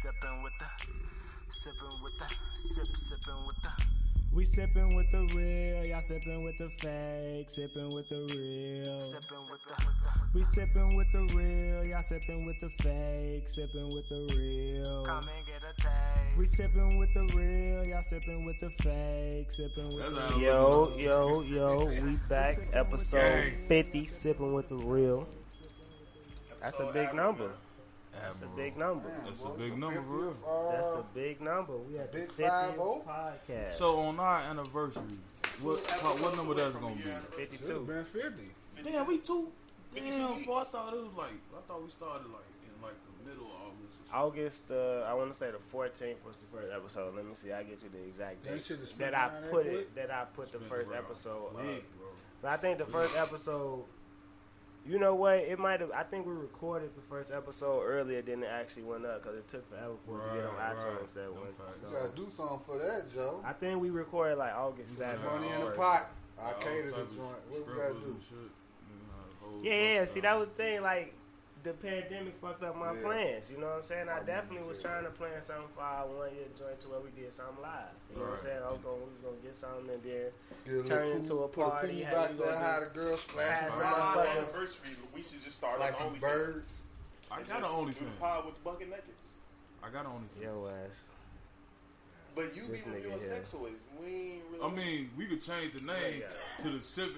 sipping with the, sipping with the, sip, sipping with the. We sipping with the real, y'all sipping with the fake, sipping with the real. Sipping with the, We sipping with the real, y'all sipping with the fake, sipping with the real. come and get a taste. We sipping with the real, y'all sipping with the fake, sipping with That's the how- Yo, yo, yo, we back. Episode 50, sipping with the real. That's a big number. That's a big number. That's a big number, bro. That's a big number. We at the Big 50th 5-0. podcast. So on our anniversary, what what number that's gonna be? 52. been 50. Damn, we two. Damn, for I thought it was like I thought we started like in like the middle of August. Or. August, uh, I want to say the 14th was the first episode. Let me see. I get you the exact That date that I put it. That I put the first episode. Up. But I think the first episode, you know what? It might have. I think we recorded the first episode earlier than it actually went up because it took forever for it to get on iTunes. right. That Them one. facts. You gotta do something for that, Joe. I think we recorded like August Yeah, seventh. Money in the pot. I All cater the type of joint. What we gotta do? and shit. You know how the whole Yeah, yeah. See, that was the thing. Like the pandemic fucked up my Yeah. plans. You know what I'm saying? I I definitely was trying to plan something for our one year joint to where we did something live. You know what I'm saying? I was going, we was gonna get something and then Get Turn little into pool, a put party, pool how back you there, gonna how the girls Have splash some around anniversary, but we should just start like like some OnlyFans. birds. I And got an just do the OnlyFans. pod with the bucket nuggets. I got an OnlyFans. yo ass. But you be This nigga reviewing here. sex toys. We ain't really. I mean, we could change the name to the sipping,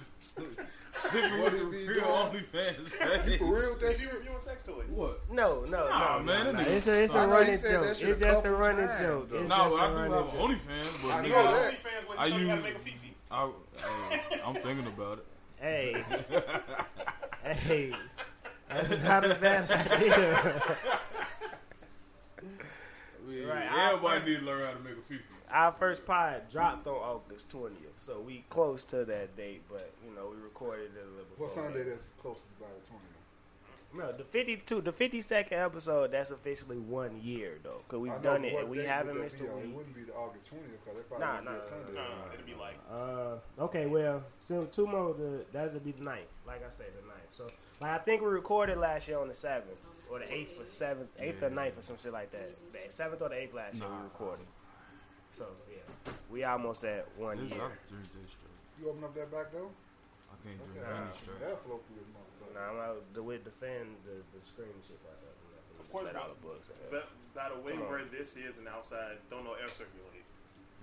sipping with the real doing? OnlyFans. You for real with you that be reviewing sex toys. What? No, no, Nah, no, man, no, that no. nigga- It's a, it's a I running joke. It's shit a just a running times, joke. though. It's No, just but a I do running have an joke. OnlyFans, but I You nigga, go know. OnlyFans when I you how to use- make a fifi. I, hey, I'm thinking about it. Hey, hey, that's not a bad idea. Yeah, Right, I- everybody need to learn how to make a FIFA. Our first pod dropped on August twentieth, so we close to that date. But you know, we recorded it a little before. What Sunday that's close to about the 20th? No, the fifty-two, the fifty-second episode. That's officially one year though, because we've know, done it and we haven't missed be a on? It wouldn't be the August 20th because it probably Nah, would be nah, a Sunday. Nah, it'd be like Uh, okay, well, so two more. The that'll be the ninth. Like I say, the ninth. So, like I think we recorded last year on the seventh or the eighth or seventh, eighth or ninth or some shit like that. The seventh or the eighth last year we recorded. So yeah, we almost at one This, year. can drink this straight. You open up that back door? I can't Look drink any that. straight. That'll flow through this motherfucker. Nah, I'm out the with the fan, the, the screen and shit like that. Of course, let out the books. But by the way where this is and outside, don't know air circulate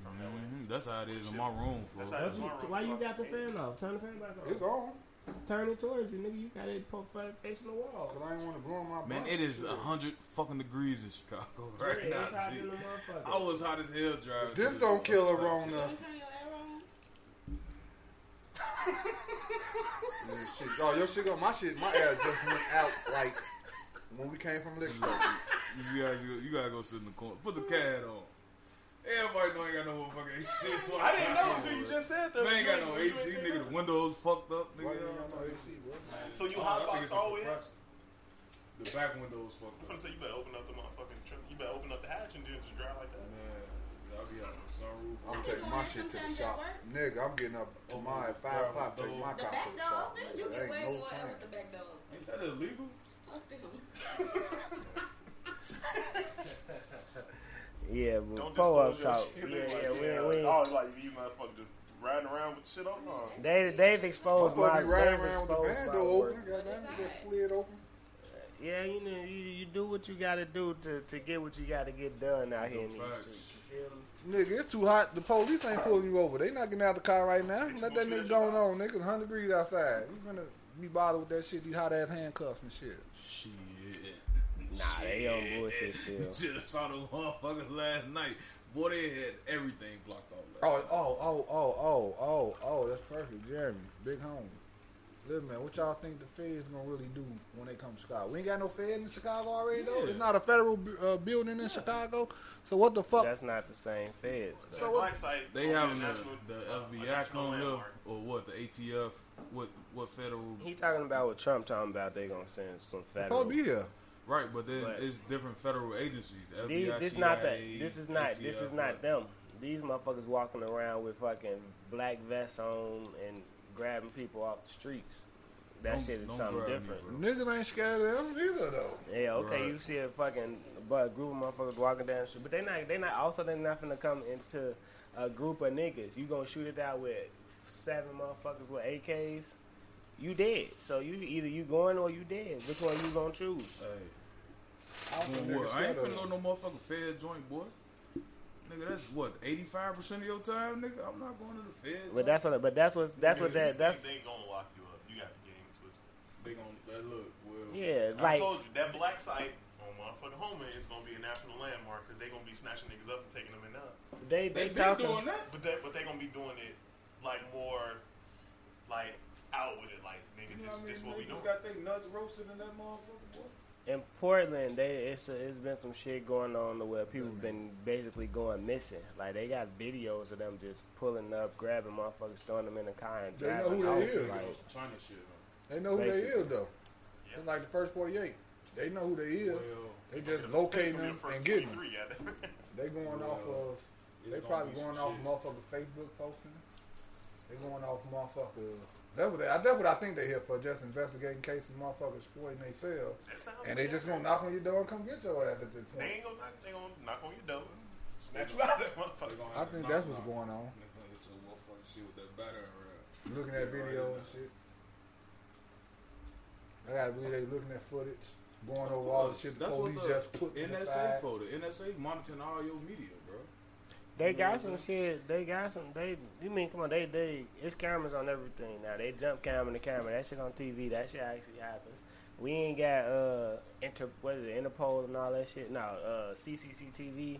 from that way. Mhm, That's how it is in my room, That's bro. how- Why you, why you got the fan off? Turn the fan back on. It's on. On. Turn it towards you, nigga. You got it po- fa- facing the wall. Because I ain't want to blow my Man, it is a hundred fucking degrees in Chicago right Yeah, now. it's hot in the. I was hot as hell driving. This to don't kill a motherfucker. Rona. Don't turn your air on. Yeah, shit. Oh, your shit go. My shit, my air just went out like when we came from liquor. store. You gotta, you gotta go sit in the corner. Put the cat on. Everybody know I ain't got no motherfucking AC. I didn't know until you just said that. Man ain't got no AC, nigga. that. The windows fucked up, nigga. Why you you know ain't what got no AC? What? So you about? I hotbox the always? The back windows fucked up. I'm gonna say you better open up the motherfucking trim. You better open up the hatch and then just drive like that. Man, I'll be out the sunroof. I'm taking my shit to the shop. Nigga, I'm getting up oh, tomorrow at 5 o'clock, taking my car to the shop. open. You There get ain't way no more air time. with the back door. Ain't that illegal? Fuck them. Yeah, but Don't pull up disclose talk. your Yeah, shit. yeah, like, we, yeah, we, Oh, like you motherfucker just riding around with the shit on? No. they they've exposed Motherfucker my be riding they've around with the exposed van my door open. Goddamn, you just slid open. Yeah, you know, you, you do what you gotta do to, to get what you gotta get done out here in these Facts. streets. You feel me? Nigga, it's too hot. The police ain't pulling you over. They not getting out the car right now. Let that nigga going on, nigga. 100 degrees outside. You finna be bothered with that shit, these hot ass handcuffs and shit. Shit. Nah, they on bullshit still. Just saw the motherfuckers last night. Boy, they had everything blocked off. Oh, oh, oh, oh, oh, oh, oh, that's perfect. Jeremy, big home. Listen, man, what y'all think the feds gonna really do when they come to Chicago? We ain't got no feds in Chicago already, though. It's not a federal uh, building in Chicago. So what the fuck? That's not the same feds. though. The black site They gonna having the, the FBI national come here or what? The ATF? What? What federal? He talking about what Trump talking about. They gonna send some federal. Supposed to be here. Right, but then But- it's different federal agencies. The These, FBI, this not that. This is not. This is not right. them. These motherfuckers walking around with fucking black vests on and grabbing people off the streets. that Don't- shit is something grab me, different. bro. Niggas ain't scared of them either though. Yeah, okay, Right. you see a fucking but a group of motherfuckers walking down the street, but they not they not also they not finna come into a group of niggas. You gonna shoot it out with seven motherfuckers with AKs, you dead. So you either you going or you dead. Which one you gonna choose? Hey, I don't think doing niggas what? I ain't scared finna of go no motherfucking fed joint, boy. Nigga, that's what eighty five percent of your time, nigga. I'm not going to the fed. But that's what but that's what that's what that that's they, they gonna lock you up. You got the game twisted. they gonna that look. Well, yeah I like told you that black site on motherfucking Homan is gonna be a national landmark because they gonna be snatching niggas up and taking them in up. they they they talking. doing that. But they but they gonna be doing it like more like out with it. Like nigga, You know this what I this mean? what we Niggas doing. got their nuts roasted in that motherfucker, boy. In Portland, they it's a, it's been some shit going on to where people have been basically going missing. Like they got videos of them just pulling up, grabbing motherfuckers, throwing them in the car and They know driving who off. they is. Like, On some China shit, huh? They know who they Basically. is though. Yeah. It's like the first 48. They know who they is. Well, They It's just gonna be the- locating it's gonna be them and getting them. 23, yeah. They going off of. They gonna probably going off shit. motherfucker Facebook posting. They going off motherfucker. That's what they, that's what I think they're here for. Just investigating cases motherfuckers exploiting themselves. That sounds And they just gonna knock on your door and come get your ass at this point. They ain't gonna knock. They gonna knock on your door, snatch you out of that They motherfucker. gonna I think that's what's going on. They gonna hit your motherfucking shit with that battering ram. Looking at video and shit. I gotta believe they looking at footage, going over all the shit the That's what police the just put to the NSA side. for. The NSA monitoring all your media, bro. They You know what got some shit. They got some. They you mean come on? They they it's cameras on everything now. They jump camera to camera. That shit on TV. That shit actually happens. We ain't got uh inter what is it Interpol and all that shit. No, uh CCCTV,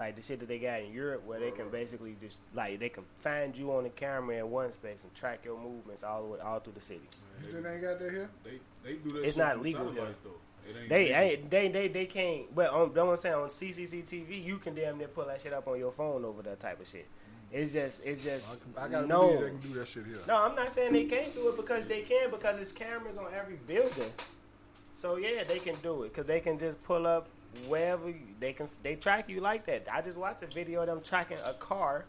like the shit that they got in Europe where they can basically just like they can find you on the camera in one space and track your movements all the way all through the city. You think they ain't got that here? They they do that. It's not legal here. though. They ain't they they they can't. But on don't want to say on CCCTV you can damn near pull that shit up on your phone over that type of shit. It's just it's just I gotta no. believe they can do that shit here. No, I'm not saying they can't do it because they can because it's cameras on every building. So yeah, they can do it because they can just pull up wherever you, they can. They track you like that. I just watched a video of them tracking a car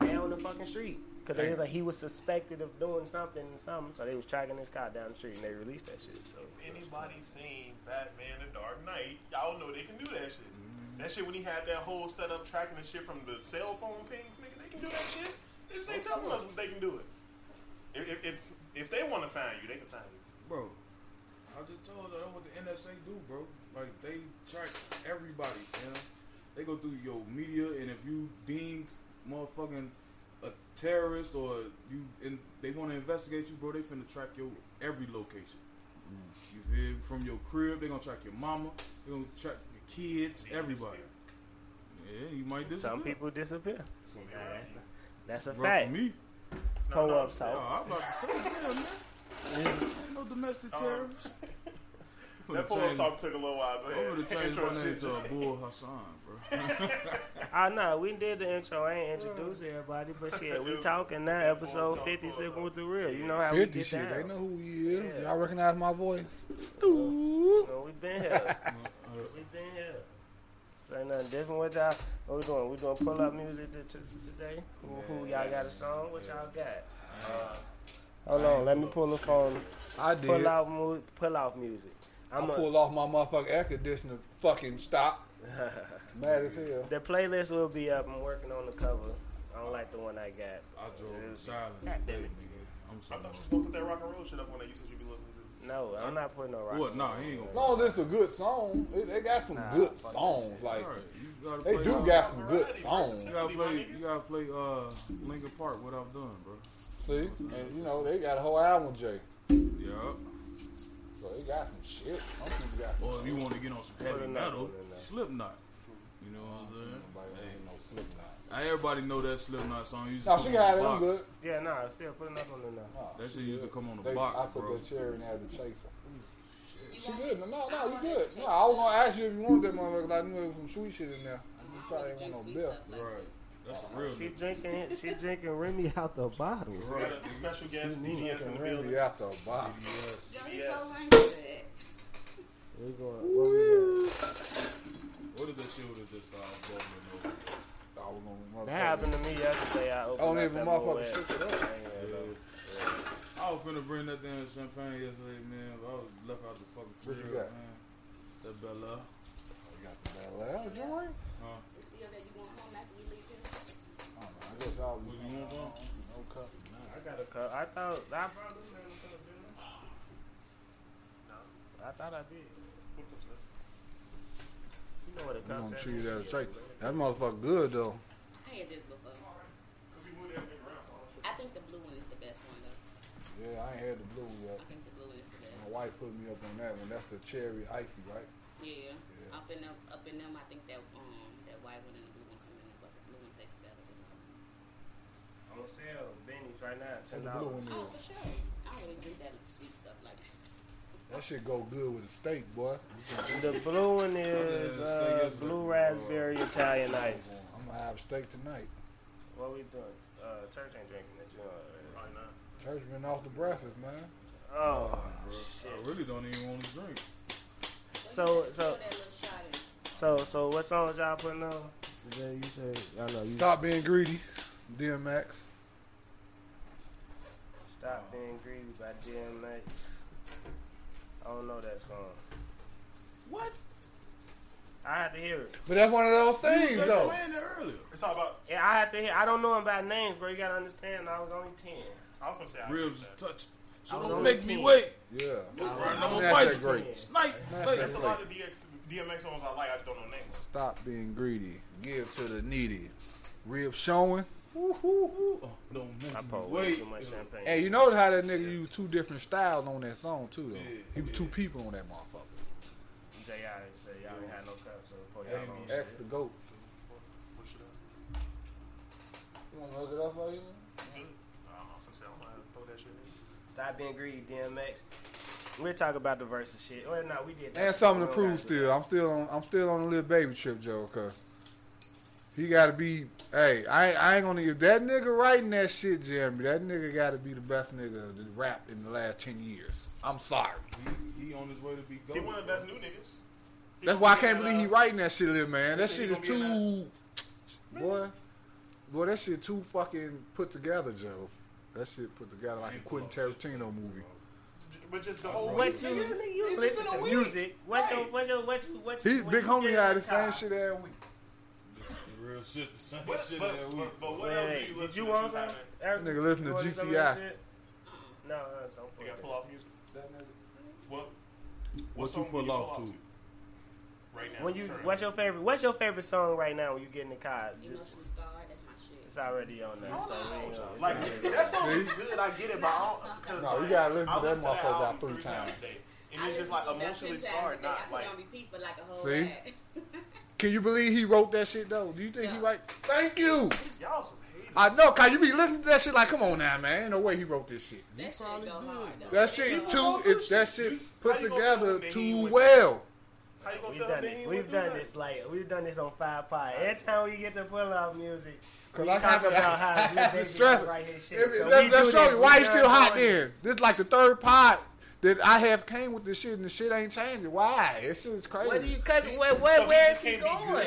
down the fucking street because they was like he was suspected of doing something and something, so they was tracking his car down the street and they released that shit. So If anybody seen Batman: The Dark Knight, y'all know they can do that shit. Mm-hmm. That shit when he had that whole setup tracking the shit from the cell phone pings, nigga, they can do that shit. They just ain't telling us what they can do it. If if if, if they want to find you, they can find you. bro. I just told you that's what the NSA do, bro. Like they track everybody, you know. They go through your media, and if you deemed motherfucking a terrorist or you, and they want to investigate you, bro, they finna track your every location. You feel? From your crib, they gonna track your mama. They gonna track your kids, everybody. Yeah, you might disappear. some people disappear. It's gonna be Nah, around that's, a Bro, fact. for me, Pull no, up oh, talk. I'm about to say, yeah, man. Ain't no domestic Um, terrorists. That pull up talk took a little while. Go I'm gonna change my name to Abul Hassan, bro. I know we did the intro. I ain't introduced everybody, but shit, we talking now. Episode fifty six with the real. You know how we get shit. down. They know who he is. Yeah. Y'all recognize my voice? You know, we been here. Uh, we been here. Ain't nothing different with y'all. What we doing? We doing pull up music t- t- today. Who, who y'all got a song? What y'all got? Uh, hold on, let me pull the phone. I did. Pull out, mu- pull out music. I I'm a, pulled off my motherfucking air conditioner. Fucking stop. Mad as hell. the playlist will be up. I'm working on the cover. I don't like the one I got. I drove in silence God damn it. I'm I thought you was gonna put that rock and roll shit up on that you said you be listening to. No, I'm not putting no rock. What? Nah, he ain't gonna. No, this is a good song. They, they got some Nah, good songs. Like Alright, they do uh, got some good Variety, songs. You gotta play. nigga. You gotta play. Uh, Linkin Park. What I've done, bro. See, and you know they got a whole album, Jay. Yeah. So they got some shit. Some people got some. Or if you want to get on some heavy another metal, one in there. Slipknot. You know what I'm saying? Nobody ain't no Slipknot. Now, everybody know that Slipknot song. Used to No, come she on got the it. I'm box. good. Yeah, nah, still put another one in there. No, That she shit used to good. come on the They- box, I put bro. the cherry in there as a chaser. She good. No, no, you good. No, I was gonna ask you if you wanted that motherfucker. 'cause I knew there was some sweet shit in there. You probably ain't want no beer. Right. That's a real She nigga. drinking, she drinking Remy out the bottle. We got a special guest, DGS in the Really building. after a bottle. Yes. We going, what we got? What did that shit with just started bubbling over? I was gonna That happened to me yesterday. I opened I don't up even that motherfucker Moet. shook it up. Yeah, I was finna bring that damn champagne yesterday, man. But I was left out the fucking What you crib, got? man. That Bella. Oh, you got the Bel Air joint? Huh? It's still that you want home after you leave here. I don't. I guess y'all What you want, bro? No cup. Nah. I got a cup. I thought I brought this a cup, I? I thought I did. You know what a I'm cup gonna says? treat you that straight. That motherfucker good though. I had this before. Cause we moved everything around, so I think the blue one is the best one though. Yeah, I ain't had the blue yet. I think the blue one is the best. My wife put me up on that one. That's the cherry icy, right? Yeah. Yeah. Up in them, up in them, I think that um that white one and the blue one come in there, but the blue one tastes better. Than the other one. I'm gonna sell Benny's right now. Ten the blue one dollars. Oh, is. for sure. I don't really drink that sweet stuff like that. That shit go good with a steak, boy. The blue one is uh, blue raspberry Italian ice. I'm gonna have steak tonight. What we doing? Uh, church ain't drinking that. You know. probably not. Church been off the breakfast, man. Oh, Bro, I really don't even want to drink. So- so- Throw that little shot in. so so what songs y'all putting on? Is you said I know you Stop being greedy. DMX. Stop Being Greedy by DMX. I don't know that song. What? I had to hear it. But that's one of those things, You was though. playing that earlier. It's all about. Yeah, I had to hear. I don't know him by names, bro. You gotta understand. I was only ten. I was gonna say I Ribs agree with that. touch. So I was don't only make me 10. wait. Yeah. Riding I'm on that bicycle. great. Snipe. Like, There's a lot of DX, DMX songs I like. I just don't know names. Stop being greedy. Give to the needy. Rib showing. Oh, don't make I poured way too much champagne. Hey, you know how that nigga used two different styles on that song too, though. Yeah, he was yeah. two people on that motherfucker. JI said y'all ain't had no cups, so pour y'all man. own X the goat. What should I? You wanna hook it up for you? Good. I'm gonna say I'm gonna throw that shit. Stop being greedy, DMX. We'll talk about the versus shit. Well, no, we did. that. And something to prove still. I'm still on. I'm still on the little baby trip, Joe. Cause he got to be. Hey, I, ain't- I ain't gonna. If that nigga writing that shit, Jeremy, that nigga got to be the best nigga to rap in the last ten years. I'm sorry. He, he on his way to be He gold. one of the best new niggas. He That's why I can't believe he writing that shit, little man. That shit is too. Boy, boy, that shit too fucking put together, Joe. That shit put together like a Quentin Tarantino movie. uh, But just the whole. What Nigga, you, nigga, you it's listen been a to week. music? What's your Right. what's your what you what you? He when big homie had the the same shit every week. Real shit, the same But, shit but, that week. but, but what Wait, else do you listen you to want that you haven't? Eric, Nigga listen you to want some of GTI. No, no, don't You got it. pull off music. What? What song you do pull off to? Right now. When you, currently? what's your favorite? What's your favorite song right now when you get in the car? Just, Emotionally scarred, that's my shit. it's already on there. So we ain't Like that song is good. I get it, but I don't. No, you gotta listen to that listen motherfucker about three times. a day, and it's just like to it about emotionally scarred, a day. I not like. it on repeat for like a whole See? rap. Can you believe he wrote that shit though? Do you think he write? Thank you. Y'all some haters. I know, cause you be listening to that shit like, come on now, man. Ain't no way he wrote this shit. That shit go hard. That shit too, it, that shit put How you gonna tell together him that he too well. How you gonna We've done them this. We've went through done that? this like we've done this on Five Pie. Every time we get to pull off music, we I talk about how the good stress- right here shit. If- So let, we let's show you why he done still hot doing then. this. is like the third pod that I have came with this shit and the shit ain't changing. Why? This shit is crazy. What do you? Cause where, So where, he where is he going?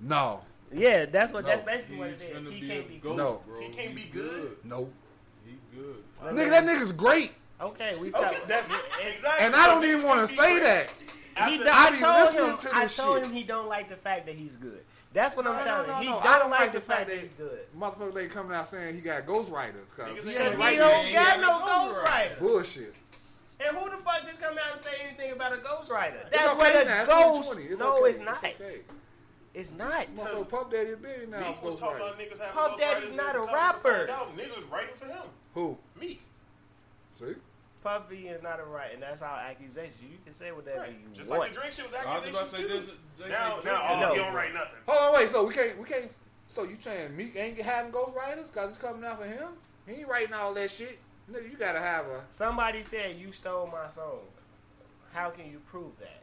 no, Yeah, that's what. No. That's basically what it He's is. finna He be can't a be good. No. bro. He can't be good. no. He good. Nigga, that nigga's great. Okay, we Okay, thought that's exactly. And I don't even want to say great. that. He don't- I I be told listening him. to I this told shit. him he don't like the fact that he's good. That's what I'm No, no, telling no, you. no. He I don't like the fact that that- he's good. Motherfuckers they coming out saying he got ghostwriters. Cause Niggas he ain't ain't Cause Right, he don't got no ghostwriter. ghostwriter. bullshit. And who the fuck just come out and say anything about a ghostwriter? It's That's okay where the it's ghost. 2020. It's No, okay. it's not. okay. It's not. Motherfucker, Puff Daddy a billionaire now. Meek was talking about niggas having Puff Daddy's not a rapper. Niggas writing for him. Who? Meek. See? Puffy is not a right, and that's our accusation. You can say whatever Right. you Just want. like the drink shit was I was about to accusations say too. this. They Now, say now, Drake oh, No. he don't write nothing. Hold on, wait. So we can't, we can't. So you saying Meek ain't having ghostwriters because it's coming out for him? He ain't writing all that shit. Nigga, you gotta have a. Somebody said you stole my song. How can you prove that?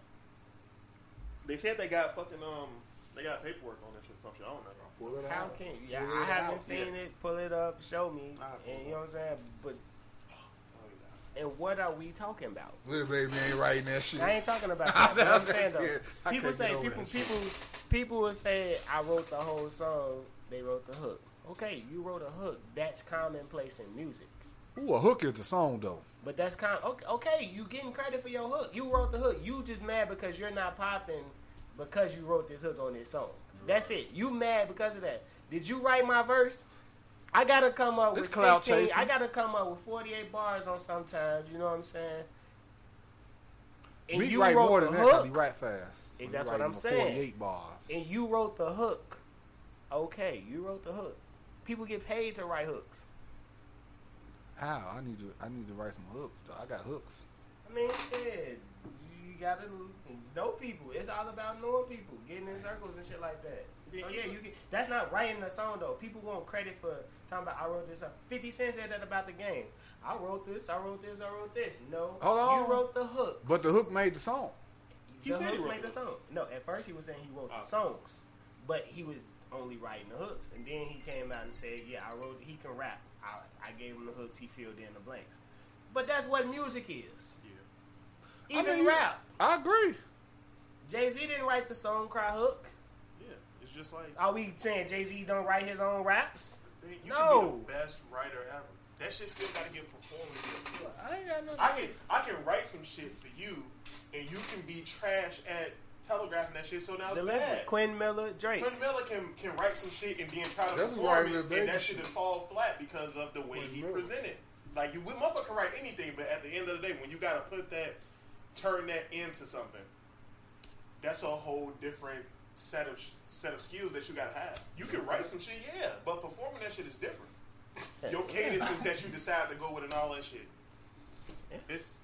They said they got fucking um, they got paperwork on that shit. Some shit. I don't know. Pull it How out. can you? Yeah, Pull I it haven't out. seen Yeah. it. Pull it up. Show me. I'll pull And it you know what I'm saying? But Oh, and what are we talking about? Lil Baby ain't writing that shit. I ain't talking about that. But I'm saying Yeah, though, I people can't say get over people that shit. people people will say I wrote the whole song. They wrote the hook. Okay, you wrote a hook. That's commonplace in music. Ooh, a hook is the song though. But that's kind of okay, okay. You getting credit for your hook. You wrote the hook. You just mad because you're not popping because you wrote this hook on this song. That's it. You mad because of that. Did you write my verse? I gotta come up This with 16. chasing. I gotta come up with 48 bars on sometimes. You know what I'm saying? And Meek you write wrote more the than that 'cause hook. he rap fast. And that's what I'm saying. 48 bars. and you wrote the hook. Okay, you wrote the hook. People get paid to write hooks. How? I need to I need to write some hooks. Though. I got hooks. I mean, shit, you gotta know people. It's all about knowing people, getting in circles and shit like that. So yeah, you can. That's not writing a song though. People want credit for talking about I wrote this. up. Fifty Cent said that about the game. I wrote this. I wrote this. I wrote this. No, Hold on. you wrote the hook. But the hook made the song. He the said he wrote made the the song. No, at first he was saying he wrote Oh. the songs, but he was only writing the hooks. And then he came out and said, "Yeah, I wrote. He can rap. I, I gave him the hooks. He filled in the blanks." But that's what music is. Yeah. Even I mean, rap. I agree. Jay Z didn't write the song "Cry Hook." Yeah. It's just like Are we saying Jay Z don't write his own raps? you No. can be the best writer ever. That shit still gotta get performed. I ain't got nothing. I can I can write some shit for you, and you can be trash at telegraphing that shit. So now it's The legend, bad. Quentin Miller, Drake. Quentin Miller can can write some shit and then try to perform it, and that shit. shit will fall flat because of the way Quentin he Miller. presented. Like you, motherfucker can write anything, but at the end of the day, when you gotta put that, turn that into something, that's a whole different set of set of skills that you gotta have. You can write some shit, yeah, but performing that shit is different. Your cadence is that you decide to go with and all that shit. It's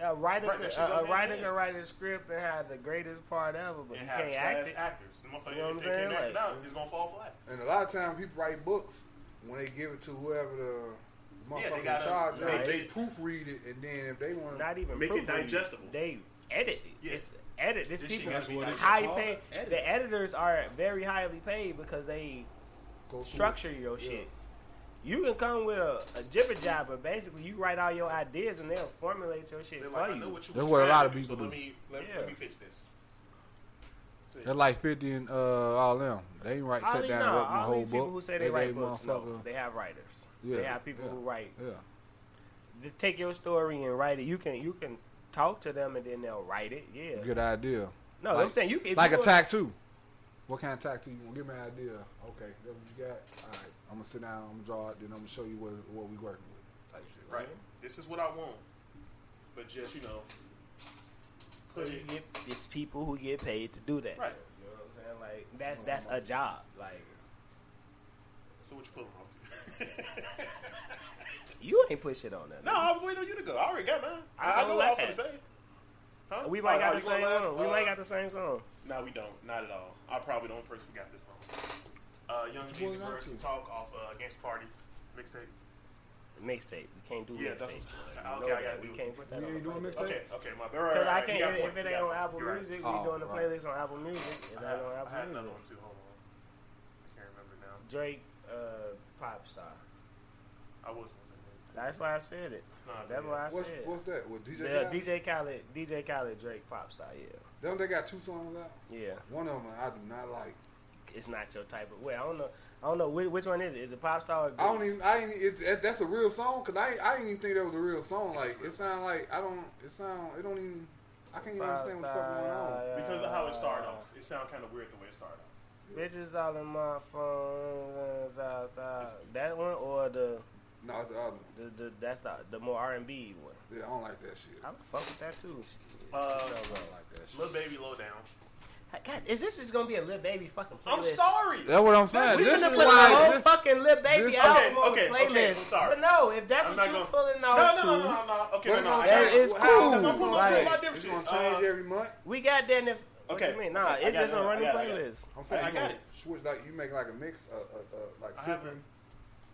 A writer, Right, that could- shit a, goes a hand writer can write a script and have the greatest part ever, but and you have can't act it. actors. The motherfucker, You know what if I'm they can't saying? act it out, it's gonna fall flat. And a lot of times people write books when they give it to whoever the motherfucker Yeah, they gotta- charge of. Right. They proofread it, and then if they want to, Not even Make it proofread digestible. They edit it. Yeah. It's edit. This This people gotta what high paid. edit. The editors are very highly paid because they go structure your shit. You can come with a, a jibber jabber. Basically, you write all your ideas and they'll formulate your shit They're for like, I you. know what you That's was what a trying lot of do, people so let me let, Yeah. let me fix this. So, They're like 50 and uh, all them. They ain't write, all sit these, down no, and wrote my all whole these people book. who say they, write gave books, no, motherfucker- they have writers. Yeah, they have people yeah, who write. Yeah. They take your story and write it. You can you can talk to them and then they'll write it. Yeah. Good idea. No, Like- I'm saying you can. if like you a go- tattoo. What kind of tattoo you want? Give me an idea. Okay, that's what you got. All right, I'm gonna sit down. I'm gonna draw it. Then I'm gonna show you what what we working with. Type shit. right, this is what I want, but just you know, put You it get, it's people who get paid to do that. Right. You know what I'm saying? Like that. That's a job. Like So what you pulling off to? you ain't put shit on that. no, I was waiting on you to go. I already got mine. I I, I go know what I was gonna say. Huh? We might Oh, got oh, the same going last? song. We Uh, might got the same song. No, we don't. Not at all. I probably don't. person who got this song. Uh, Young What Jeezy you got Birds to? can talk off uh, Against Party mixtape. Mixtape. We can't do Yeah, mixtape. that's- okay, know I that. gotta We do it. can't put that We ain't the doing mixtape? Okay, okay, my bad. Cause Right, I can't. you got a If, if it ain't on. Apple You're right. Music, Oh, we doing the right. playlist on Apple Music. If it I ain't had, on I had another one too. Hold on. I can't remember now. Drake, uh, pop star. I was gonna say that. That's why I said it. Nah, That's yeah. why I What's said. what's that? With DJ? The Khaled? DJ Khaled, DJ Khaled, Drake, pop star. Yeah, Don't they got two songs out? yeah. One of them I do not like. It's not your type of. way. I don't know. I don't know which, which one is it. Is it pop star or I don't even. I ain't. It, that, that's a real song because I. I didn't even think that was a real song. Like it sound like I don't. It sound. It don't even. I can't even understand what's going on. Because of how it started off, it sounded kind of weird the way it started off. Bitches all in my phone. uh, uh, uh, That one or the, No, the other one. the, the that's the the more R and B one. Yeah, I don't like that shit. I would fuck with that too. Uh, I don't like that shit. Lil Baby Low Down. God, is this just gonna be a Lil Baby fucking playlist? I'm sorry. That's what I'm saying. We This gonna is put the whole. This, fucking Lil Baby this- album Okay, okay, the okay. I'm sorry. But no, if that's I'm what you're pulling No, out no, no, no, no, no. Okay, But no, it's no. gonna I That got change. is it. How? cool. I'm pulling up Like, to my different It's shit. gonna change Uh, every month. we got that. If what Okay, you mean? Nah, okay, I just it, a I running got it, I got it. playlist. I'm saying I got it. switch like you make like a mix, uh, uh, uh, like I sipping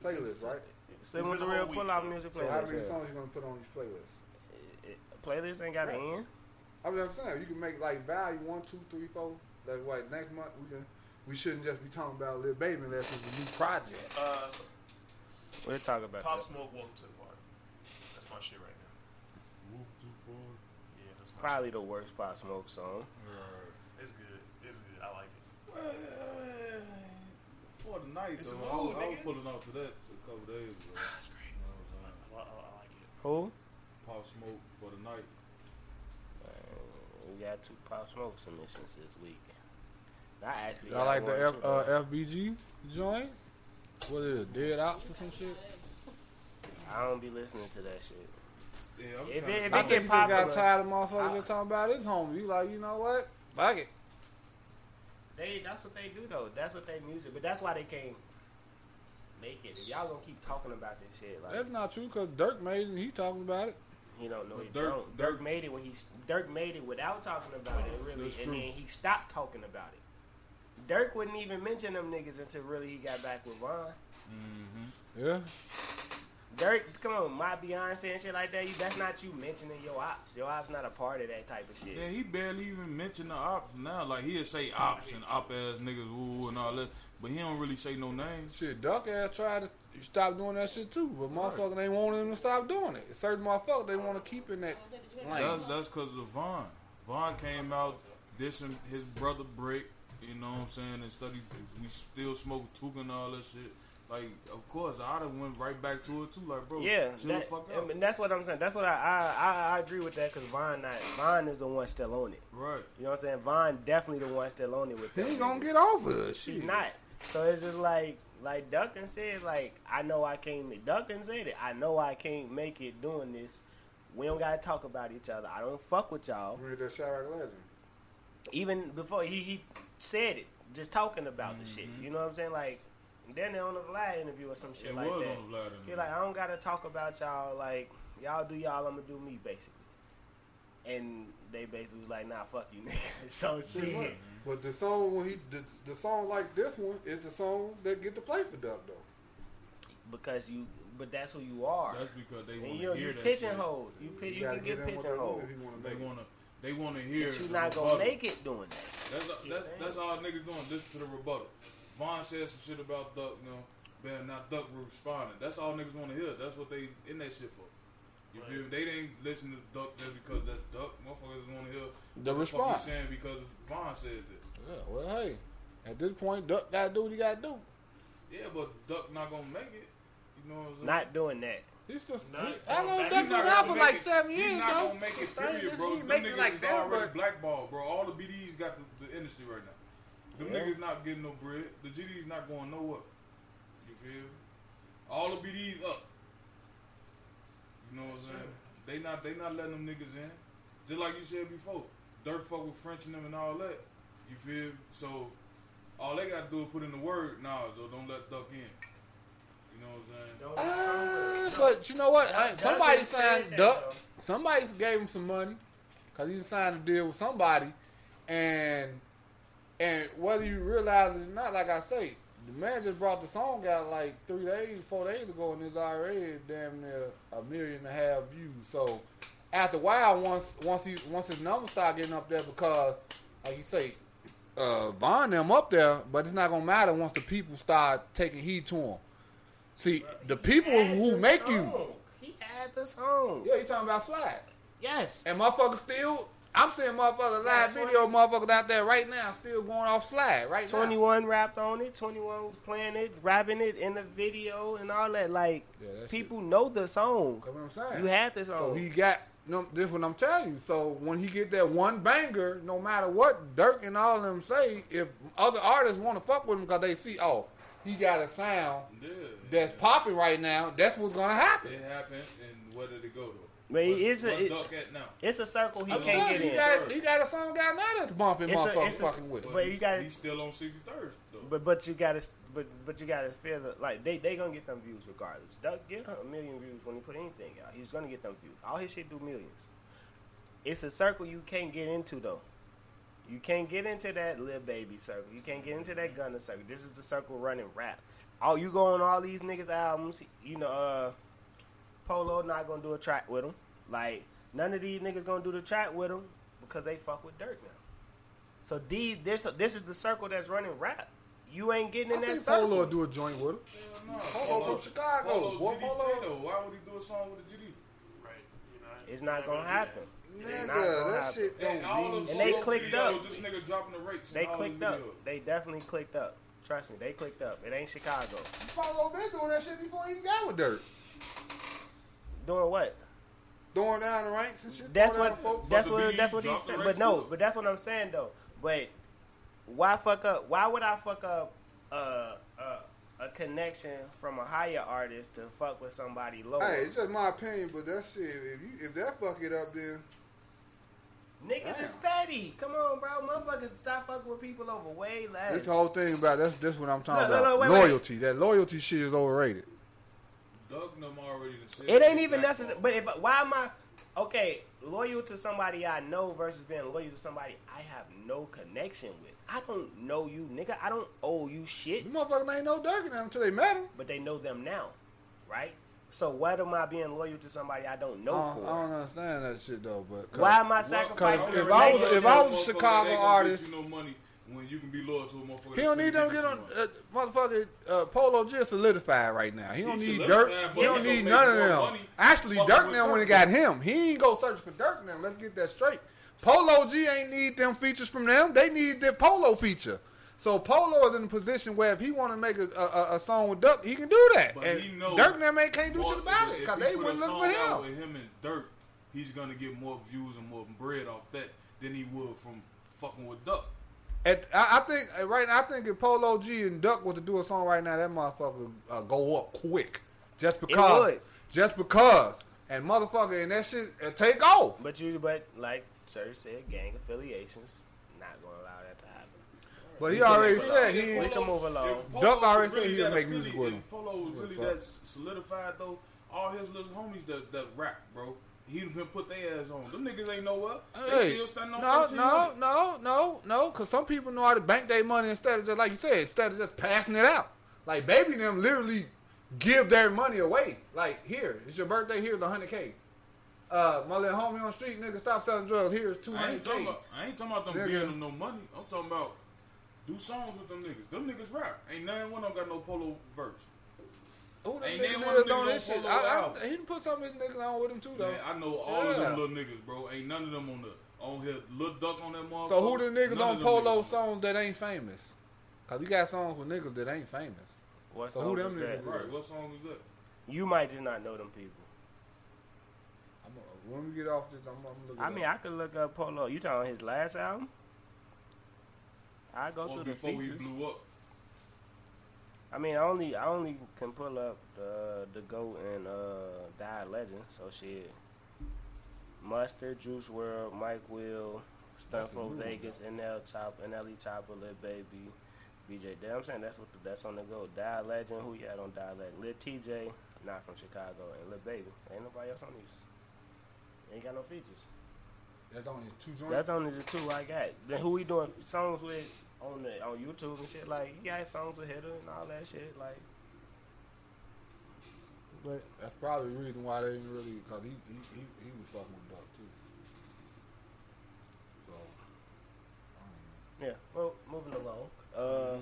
haven't- playlist, right? Same been with the a real whole week, pull out so- music So how many songs you gonna put on these playlists? Playlist ain't got an end. I mean, I'm saying you can make like value one, two, three, four. Like what next month we can. We shouldn't just be talking about Lil Baby unless it's a new project. Uh, We'll talk about Pop that. Smoke, Welcome to the Party. That's my shit right now. Yeah, that's my Probably the worst Pop Smoke song. shit. It's good. It's good. I like it. Well, uh, for the night, It's a though, I, was, I was pulling off to that a couple days ago. That's great. You know what I'm saying? I, I, I Who? Pop Smoke for the night. We got two Pop Smoke submissions this week. I actually Y'all like the F, uh. FBG joint? What is it? Dead Opps or some shit? I don't be listening to that shit. Yeah, I'm If it- if I it think get just got tired of motherfuckers I- just talking about his homie. You like, you know what? Fuck it. They that's what they do though. That's what they music, but that's why they can't make it. If y'all gonna keep talking about this shit, like That's not true because Durk made it and he talking about it. You don't know, But he Durk- don't. Durk, Durk- made it when he Durk made it without talking about it, really, and true. then he stopped talking about it. Durk wouldn't even mention them niggas until really he got back with Von. Mm-hmm. Yeah. Durk, come on, my Beyonce and shit like that. You, that's not you mentioning your ops. Your ops not a part of that type of shit. Yeah, he barely even mention the ops now. Like he'll say ops and op ass niggas ooh and all that, but he don't really say no names. Shit, Duck ass tried to stop doing that shit too, but motherfuckers ain't wanting him to stop doing it. Certain motherfuckers they want to keep in that. Like, That's that's cause of Von. Von came out dissing his brother Brick. You know what I'm saying? And study, we still smoke Tooka and all that shit. Like, of course, I'd have went right back to it too. Like, bro, Yeah, chill that, the fuck I out. mean, that's what I'm saying. That's what I I, I, I agree with that because Von not Von is the one still on it. right. You know what I'm saying? Von definitely the one still on it with he that. ain't gonna get over it. She's Shit. not. So it's just like like Duncan said, like I know I can't. Duncan said it. I know I can't make it doing this. We don't gotta talk about each other. I don't fuck with y'all. Read that Chiraq legend. Even before he he said it, just talking about the shit. Mm-hmm. You know what I'm saying? Like then they on the Vlad interview or some shit It like was that. on the Vlad interview. He like I don't gotta talk about y'all. Like y'all do y'all, I'm gonna do me basically. And they basically was like, nah, fuck you, nigga. so Pretty much. shit. But the song when he the, the song like this one is the song that get to play for Duck though. Because you, but that's who you are. That's because they want to hear you that shit. pigeonholed. You, pi- you, gotta can get in pigeonholed. if he wanna They want to. They want to hear. But you're the not gonna rebuttal. make it doing that. That's that's, that's all niggas doing. Listen to the rebuttal. Von said some shit about Duck. You know, man, not Duck responding. That's all niggas want to hear. That's what they in that shit for. You feel me? They ain't listen to Duck just because that's Duck. Motherfuckers want to hear The what fuck he response. saying because Von said this. Yeah, well, hey, at this point, Duck gotta do what he gotta do. Yeah, but Duck not gonna make it. You know what I'm saying? Not doing that. He's just, Not he, going I know. Duck He's been not out gonna for like it. seven He's years not though. gonna make it. Period, is, bro. He Them make it niggas like is that, already but blackball, bro. All the BDs got the, the industry right now. Them Yeah. niggas not getting no bread. The GDs not going nowhere. You feel? All the BDs up. You know what I'm saying? They not they not letting them niggas in. Just like you said before, Durk fuck with French and them and all that. You feel? So all they gotta do is put in the word, nah, so don't let Duck in. You know what I'm saying? Uh, but you know what? Hey, somebody Doesn't signed that, Duck. though. Somebody gave him some money because he signed a deal with somebody, and and whether you realize it or not, like I say, the man just brought the song out like three days, four days ago, and it's already damn near a million and a half views. So after a while, once once he once his numbers start getting up there, because like you say, uh, buying them up there, but it's not gonna matter once the people start taking heed to him. See, the people who make you, song. He had the song. yeah, you talking about slide, Yes. and motherfuckers still. I'm seeing motherfuckers live Yeah, video motherfuckers out there right now still going off slide right now. 21 rapped on it. 21 was playing it, rapping it in the video and all that. Like, Yeah, that people know the song. That's what I'm saying. You had the song. So he got no. This what I'm telling you. So when he get that one banger, no matter what Durk and all them say, if other artists want to fuck with him because they see, oh, he got a sound Yeah. that's popping right now, that's what's gonna happen. It happened, and where did it go though? But What- it's a- it- Duck at it's a circle he I'm can't get you, in. he got, he got a song out now that's bumping It's a- motherfuckers it's a- fucking with. But. But you he's, gotta- he's still on 63rd though. But but you gotta but but you gotta feel the, like they they gonna get them views regardless. Duck get a million views when he put anything out. He's gonna get them views. All his shit do millions. It's a circle you can't get into though. You can't get into that Lil Baby circle. You can't get into that Gunna circle. This is the circle running rap. All you go on all these niggas albums. You know, uh, Polo not gonna do a track with him. Like none of these niggas gonna do the track with him because they fuck with Durk now. So these this this is the circle that's running rap. You ain't getting I in that think circle. Polo will do a joint with him. Hell no. Polo from Chicago. Polo, Boy, GD Polo. though. Why would he do a song with a GD? Right. You know, It's not gonna happen. that. It's Nigga, not gonna that happen. shit And all don't them mean And they clicked videos, up. This nigga dropping the rakes. They clicked up. videos. They definitely clicked up. Trust me, they clicked up. It ain't Chicago. Polo been doing that shit before he even got with Durk. Doing what? throwing down the ranks and shit. That's what. folks. That's what. That's what he dropped said. But no. too. But that's what I'm saying though. But why fuck up? Why would I fuck up uh, uh, a connection from a higher artist to fuck with somebody lower? Hey, it's just my opinion, but that shit, if you if that fuck it up, then Niggas is petty. Come on, bro. Motherfuckers stop fucking with people over way less. this whole thing about that's this what I'm talking Look, look, about. look, wait, wait. loyalty. That loyalty shit is overrated. Doug and them already done It ain't even necessary. But if why am I okay? Loyal to somebody I know versus being loyal to somebody I have no connection with. I don't know you, nigga. I don't owe you shit. The motherfuckers ain't no Durk in them until they met him. But they know them now, right? So what am I being loyal to somebody I don't I know don't, for? I don't understand that shit though. But Why am I Well, sacrificing? if I was- if I was a Chicago artist- you no money when you can be loyal to a motherfucker. He don't need them get on uh, motherfucker uh, Polo G is solidified right now. He don't He need Durk. He don't need none of them. money Actually, Durk now when he Durk. got him, he ain't go search for Durk now. Let's get that straight. Polo G ain't need them features from them. They need their Polo feature. So Polo is in a position where if he want to make a, a, a song with Durk, he can do that. But and he know Durk now man can't do shit about it because they wouldn't look for him. With him and Durk, he's gonna get more views and more bread off that than he would from fucking with Duck. At, I, I think uh, right now, I think if Polo G and Duck was to do a song right now, that motherfucker uh, go up quick. Just because. would. Just because. And motherfucker, and that shit uh, take off. But you, but like Sir said, gang affiliations not gonna allow that to happen. But he already But said we he. can move along. Duck already was said really he'll make music with him. Polo was really that solidified though, all his little homies that, that rap, bro, he'd been put their ass on. Them niggas ain't nowhere. They Hey, still standing on no, 13 no, money. no, no, no, because some people know how to bank their money instead of just, like you said, instead of just passing it out. Like, baby them literally give their money away. Like, here, it's your birthday, here's 100K. Uh, my little homie on the street, nigga, stop selling drugs, here's I ain't talking 200K. about. I ain't talking about them Nigga. giving them no money. I'm talking about do songs with them niggas. Them niggas rap. Ain't none one of them got no polo verse. Oh, who them Ain't niggas none one of is them niggas this on shit? I, I, album. he done put some of his niggas on with him too, though. Man, I know all of them little niggas, bro. Ain't none of them on the on here. Lil Duck on that motherfucker. So who the niggas None on Polo niggas. songs that ain't famous? Cause he got songs with niggas that ain't famous. What So song who them is that? niggas Right. What song is that? You might just not know them people. I'm, gonna- when we get off this, I'm, I'm gonna look. I it mean, up. I could look up Polo. You talking his last album? I go Or through the before he features. blew up. I mean, I only I only can pull up the the goat and uh Die Legend. So shit. Mustard, Juice WRLD, Mike Will, Stunna 4 Vegas, NL Chop, NLE Choppa, Lil Baby, BJ. Damn, I'm saying that's what the, that's on the go. Die Legend, who you had on Die Legend? Lil Tjay, not from Chicago, and Lil Baby. Ain't nobody else on these. Ain't got no features. That's only two joints. That's only the two I got. Then who we doing songs with on the on YouTube and shit? Like he got songs with Hitter and all that shit. Like, but That's probably the reason why they didn't really, cause he he he, he was fucking with Duck too. So, I yeah. Well, moving along. Uh,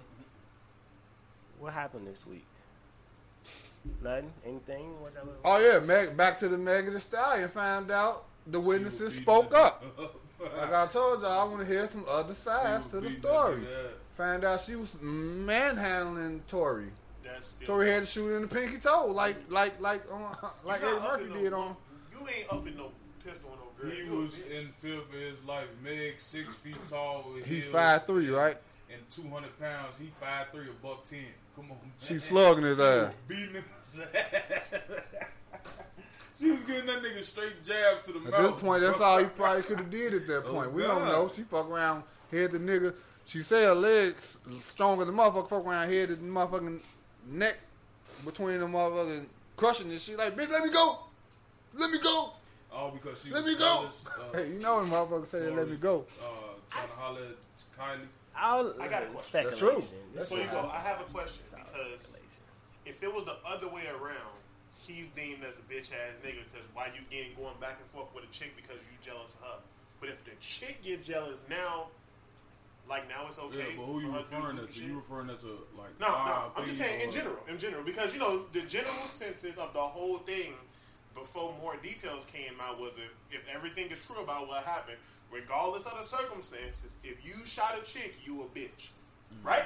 what happened this week? Nothing. Anything? Whatever. Oh yeah, Meg, back to the Megan Thee Stallion. Found out the witnesses spoke up. that- Like I told y'all, I want to hear some other sides to the story. nigga ass. Out she was manhandling Tory. That's still. Tory had to shoot in the pinky toe, like like like uh, on, like Eddie Murphy in no- did on. You ain't up in no pistol on no girl. He You was in fear for his life. Meg, six feet tall. With He's five three, right? And 200 pounds. He five three, a buck 10. Come on, man. She slugging his ass. Beating his ass. She was giving that nigga straight jabs to the At mouth. this point, that's all he probably could have did at that Oh, point. we don't know. She fuck around, hit the nigga. She said her legs stronger than motherfucker. Fuck around, hit the motherfucking neck between the motherfucking crushing this shit. Like, bitch, let me go. Let me go. All because she Let was me go. Uh, Hey, you know when motherfuckers say let me go. Uh, trying to holler at Kylie. I'll, I got a question. speculation. That's true. That's Before you go, I have a question because if it was the other way around, he's deemed as a bitch ass nigga because why you getting going back and forth with a chick because you jealous of her. But if the chick get jealous now, like now it's okay. Yeah, but who you for her to do referring to? You referring to like? No, no. I'm just saying in general, in general, because you know the general census of the whole thing before more details came out was if, if everything is true about what happened, regardless of the circumstances, if you shot a chick, you a bitch, mm-hmm. right?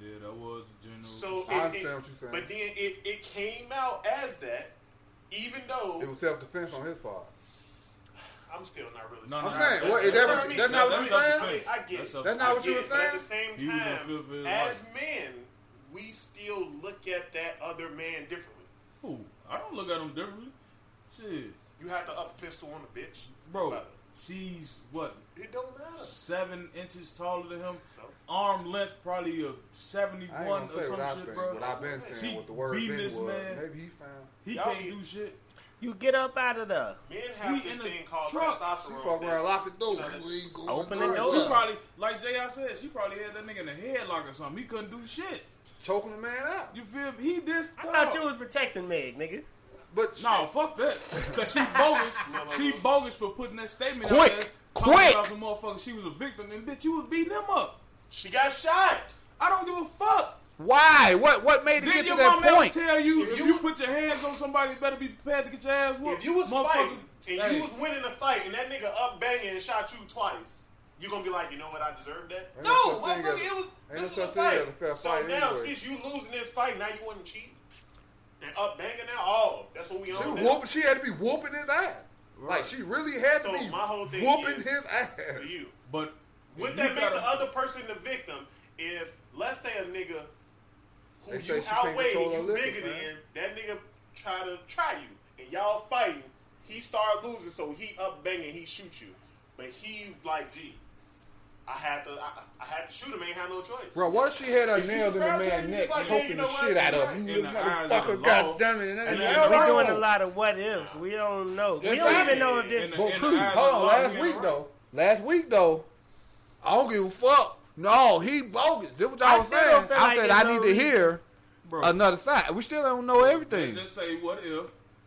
Yeah, that was the general. So, I it, understand it- what you're saying. but then it, it came out as that, even though It was self defense on his part. I'm still not really. No, I'm no, saying, that- what, is that's that- what I mean. that's not what you're saying? self-defense. I get That's it. self- That's not I what you get were it, but At the same He was in time, fifth of his as life. men, we still look at that other man differently. Who? I don't look at him differently. Shit, You have to up pistol on a bitch, bro. But She's what It don't matter. seven inches taller than him. So Arm length probably a I ain't seventy-one or some shit, been, bro. what I've been saying, She what the word beating been this was. man. Maybe he found. He Y'all can't get- do shit. You get up out of there. men have He this in thing the called truck. She testosterone. fuck around, lock the door. You know, ain't going Open the door. she probably, like J.I. said, she probably had that nigga in the headlock or something. He couldn't do shit. choking the man out. You feel me? He this I tall. thought you was protecting Meg, nigga. But No, fuck that. Cause she bogus. she bogus for putting that statement Quick, out there. Talking quick. some motherfucker. She was a victim, and bitch, you was beating him up. She got shot. I don't give a fuck. why? What? What made it Did get to that mom ever point? tell you If if, you- you, put your hands on somebody, you better be prepared to get your ass whooped? If you was fighting and hey, you was winning a fight and that nigga up banging and shot you twice, you gonna be like, you know what, I deserve that? Ain't no, no such thing motherfucker, it was ain't this was a fight. a so fight now, anyway. since you losing this fight, now you want to cheat and up banging now. Oh, that's what we She on was now. whooping. She had to be whooping his ass. Like she really had So to be my whole thing whooping is his ass. for you. but Would if that make gotta- the other person the victim if, let's say, a nigga who you she can't outweigh control and her you bigger man. than, that nigga try to try you, and y'all fighting, he start losing, so he up banging, he shoot you, but he like, gee, I had to, I, I had to shoot him, ain't had no choice. Bro, what if she had her she nails in the man's neck, it's like, yeah, you know the what? shit out of him? You the eyes of the motherfucker, law. goddamn it! And And then, then We hold doing on. a lot of what ifs. We don't know. We don't even know if this In But true. eyes Hold on, last week though. Last week though, I don't give a fuck. No, he bogus. This what I y'all was saying. I like said I need to hear Bro, another side. We still don't know everything. Let's just say, what if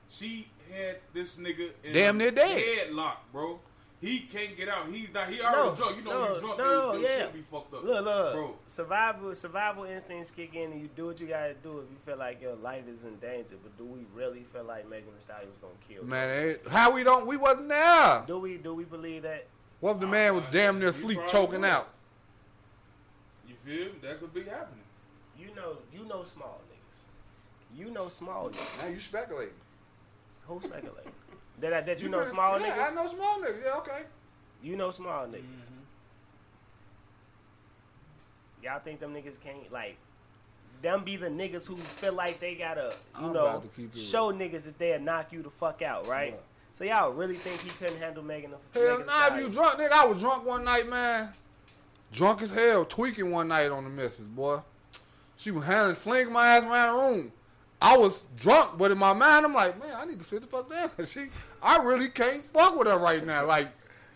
she had this nigga in Damn a near dead. headlock, bro? He can't get out. He's not. He already No, drunk. You know, no, when you drunk, no, your, your yeah. shit be fucked up. Look, look, bro. survival, survival instincts kick in, and you do what you gotta do if you feel like your life is in danger. But do we really feel like Megan Thee Stallion was gonna kill? Man, it- how we don't? We wasn't there. do we do we believe that? What if the man was damn near sleep choking would. out? You feel me? That could be happening. You know, you know, small niggas. You know, small niggas. Now you speculating. Who speculating? That I, that you, know, coulda- small yeah, niggas. I know small niggas. Yeah, okay. You know, small niggas. Mm-hmm. Y'all think them niggas can't like? Them be the niggas who feel like they gotta, you I'm know, about it show niggas that they'll knock you the fuck out, right? Right. So y'all really think he couldn't handle Megan? the- Hell Megan nah, if you drunk, nigga. I was drunk one night, man. Drunk as hell, tweaking one night on the missus, boy. She was handling, slinging my ass around the room. I was drunk, but in my mind, I'm like, man, I need to sit the fuck down. She, I really can't fuck with her right now. Like,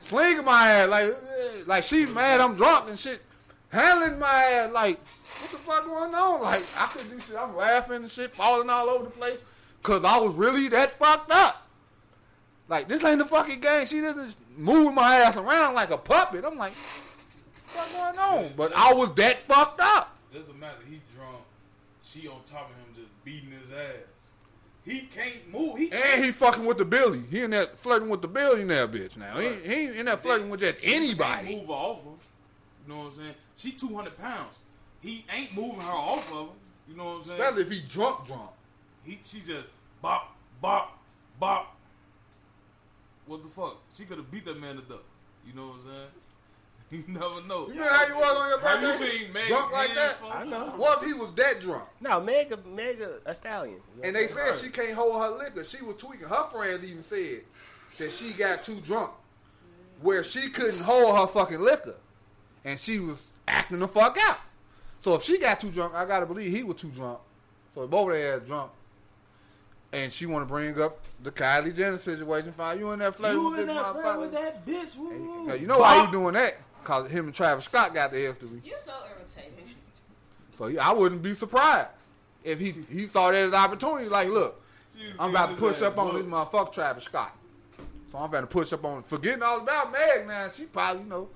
slinging my ass, like, eh, like she's mad I'm drunk and shit. Handling my ass, like, what the fuck going on? Like, I couldn't do shit. I'm laughing and shit, falling all over the place, cause I was really that fucked up. Like, this ain't the fucking game. She doesn't move my ass around like a puppet. I'm like, what's going on? But I was that fucked up. Doesn't matter. He drunk. She on top of him, beating his ass. He can't move. He can't. And he fucking with the Billy. He in there flirting with the Billy billionaire bitch now. He, he ain't in there flirting with just Can't anybody. move her off him. You know what I'm saying? She 200 pounds. He ain't moving her off of him. You know what I'm saying? Especially if he drunk drunk. He, she just bop, bop, bop. What the fuck? She could have beat that man to death. You know what I'm saying? You never know. You know how you was on your Have birthday? you seen Meg drunk like that? full? I know. What if he was that drunk? No, Mega, Mega, a stallion. And they said she can't hold her liquor. She was tweaking. Her friends even said that she got too drunk, where she couldn't hold her fucking liquor, and she was acting the fuck out. So if she got too drunk, I gotta believe he was too drunk. So both of their ass drunk, and she want to bring up the Kylie Jenner situation. Find you in there flirting You with in that friend motherfucker. with that bitch? Woo, woo. You know why you doing that? Cause him and Travis Scott got the history. You're so irritating. So yeah, I wouldn't be surprised if he he saw that as an opportunity. Like, look, She I'm about to push up ass on this motherfucker Travis Scott. So I'm about to push up on forgetting all about Meg now. She probably, you know,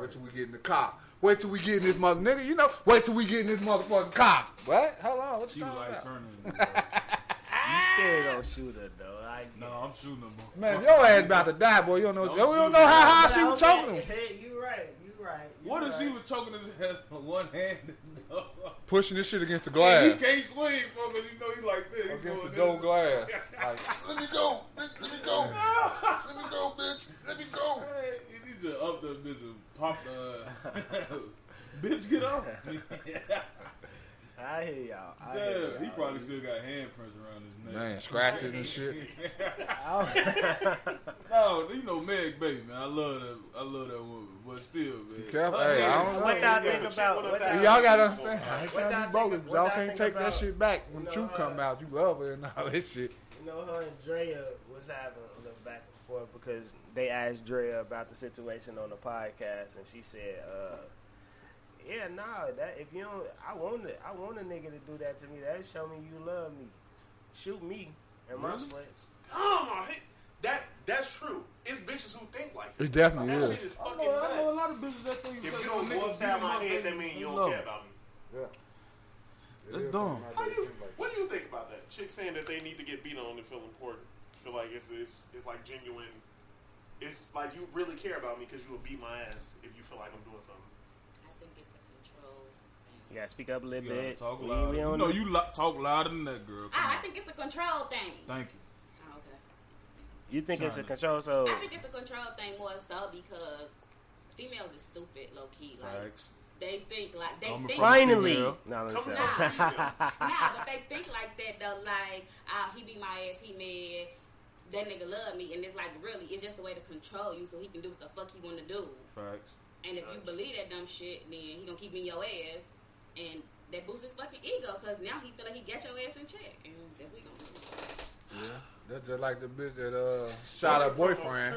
wait till we get in the car. Wait till we get in this mother nigga, you know, wait till we get in this motherfucking car. What? Hold on, what She you was talking like about? turning. You still don't shoot her though. I no, I'm shooting them. Man, your ass about to die, boy. You don't know. Don't you don't know how high she was choking him. think- Hey, you right. You right. you What if she was choking his head with one hand? pushing this shit against the glass. He can't swing, fucker. You know he like this. He Against the this. door glass. Like, let me go, bitch, let me go, let me go, bitch, let me go. Hey, he needs to up the bitch and pop the. bitch, get off. I hear y'all. I hear y'all. he probably still got handprints around his neck. Man, scratches and shit. No, you know Meg Baby, man. I love that. I love that woman, but still, man. Careful. Hey, I don't What know. y'all Yeah, think about? what What I'm y'all, Y'all gotta understand. I ain't What trying y'all to be bogus. think- but what Y'all y'all can't think take that about- shit back when you know, truth come uh, out. You love her and all this shit. You know, her and Drea was having a little back and forth because they asked Drea about the situation on the podcast, and she said, uh, "Yeah, nah, that if you don't, I want it. I want a nigga to do that to me. That show me you love me. Shoot me in my Really? place. Oh, hey, that that's true. It's bitches who think like that. It definitely That is. shit is I fucking know, I know a lot of bitches that think If you don't niggas go beat upside them my up, head, that means you don't love care about me. Yeah. That's It is dumb. How like you, what do you think about that? Chicks saying that they need to get beat on to feel important. Feel like it's it's, it's like genuine. It's like you really care about me because you will beat my ass if you feel like I'm doing something. I think it's a control thing. You gotta speak up a little You bit. talk We- louder. we You don't know you lo- talk louder than that girl. Come I on. think it's a control thing. Thank you. Oh, okay. You think it's a China. control? So I think it's a control thing more so because females is stupid, low key. Like Facts. they think like they Coming think finally, female. no, let me Come say. on. nah, but they think like that though. Like, ah, he be my ass, he mad. That nigga love me, and it's like really, it's just a way to control you, so he can do what the fuck he want to do. Facts. And if you believe that dumb shit, then he gonna keep in your ass, and that boosts his fucking ego, cause now he feel like he got your ass in check, and that's what we gonna do. Yeah. That's just like the bitch that uh, shot her boyfriend.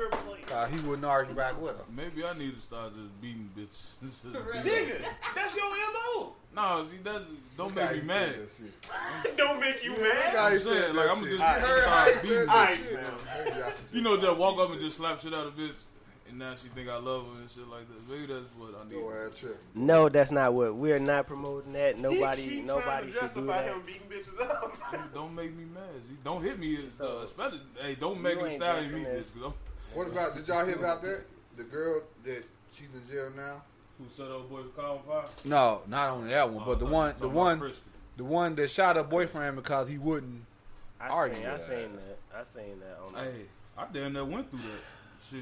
Uh, he wouldn't argue back with her. Maybe I need to start just beating bitches. Just Nigga, that's your mo. No, see that don't make me mad. said that shit. Don't make you Look mad. I'm saying, that like, I'm shit. just just Heard start beating said bitches. Alright, that shit. man. Maybe I should You know, just walk up and just slap shit out of bitch, and now she think I love her and shit like that. Maybe that's what I need. Go ahead, trip. No, that's not what we're not promoting. That nobody, he keep nobody trying to should do that. him beating bitches up. Don't make me mad. Don't hit me. It's, uh, especially, hey, don't make me ain't stallion getting me, this. bitch. 'cause What about, did y'all hear about that? The girl that she's in jail now? Who set up boy with Kyle Fire? No, not only that one, but the one, the one, Crispy. the one that shot her boyfriend because he wouldn't. I Argue seen, I seen that. that. I seen that on. Hey, I damn near went through that. Shit.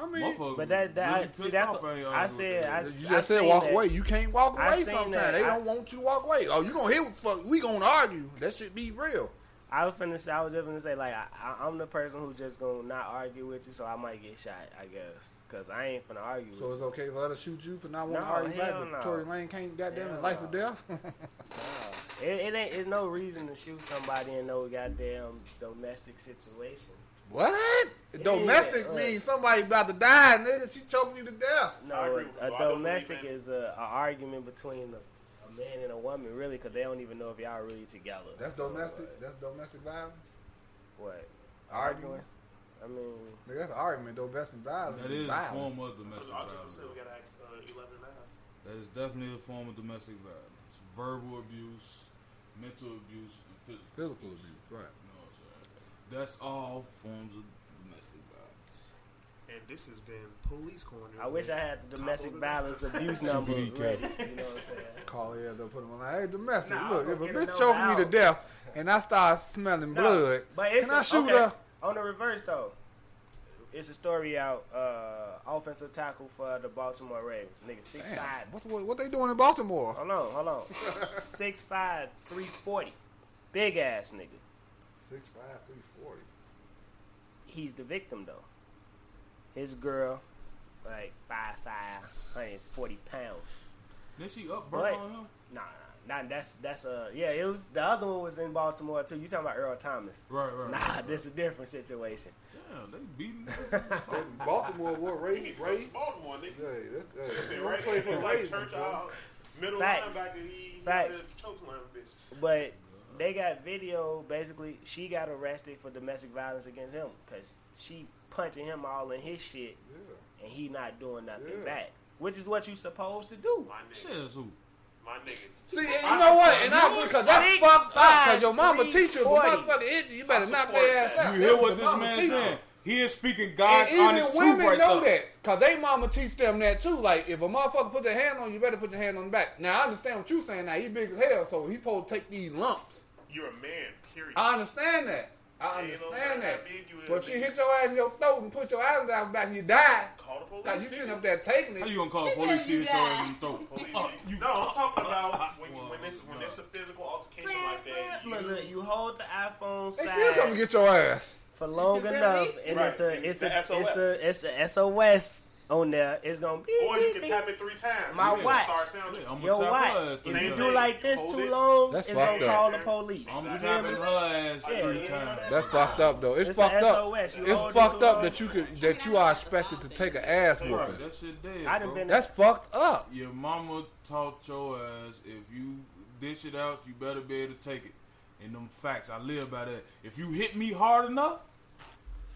I mean, But that, that really I, see, that's what, I said. I, you I said seen walk that. away. You can't walk away sometimes. They I- don't want you to walk away. Oh, you gonna hit? Fuck, we gonna argue. That should be real. I was finna say, I was just gonna say, like, I, I, I'm the person who just gonna not argue with you, so I might get shot, I guess, cause I ain't finna argue So with it's okay for her to shoot you for not wanting No, to argue back, but no. Tory Lane can't goddamn Hell it, life or death. you. It, it ain't. It's no reason to shoot somebody in no goddamn domestic situation. What? Domestic right. means somebody about to die, nigga. She choked you to death. No, agree with a, you. I a don't domestic is a, a argument between a, a man and a woman, really, because they don't even know if y'all really together. That's So, domestic. uh, That's domestic violence. What? Arguing. I mean, Nigga, that's an argument. Domestic violence. That is a violence. form of domestic I just violence. said we gotta ask uh, 11 and. That is definitely a form of domestic violence. Verbal abuse, mental abuse, and physical, Physical abuse, right? You know what I'm saying? That's all forms of domestic violence. And this has been Police Corner. I wish I had the domestic Top of the- violence abuse number CPD ready. cap. You know what I'm saying? Call it up, put them on. Hey, domestic. Nah, Look, if a bitch a choking number me to death and I start smelling No, blood, but it's can I a- shoot okay. her? On the reverse though, it's a story out. Uh, offensive tackle for the Baltimore Ravens. Nigga, six Damn, five. what, what, what they doing in Baltimore? Hold on, hold on. six five, three forty. Big ass nigga. Six five three forty. He's the victim though. His girl, like five five, 140 pounds. Then she up But- burn on him? Nah, nah, nah. That's that's uh yeah. It was the other one was in Baltimore too. You talking about Earl Thomas? Right, right. Nah, right, this is a different situation. Damn, they beating. Baltimore, what He race? need to Race? Baltimore, nigga. Hey, that, hey, They don't right play for there, the like Ravens, church bro. out, middle Facts. linebacker. He, he Facts. chokeslam bitches. But they got video. Basically, she got arrested for domestic violence against him because she punching him all in his shit, Yeah. and he not doing nothing Yeah. back. Which is what you supposed to do. My nigga, Says my nigga. See, and you know what? And I because that's Six, fucked up. Because your mama three, teach you if motherfucker hit you, you better I knock their ass out. You hear what this mama man teach saying? He is speaking And God's even honest truth women right know there. that, cause they mama teach them that too. Like if a motherfucker put their hand on you, you better put your hand on the back. Now I understand what you saying. Now he big as hell, so he supposed to take these lumps. You're a man, period. I understand that. I Ain't no understand telling that. how big you is, But if she nigga. hit your ass in your throat and put your eyes down back and you die, Call the police. like you nigga. sitting up there taking How you gonna call the police said you hit your ass in the throat? Uh, you- no, I'm talking about when, you, when it's when it's a physical altercation like that. You, Look, look, you hold the iPhone They still come side and get your ass. for long enough, and Right. it's a it's The a it's a it's a SOS on there. It's gonna be. or you can tap it three times. My You can watch. Start sounding. I'm Your gonna tap watch. If you do like this Hold too it. long, That's it's gonna up. call the police. I'm You hear tapping me? her ass Yeah. three times. That's fucked up though. It's, It's fucked up. It's fucked up that you could that you are expected to take an ass Right, whooping. that shit dead, I done bro. been. That's fucked up. Your mama taught your ass if you dish it out, you better be able to take it. And them facts, I live by that. If you hit me hard enough,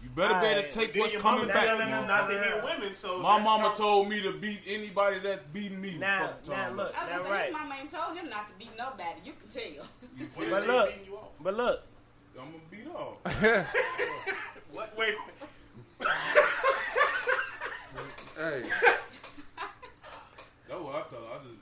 you better be able to take what's coming back. telling them not to motherfucker. hit women. So My mama how- told me to beat anybody that's beating me. Now, now look, about. I was now gonna say right. his mama ain't told him not to beat nobody. You can tell. You What feel if me? they look. you off? But look, I'm gonna beat off. What? Wait. Hey, That's what I tell her. I just,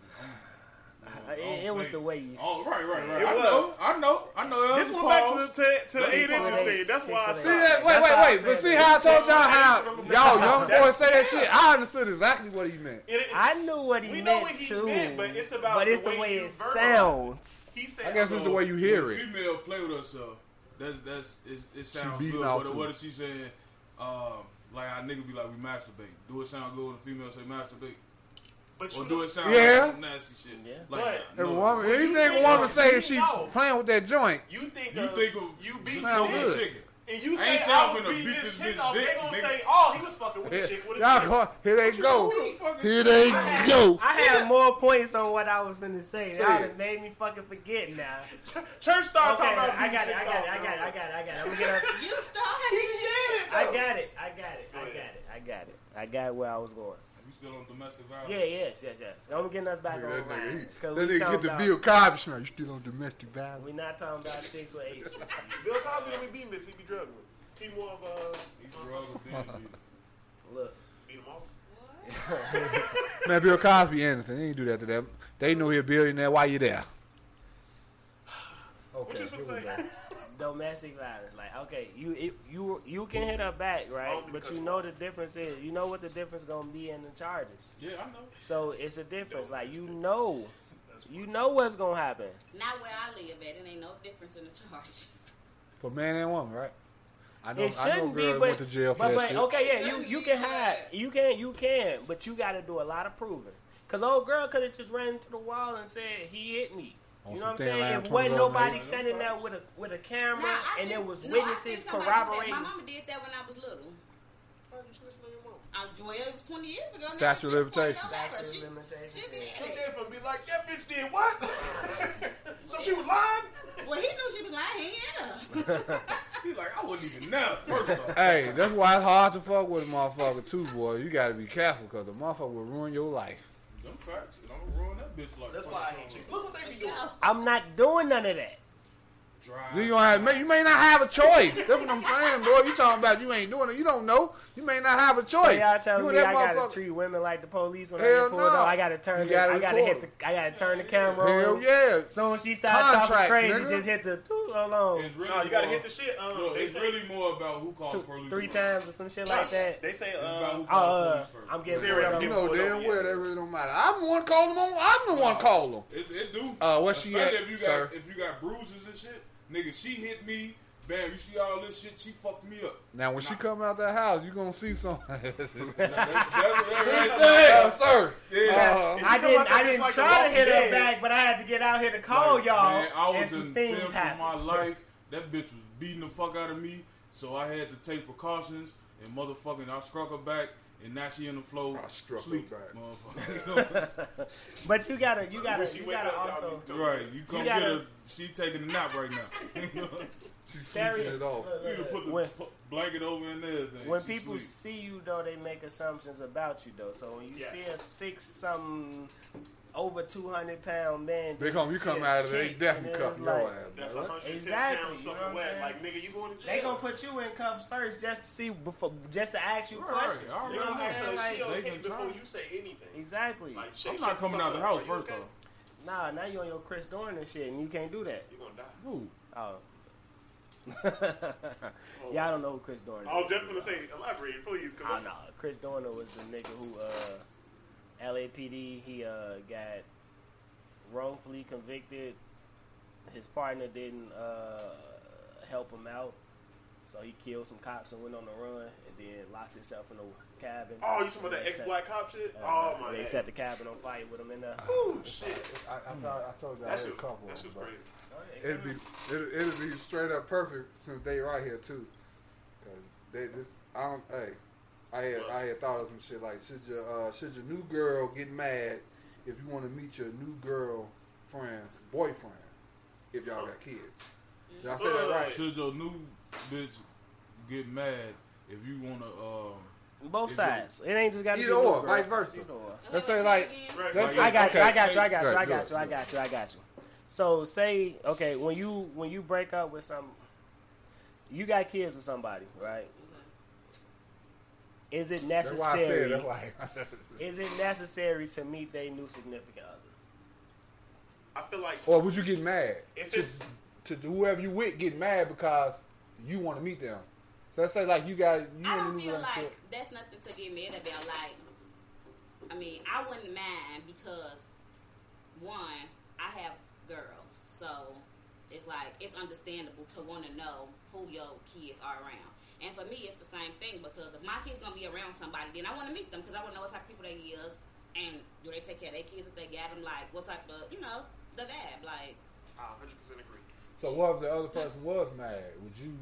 I'm, it, it was the way you. Said. Oh, right, right, right. It I was. know, I know, I know. This That went back pause. to, to, to the That's eight inches thing. That's why I Six see that? Wait, That's wait, wait. But said see how I told y'all how y'all young boys say that shit. I understood exactly what he meant. I knew what he meant know what he too, but it's about but it's the the way, way it sounds. He said, I guess it's the way you hear it. Female play with herself. That's that's it, it sounds good. out What, what is she saying? Um, like our nigga be like we masturbate. Do it sound good when a female say masturbate? But Or do it sound Yeah. like nasty shit? Yeah. Like But- If a no. woman, you anything a woman say that she beating off. playing with that joint, you think You of, think of you beat Sound your good. dick, chicken? and you I say ain't saying I I'm was finna beating beat this this chick off. They dick, gonna nigga. say, oh, he was fucking with the chick with a y'all go, here they go, Who the fuck is here that? they go. I had more points on what I was gonna say. Say That it. would made me fucking forget now. Church started Okay, talking about I beating got it. I chicks got it. I got it. I got it. I got it. I'm gonna. You started. He said it. I got it. I got it. I got it. I got it. I got where I was going. We still on domestic violence. Yeah, yes, yes, yes. I'm getting us back That on nigga, line. he- Cause that we nigga talking get the about, Bill Cosby smell. You still on domestic violence? We're not talking about six or eight. Bill Cosby don't be beating this. He be drugging him. He more of a He drug her Look, beat him off. What? Man, Bill Cosby innocent. He ain't do that to them. They know he a billionaire. Why you there? What you supposed to say? Domestic violence. Like, okay, you it, you you can hit her back, right? Only But you know the difference is, you know what the difference gonna be in the charges. Yeah, I know. So it's a difference. Like you know, you know what's gonna happen. Not where I live at. It ain't no difference in the charges. For man and woman, right? I know. It I know shouldn't be, girls but, went to jail for but, that but shit. okay, yeah, you shouldn't you can but- hide, you can you can, but you got to do a lot of proving. Cause old girl could have just ran into the wall and said he hit me. On You know what I'm saying? line, If wasn't nobody man. standing there with a with a camera Nah, I and seen- there was no, I seen witnesses somebody do that. corroborating. My mama did that when I was little. I, well, uh, it 20 years ago. now. Statute of At this limitations. don't matter. Statute She- of limitations, She yeah. did She did for be like, that bitch did what? so she was lying? Well, he knew she was lying. He hit her. He's like, I wouldn't even know. First off, Hey, that's why it's hard to fuck with a motherfucker too, boy. You gotta be careful because the motherfucker will ruin your life. Them facts. and I'm gonna ruin that bitch like. That's why I hate chicks. Look what they be doing. I'm not doing none of that. Drive. You gonna have, may- you may not have a choice. That's what I'm saying, boy. You talking about you ain't doing it. You don't know. You may not have a So choice. y'all you telling and me I gotta treat women like the police when I Hell get pulled no. up? I gotta turn. The, gotta I gotta hit the. I gotta turn the camera Hell on. yeah. Soon as she starts talking crazy, nigga. just hit the. Too long. It's really No, you gotta more- hit the shit. Um, Look, it's say, really more about who called Two, the police three first. times or some shit like that. they say, It's about who uh, called Uh, the police first. I'm getting Siri, pulled I'm up. You know damn well yeah. that really don't matter. I'm the one calling them on. I'm the one calling them. It, it do. Uh, where she Especially at, if you sir? got if you got bruises and shit, nigga. She hit me. Bam, you see all this shit. She fucked me up. Now when she come out that house, you gonna see something. That's, that's, that's right yeah, there. sir. Yeah. Uh-huh. I didn't. I didn't like try to hit her Dead. back, but I had to get out here to call Like, y'all. Man, I was some in things fear for happened. my life. That bitch was beating the fuck out of me, so I had to take precautions. And motherfucking, I struck her back, and now she in the flow I struck her sleep, back. motherfucker. But you gotta. You gotta. She You gotta up, also. right? You come gotta- get her. She taking a nap right now. Stereo- it off. you to put the when- blanket over and everything. when She people sleep. see you though, they make assumptions about you though. So when you Yes. see a six something over two hundred pound man. Big home, you come out of there, they definitely cuff it's your like- ass. That's boy. 110 Exactly, pounds you know what I'm wet. Like, nigga, you going to jail. They gonna put you in cuffs first just to see before, just to ask you Right, questions. I You know what I'm saying? is she Like, okay can before try. you say anything. exactly. Like, shake, I'm not coming the out the house up. Are you first okay? though. Nah, now you on your Chris Dorn and shit, and you can't do that. You gonna die. Who? Oh. Y'all don't know who Chris Dorn is. I was just gonna say, elaborate, please. 'cause I know. Chris Dorner was the nigga who uh LAPD he uh got wrongfully convicted. His partner didn't uh help him out. So he killed some cops and went on the run and then locked himself in a cabin. Oh, you talking about that They ex-black cop shit? uh, oh my They god. set the cabin on fire with him in there. Oh shit. I, I, thought, I told you I That had a shit, couple. that of shit's crazy. It'd be it'd, it'd be straight up perfect since they right here too. Cause they this I don't hey I had I had thought of some shit like should your uh, should your new girl get mad if you want to meet your new girl friend's boyfriend if y'all got kids. Did I say that right? Should your new bitch get mad if you wanna um Both sides. It ain't just got to be Either or, girl. vice versa. Either or. Let's say like Right, let's right. say, I got you. I got you. I got you. I got you. I got you. I got you. So say okay when you when you break up with some, you got kids with somebody, right? Is it That's why I said necessary? that's. Is it necessary to meet their new significant other? I feel like or would you get mad? If to, it's- to whoever you with get mad because you want to meet them. So let's say like you got you I in don't new feel relationship. like that's nothing to get mad about. Like, I mean, I wouldn't mind because one, I have girls, so it's like it's understandable to want to know who your kids are around. And for me, it's the same thing because if my kids gonna be around somebody, then I want to meet them because I want to know what type of people they is and do they take care of their kids if they got them. Like, what type of, you know, the vibe. Like, I 100 percent agree. So what if the other person was mad? Would you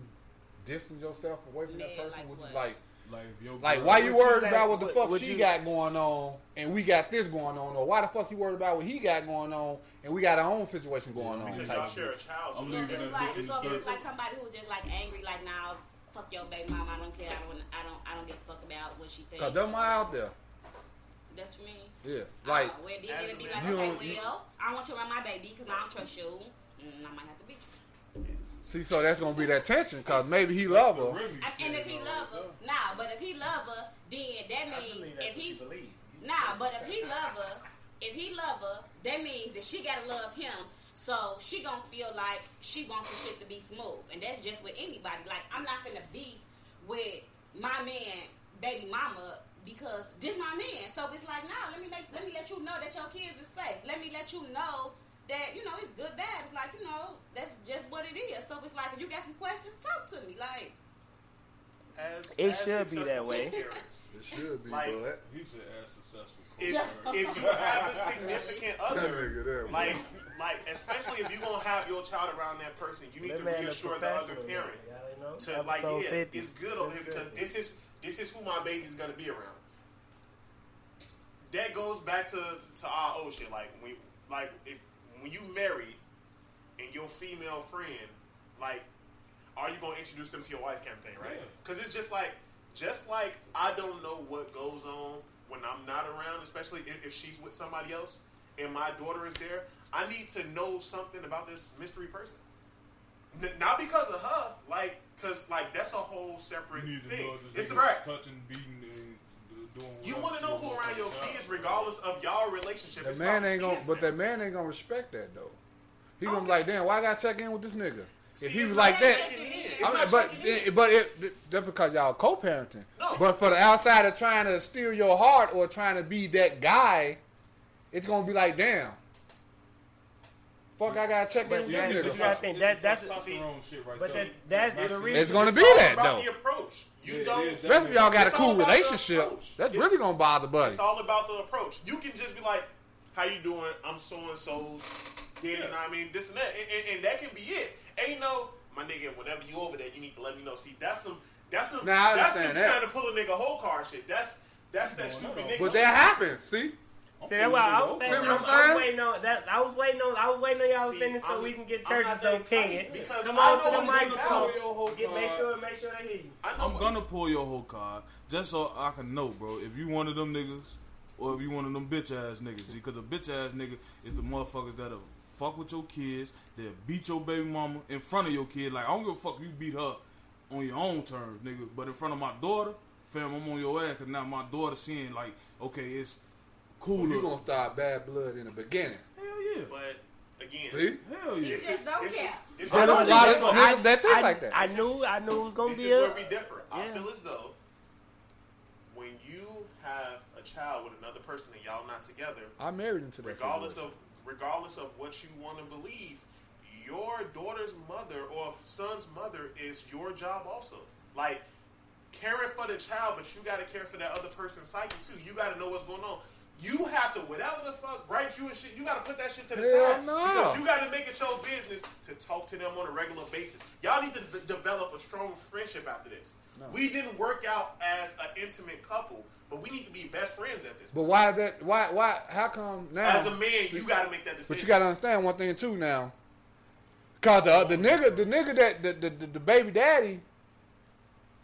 distance yourself away from that person? like Would you what? like like if your like why you Would you worried let- about what the would- fuck would she you- got going on and we got this going on, or why the fuck you worried about what he got going on and we got our own situation going on? Because type y'all of share a child. So I'm So it was like, in so if it was like somebody who was just like angry, like now, fuck your baby mama. I don't care. I don't. I don't. I don't give a fuck about what she thinks. Cause them out there. That's what you mean. Yeah. Like uh, well, then as it'd be like, man- okay, You don't- well, I want you around my baby because I don't trust you. Mm, I might have to be. see, so that's gonna be that tension because maybe he love her. and if he love her, nah. But if he love her, then that means if he. Nah, but if he love her, if he love her, that means that she gotta love him. So she gonna feel like she wants the shit to be smooth, and that's just with anybody. Like I'm not gonna beef with my man, baby mama, because this my man. So it's like, nah, let me make, let me let you know that your kids is safe. Let me let you know that you know it's good, bad. It's like you know that's just what it is. So it's like if you got some questions, talk to me. Like As, It as should be that way. co-parents, It should be, Like- but He said as successful. if, if you have a significant other, nigga there. boy. like, like especially if you're gonna have your child around that person, you need That to reassure the other professional, parent y'all know? to like, yeah, 50, it's good over here because this is this is who my baby's gonna be around. That goes back to to our old shit. Like when like if when you marry and your female friend, like, are you gonna introduce them to your wife campaign, right? Yeah. Because it's just like just like I don't know what goes on when I'm not around, especially if, if she's with somebody else and my daughter is there. I need to know something about this mystery person. N- Not because of her, like, cause like that's a whole separate You need to thing. know this It's nigga right. touching, beating, and doing. You whatever want to know who around your kids, regardless of y'all relationship. That man ain't gonna, but now. that man ain't gonna respect that though. He gonna be like, damn, why I gotta check in with this nigga? See, if he it's was like that, checking in. I mean, but checking in. but it that's because y'all co-parenting. No. But for the outsider trying to steal your heart or trying to be that guy, it's gonna be like, damn. Fuck, I gotta check in But with that nigga. you gotta think It's that- a that's- shit right but there. that- that's the That's- reason- It's gonna be all that about though. The approach. You Yeah, don't. it is Especially if y'all got a cool all about the relationship. That's It's- really gonna bother Buddy. It's all about the approach. You can just be like, "How you doing? I'm so and so's." Yeah, you know what I mean, this and that, and, and, and that can be it. Ain't no, my nigga. Whenever you over there, you need to let me know. See, that's some, that's some, Nah, I that's understand some that. trying to pull a nigga whole car shit. That's that's that stupid nigga. But that happens. See, See, that's why I was, Okay. I was, I was waiting on that. I was waiting on. I was waiting on y'all to See, finish so I'm- we can get I'm church's not that opinion. tight because Come on to the microphone. Get, make sure, make sure they hear you. I know I'm gonna pull your whole card just so I can know, bro. If you one of them niggas or if you one of them bitch ass niggas. Because a bitch ass nigga is the motherfuckers that'll fuck with your kids, they'll beat your baby mama in front of your kid. Like I don't give a fuck you beat her on your own terms, nigga. But in front of my daughter, fam, I'm on your ass because now my daughter seeing like, okay, it's cooler. You gonna start bad blood in the beginning. Hell yeah. But again, See? Hell You yeah. this just is- don't this care. this is There's a where lot of niggas that think I, like that. I knew, I knew it was gonna This be is a. where we differ. I feel as though when you have a child with another person and y'all not together, I married into that. regardless situation. of regardless of what you want to believe, your daughter's mother or son's mother is your job also. Like caring for the child, but you got to care for that other person's psyche too. You got to know what's going on. You have to, whatever the fuck gripes you and shit, you got to put that shit to the Hell side no. because you got to make it your business to talk to them on a regular basis. Y'all need to v- develop a strong friendship after this. We didn't work out as an intimate couple, but we need to be best friends at this. But why that? Why? Why? How come now? As a man, you got to make that decision. But you gotta understand one thing too now. Cause the the nigga the nigga that the the, the, the baby daddy,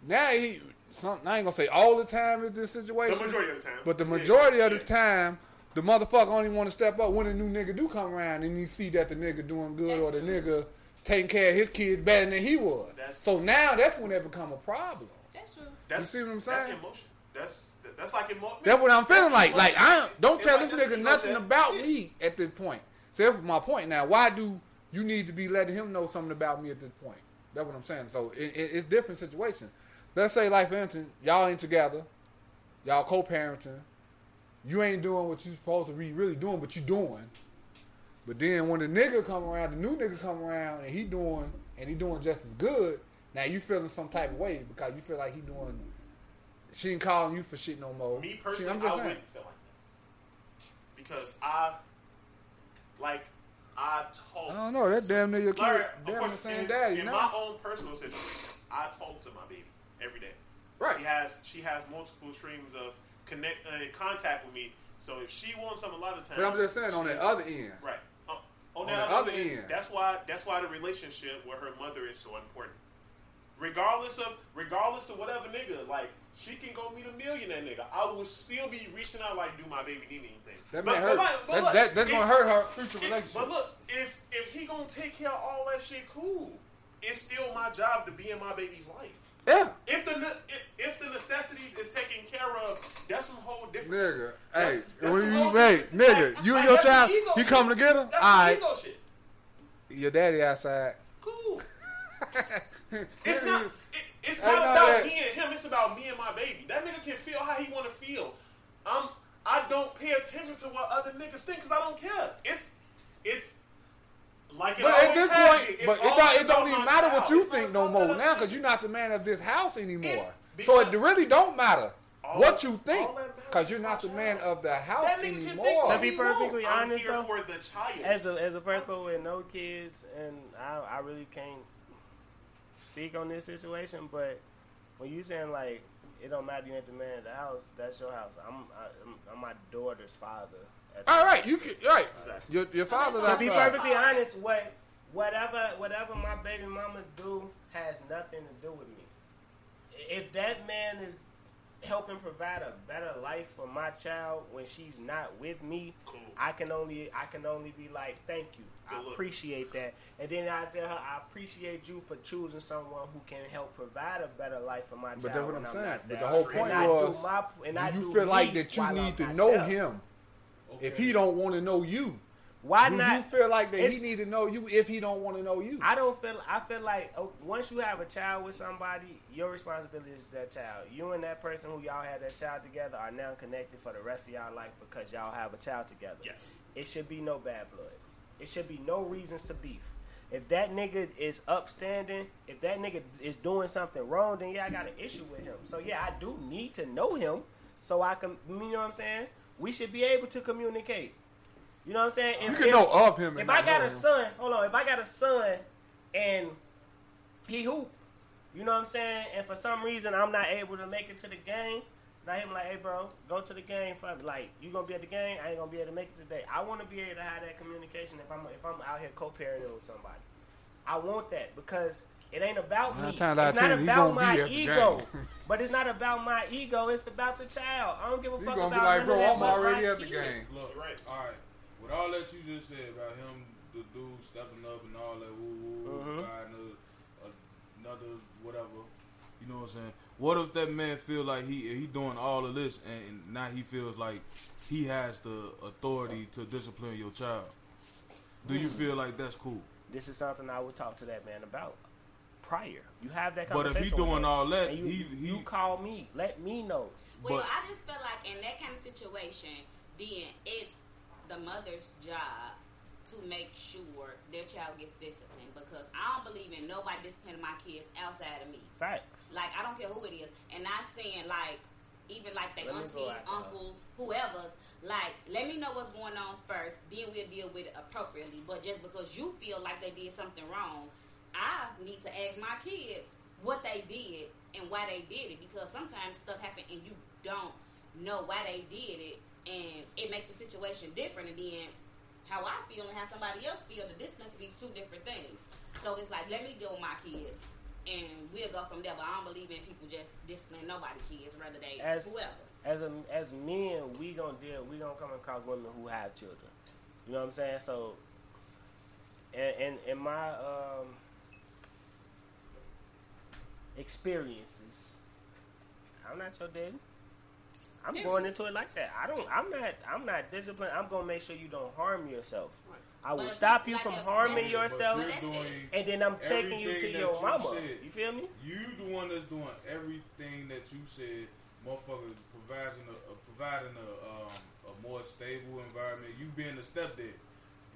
now he some, I ain't gonna say all the time is this situation. The majority of the time. But the Yeah, majority of yeah. the time, the motherfucker only want to step up when a new nigga do come around and you see that the nigga doing good or the nigga taking care of his kids better than he was. That's- so now that's when it become a problem. That's true. That's, You see what I'm saying? That's saying? emotion. That's that's like emotion. That's what I'm feeling like. emotion. Like I don't It's tell like this this nigga nothing check. about Yeah. me at this point. So that's my point now. Why do you need to be letting him know something about me at this point? That's what I'm saying. So it, it, it's different situations. Let's say, for instance, y'all ain't together, y'all co-parenting. You ain't doing what you supposed to be really doing, but you doing. But then when the nigga come around, the new nigga come around, and he doing and he doing just as good. Now you feeling some type of way because you feel like he doing. She ain't calling you for shit no more. Me She- personally, I'm I just saying. wouldn't feel like that because I like I told. I don't know. That damn nigga of damn the same in, daddy in now. my own personal situation, I talk to my baby every day. Right. She has she has multiple streams of connect uh, contact with me. So if she wants something, a lot of times. But I'm just saying on the other end. Right. Uh, on, On that the other end, end. that's why that's why the relationship with her mother is so important. Regardless of regardless of whatever nigga, like she can go meet a millionaire nigga. I will still be reaching out like, do my baby need anything? That But- but hurt. like- but That, look, that, that's if- gonna hurt her future relationship. But look, if if he gonna take care of all that shit, cool. It's still my job to be in my baby's life. Yeah, If the if, if the necessities is taken care of, that's some whole different. nigga. That's- hey, that's when you, hey, different- nigga, you like, and your child, shit. coming together? All That's some right, ego shit. your daddy outside. Cool. It's not. It, it's Ain't not about that. me and him. It's about me and my baby. That nigga can feel how he want to feel. Um, I don't pay attention to what other niggas think because I don't care. It's it's like it But at this point, been. But it don't, it don't even my matter what you It's think no more now because you're not the man of this house anymore. It- so it really don't matter All- what you think all that matters because you're not the man child. of the house That nigga can think anymore. To be perfectly I'm honest, here though, for the child. as a as a person with no kids, and I I really can't speak on this situation, but when you saying like it don't matter you ain't the man of the house, that's your house. I'm I, I'm, I'm my daughter's father. At the All right, you can, right. Exactly. Your, your father's To be outside. perfectly honest, what whatever whatever my baby mama do has nothing to do with me. If that man is helping provide a better life for my child when she's not with me, Cool. I can only I can only be like, thank you. I appreciate that. And then I tell her, I appreciate you for choosing someone who can help provide a better life for my child. But that's what I'm I'm saying. But the whole And point I was, do my, and I do you do feel like that you need to know there. him if he don't want to know you? Why do not? you feel like that he need to know you if he don't want to know you? I don't feel. I feel like oh, once you have a child with somebody, your responsibility is that child. You and that person who y'all had that child together are now connected for the rest of y'all life because y'all have a child together. Yes. It should be no bad blood. It should be no reasons to beef. If that nigga is upstanding, if that nigga is doing something wrong, then yeah, I got an issue with him. So yeah, I do need to know him so I can. You know what I'm saying? We should be able to communicate. You know what I'm saying? you If- can if- know of him. if I got a son, hold on. If I got a son and he hoop, you know what I'm saying, and for some reason I'm not able to make it to the game, hit him like, hey bro, go to the game. Fuck, like you gonna be at the game, I ain't gonna be able to make it today. I want to be able to have that communication if I'm if I'm out here co-parenting with somebody. I want that because it ain't about Nine me. It's not ten, about my ego. but it's not about my ego. It's about the child. I don't give a He fuck gonna about be like, none bro, of that I'm already at the game. Look, right. All right. With all that you just said about him, the dude stepping up and all that woo woo, Mhm. buying a, another whatever. You know what I'm saying? What if that man feel like he he doing all of this and, and now he feels like he has the authority to discipline your child? Do you feel like that's cool? This is something I would talk to that man about prior. You have that But if he's doing him, all that, you, he he you call me, let me know. Well, But- I just feel like in that kind of situation, then it's the mother's job to make sure their child gets disciplined because I don't believe in nobody disciplining my kids outside of me. Facts. Like I don't care who it is, and not saying like even like they Let me go aunties, uncles, whoever's. Like let me know what's going on first, then we'll deal with it appropriately. But just because you feel like they did something wrong, I need to ask my kids what they did and why they did it because sometimes stuff happen and you don't know why they did it, and it make the situation different. And then how I feel and how somebody else feel, the discipline could be two different things. So it's like let me deal with my kids and we'll go from there. But I don't believe in people just disciplining nobody kids, rather they As whoever. as a, as men, we gonna deal. We gonna come across women who have children. You know what I'm saying? So, and in, in my um, experiences, I'm not your daddy. I'm Period. going into it like that. I don't. I'm not. I'm not disciplined. I'm gonna make sure you don't harm yourself. I will But stop you like from harming yourself, But That's you're it. doing and then I'm taking you to your that you mama. said. You feel me? You the one that's doing everything that you said, motherfucker, providing a, uh, providing a, um, a more stable environment. You being a stepdad.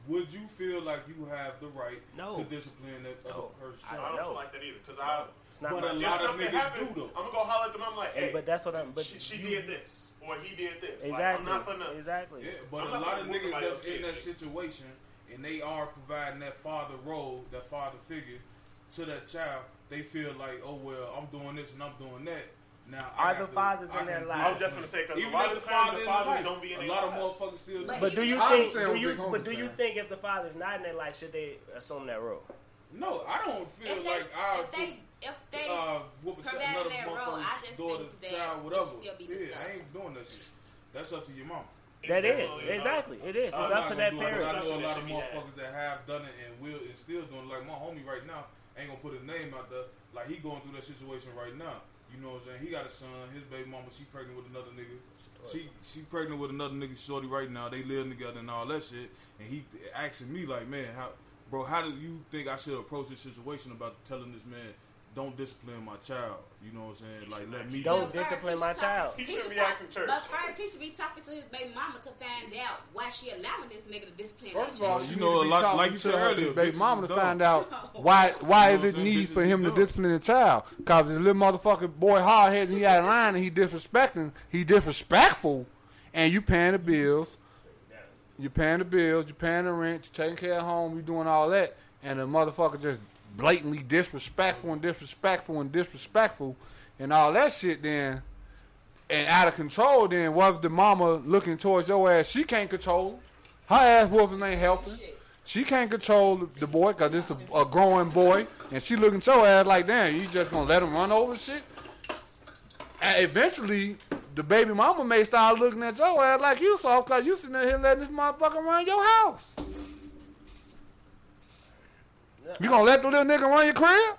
Would you feel like you have the right No. to discipline that No. other person's I I don't No. feel like that either. Because I, It's not But my a if lot of niggas happened, do, though. I'm gonna go holler at them. I'm like, Hey, hey, but that's what I'm. But she, she you- did this or he did this. Exactly. Like, I'm not finna. exactly. Yeah, but I'm a lot of niggas that's in kid. that situation and they are providing that father role, that father figure to that child, they feel like, oh well, I'm doing this and I'm doing that. Now, Are I the got to- fathers I in their can lives? I was just gonna say because a lot if of the times the fathers life, don't be in a their lot of lives. motherfuckers still. But do. But do you I think? Do you? But do you saying. think if the father's not in their life, should they assume that role? No, I don't feel If they, like I if they, if they, uh, whoop a child, providing another that role, I just daughter, think that child, whatever. still be Yeah, I ain't doing that shit. That's up to your mom. That is exactly. It is. It's I'm up to that do it, parent. I know a lot of should be motherfuckers that have done it and will and still doing. it. Like my homie right now ain't gonna put his name out there. Like he going through that situation right now. You know what I'm saying? He got a son. His baby mama, she pregnant with another nigga. She she pregnant with another nigga shorty right now. They living together and all that shit. And he asking me like, man, how, bro, how do you think I should approach this situation about telling this man, don't discipline my child? You know what I'm saying? Like let me. Don't do it. But first, discipline my should talk- child. He He should should react talk, in church. But first, he should be talking to his baby mama to find out why she allowing this nigga to discipline First of that all, you know, need a lot- like you said earlier, baby mama to dumb. find out why why You is it what need for be him to discipline the child? Cause the little motherfucking boy hard headed, he out of line and he disrespecting, he disrespectful, and you paying the bills, you paying the bills, you paying the rent, you taking care of home, you doing all that, and the motherfucker just blatantly disrespectful and disrespectful and disrespectful and all that shit. Then and out of control. Then if the mama looking towards your ass? She can't control. Her ass whooping ain't helping. She can't control the boy because it's a, a growing boy, and she looking your ass like, damn, you just gonna let him run over shit? And eventually, the baby mama may start looking at your ass like you soft because you sitting there here letting this motherfucker run your house. You gonna let the little nigga run your crib?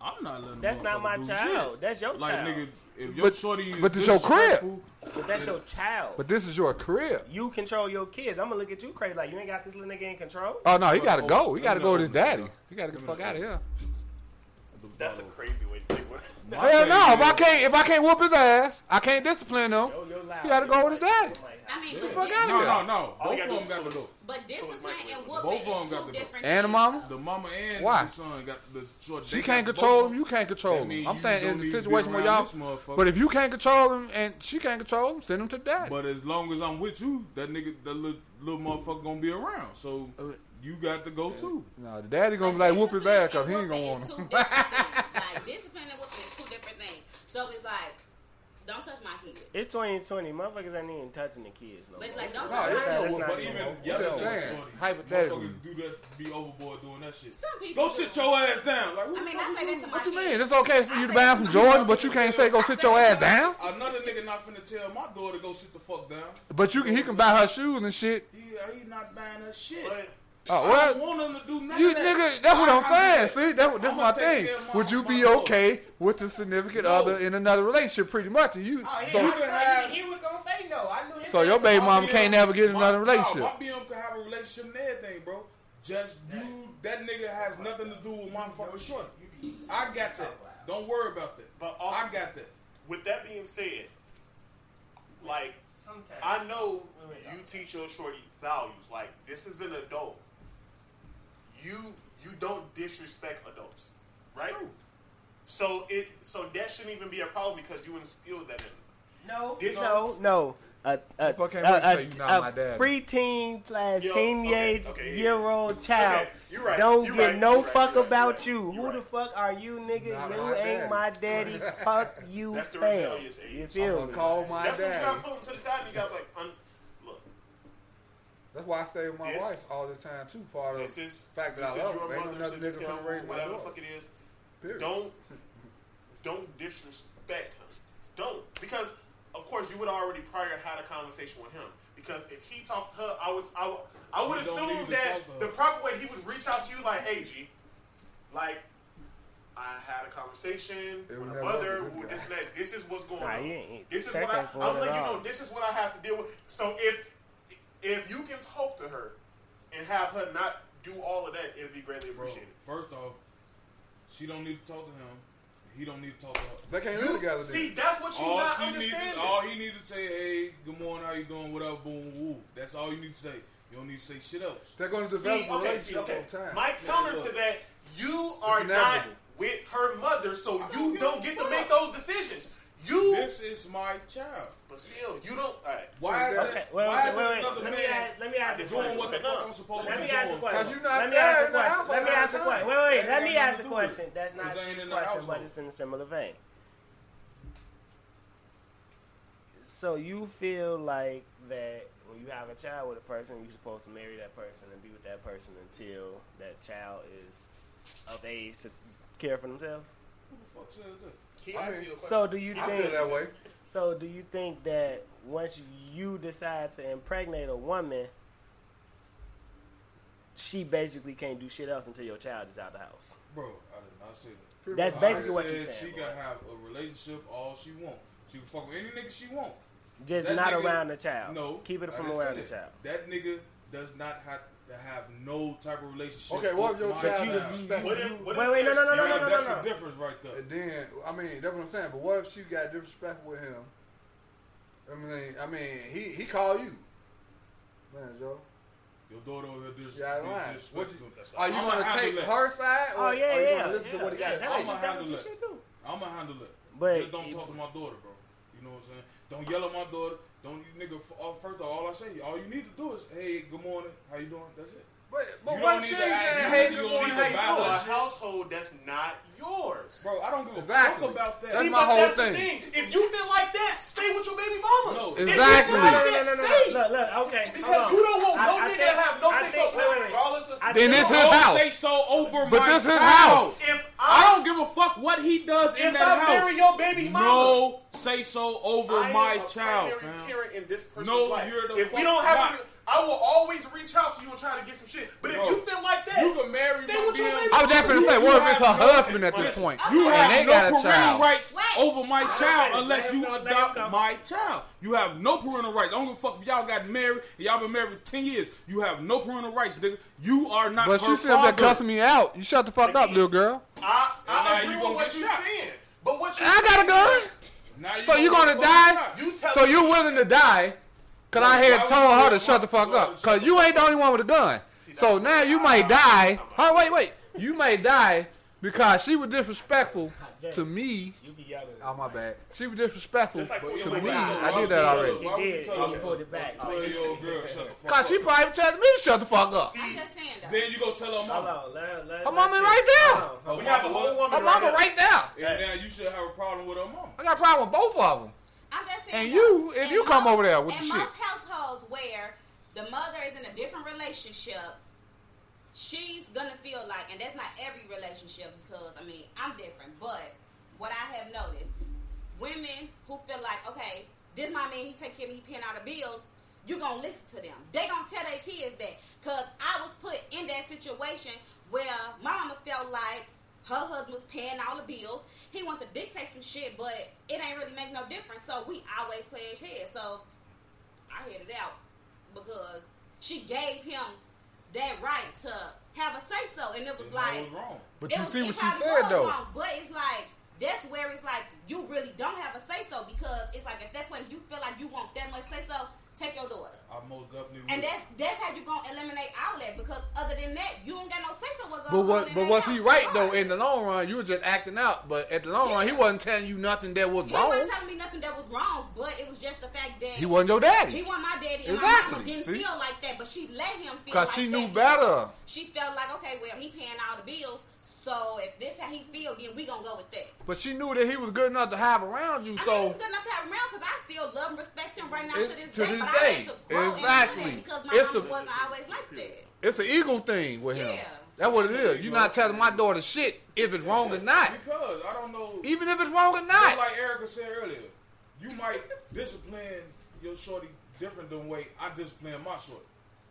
I'm not letting. That's not my child. shit. That's your Like child. nigga, if your But- shorty is but it's your crib. But that's your child. But this is your crib. you control your kids. I'm gonna look at you crazy like you ain't got this little nigga in control. Oh no, he gotta go. He gotta go know with his what you daddy. He gotta get the fuck out of here. That's a crazy way to think. about it. My Hell no! If I can't, if I can't whoop his ass, I can't discipline him. Yo, you're. He gotta go with his daddy. I mean, Yeah. but, fuck dis- outta No, here. no, no. All Both of them got is to go. but discipline and Both whooping of them is got two to go. different And the things. mama, The mama and Why? the son got the short. she can't control both. him. You can't control That him. I'm you saying don't in the to be situation where around y'all. this motherfucker. But if you can't control him and she can't control him, send him to daddy. But as long as I'm with you, that nigga, that little, little motherfucker gonna be around. So you got to go too. No, the daddy gonna be like whoop his ass because he ain't gonna want him. Two different things. Like discipline and whooping is two different things. So it's like don't touch my kids. It's 2020. Motherfuckers ain't even touching the kids no But like, don't No, touch my kids. well, But even even no- y'all I'm just saying, hypothetically. Do that, be overboard doing that shit. Some people Go do. sit your ass down. Like, who I mean, I say that to my What you mean? It's okay for you I to buy from Jordan, but you can't say go sit your ass down. Another nigga not finna tell my daughter to go sit the fuck down. But you can, he can buy her shoes and shit. He, he not buying her shit. But Oh, I don't want him to do none You nigga, that's what I I'm saying. to- See, that, that's I'ma my thing. care of my- Would you be daughter. okay with the significant No. other in another relationship? Pretty much, and you. Oh, yeah, so, I you was can like, have- he, he was gonna say no. I knew his So your baby My mama BM can't never get another relationship. No, my BM can have a relationship and everything, bro. Just you, that nigga has nothing to do with my fucking shorty. I got that. Don't worry about that. But also- I got that. with that being said, like Sometimes. I know you uh. teach your shorty values. Like this is an adult. You you don't disrespect adults, right? True. So it so that shouldn't even be a problem because you instilled that in. them. No, This- no, no. A, a, Fuck a, wait to say a, my a preteen slash Yo, teenage okay, okay, year old child Okay, you're right, don't you're get right, no you're right, fuck right, about you're right, Who you're the fuck are you, nigga? Not you my ain't daddy. my daddy. fuck you, That's the fam. rebellious age. You feel I'm me? gonna call my That's when you gotta pull them to the side and you gotta like, un- look, That's why I stay with my This- wife all the time too. Part of this is fact that this I love her. Ain't no mother, another nigga significant finna raise my whatever the fuck it is. Period. Don't don't disrespect him. Don't because of course you would already prior had a conversation with him. Because if he talked to her, I was I, would- I would assume that talk to her. the proper way he would reach out to you like, hey G, like I had a conversation It with would my mother. happen to with this This and that. This is what's going Nah, on. he ain't- he- This is what I. I'm it letting you know. This is what I have to deal with. So if if you can talk to her and have her not do all of that, it'd be greatly Bro, appreciated. first off, she don't need to talk to him. He don't need to talk to her. They can't live together. See, Then. that's what you All not she needs, all he need to say, hey, good morning, how you doing, whatever, boom, woo. That's all you need to say. You don't need to say shit else. They're going to See, develop a okay, relationship okay. over time. My counter look. to that, you are not with her mother, so you don't get to make those decisions. You, This is my child. but still, you don't. All right. Why is Okay, that? wait, why wait, is wait, it wait. another Let me man ask, let me ask a just doing what the question. fuck I'm supposed Let to me be ask a doing? question. Cause you not Let me there ask a question. Let me ask a question. Wait, wait, let me ask a nothing to do with it. question. That's not Because they ain't this in the question, but it's in a similar vein. So you feel like that when you have a child with a person, you're supposed to marry that person and be with that person until that child is of age to care for themselves. Who the fuck said that? He I asked mean, you a question. So do you I think? that way. So do you think that once you decide to impregnate a woman, she basically can't do shit else until your child is out of the house? Bro, I did not say that. That's I basically what said you said. She boy. can have a relationship all she want. She can fuck with any nigga she want. Just That not nigga- around the child. No, keep it I from around the child. That nigga does not have to have no type of relationship. Okay, what if with your my child child. is disrespectful? What if, what Wait, wait, no, no, no, no, no, no, that's no. the difference right there. And then, I mean, that's what I'm saying. But what if she got disrespectful with him? I mean, I mean, he he called you, man, Joe. Your daughter over here dis- Yeah, be right. What you, are you I'ma gonna take her side, or Oh yeah, are you yeah, gonna listen yeah, to what he yeah, got that's to what say? you, I'ma that's what you handle should do. I'ma handle it. But Just don't talk to my daughter, bro. You know what I'm saying? Don't yell at my daughter. Don't you nigga. uh, First of all, all I say, all you need to do is, hey, good morning, how you doing? That's it. But, but You what don't if need she to ask saying, You good don't morning, need to how you For a household that's not yours. Bro, I don't give a Exactly. fuck about that. That's See, my but whole that's thing. Thing. If you feel like that, stay with your baby mama. No. If you Exactly. feel No, like no, no, that, no, no, stay. no. Look, look, okay. Because on. you don't want no I- I nigga think- to have no say so, wait, wait, wait. regardless of. Then think- it's his house. say so over But my this his child. house. If I I, don't give a fuck what he does in if that I house. marry your baby mama, No, say so over I am my a child, primary fam. in this No, you're the if we don't have, not. to, I will always reach out to you and try to get some shit. But if Bro, you feel like that, You can marry stay with your baby. I was just mama. gonna say, You what if it's her no- husband at this point, You and have they no got a parental child? rights Wait. over my child unless you him go, let him adopt my child. You have no parental rights. I don't give a fuck if y'all got married. Y'all been married ten years. You have no parental rights, nigga. You are not But her she still father. been cussing me out. You shut the fuck up, little girl. I, I agree you with gonna what get you're saying. But what you I got a gun. Now So you gonna gonna die? fucking shot. You tell So you willing to die? Cause I had told her to shut the fuck up. Cause you ain't the only one with a gun. So now you might die. Oh wait, wait. You may die because she was disrespectful to me. You be yelling. Oh my bad. She was disrespectful like to me. I did that already. Why would you did. tell You a it back. twelve-year-old girl shut the fuck Cause up? she probably telling me to shut the fuck up. I'm just saying. Then you go tell her Hold mama. on. Let, let, Her mama right there. We have a whole woman Her mama right right there. And now you should have a problem with her mama. I got a problem with both of them. I'm just saying. And you- if in you come most- over there with in the shit. most households where the mother is in a different relationship, she's gonna feel like, and that's not every relationship because I mean I'm different, but what I have noticed, women who feel like, okay, this my man, he take care of me, he paying all the bills. You gonna listen to them. They gonna tell their kids that. Cause I was put in that situation where my mama felt like her husband was paying all the bills. He wanted to dictate some shit, but it ain't really make no difference. So we always play his head. So I hit it out because she gave him that right to have a say so, and it was It's like always wrong. But you was- see what she said though. wrong, but it's like that's where it's like you really don't have a say so because it's like at that point if you feel like you want that much say so, take your daughter. I most definitely would. And that's that's how you gonna eliminate all that because other than that, you don't got no say so what goes But what? But that was he right though? In the long run, you were just acting out. But at the long run, he wasn't telling you nothing that was He wrong. He wasn't telling me nothing that was wrong, but it was just the fact that He wasn't your daddy. He wasn't my daddy, and my Exactly. mama didn't See? feel like that, but she let him feel Cause like she knew because better. She felt like, okay, well, he paying all the bills, so if this how he feel, then we gonna go with that. But she knew that he was good enough to have around you. I mean, So he's good enough to have around because I still love and respect him right now It- to this to day. this but day. I had to grow Exactly. into that because my It's mama a- wasn't always like that. it's an ego thing with him. Yeah. That's what it is. You're not telling my daughter shit if it's wrong or not. Because I don't know. Even if it's wrong or Just not. like Erica said earlier, you might discipline your shorty different than the way I discipline my shorty.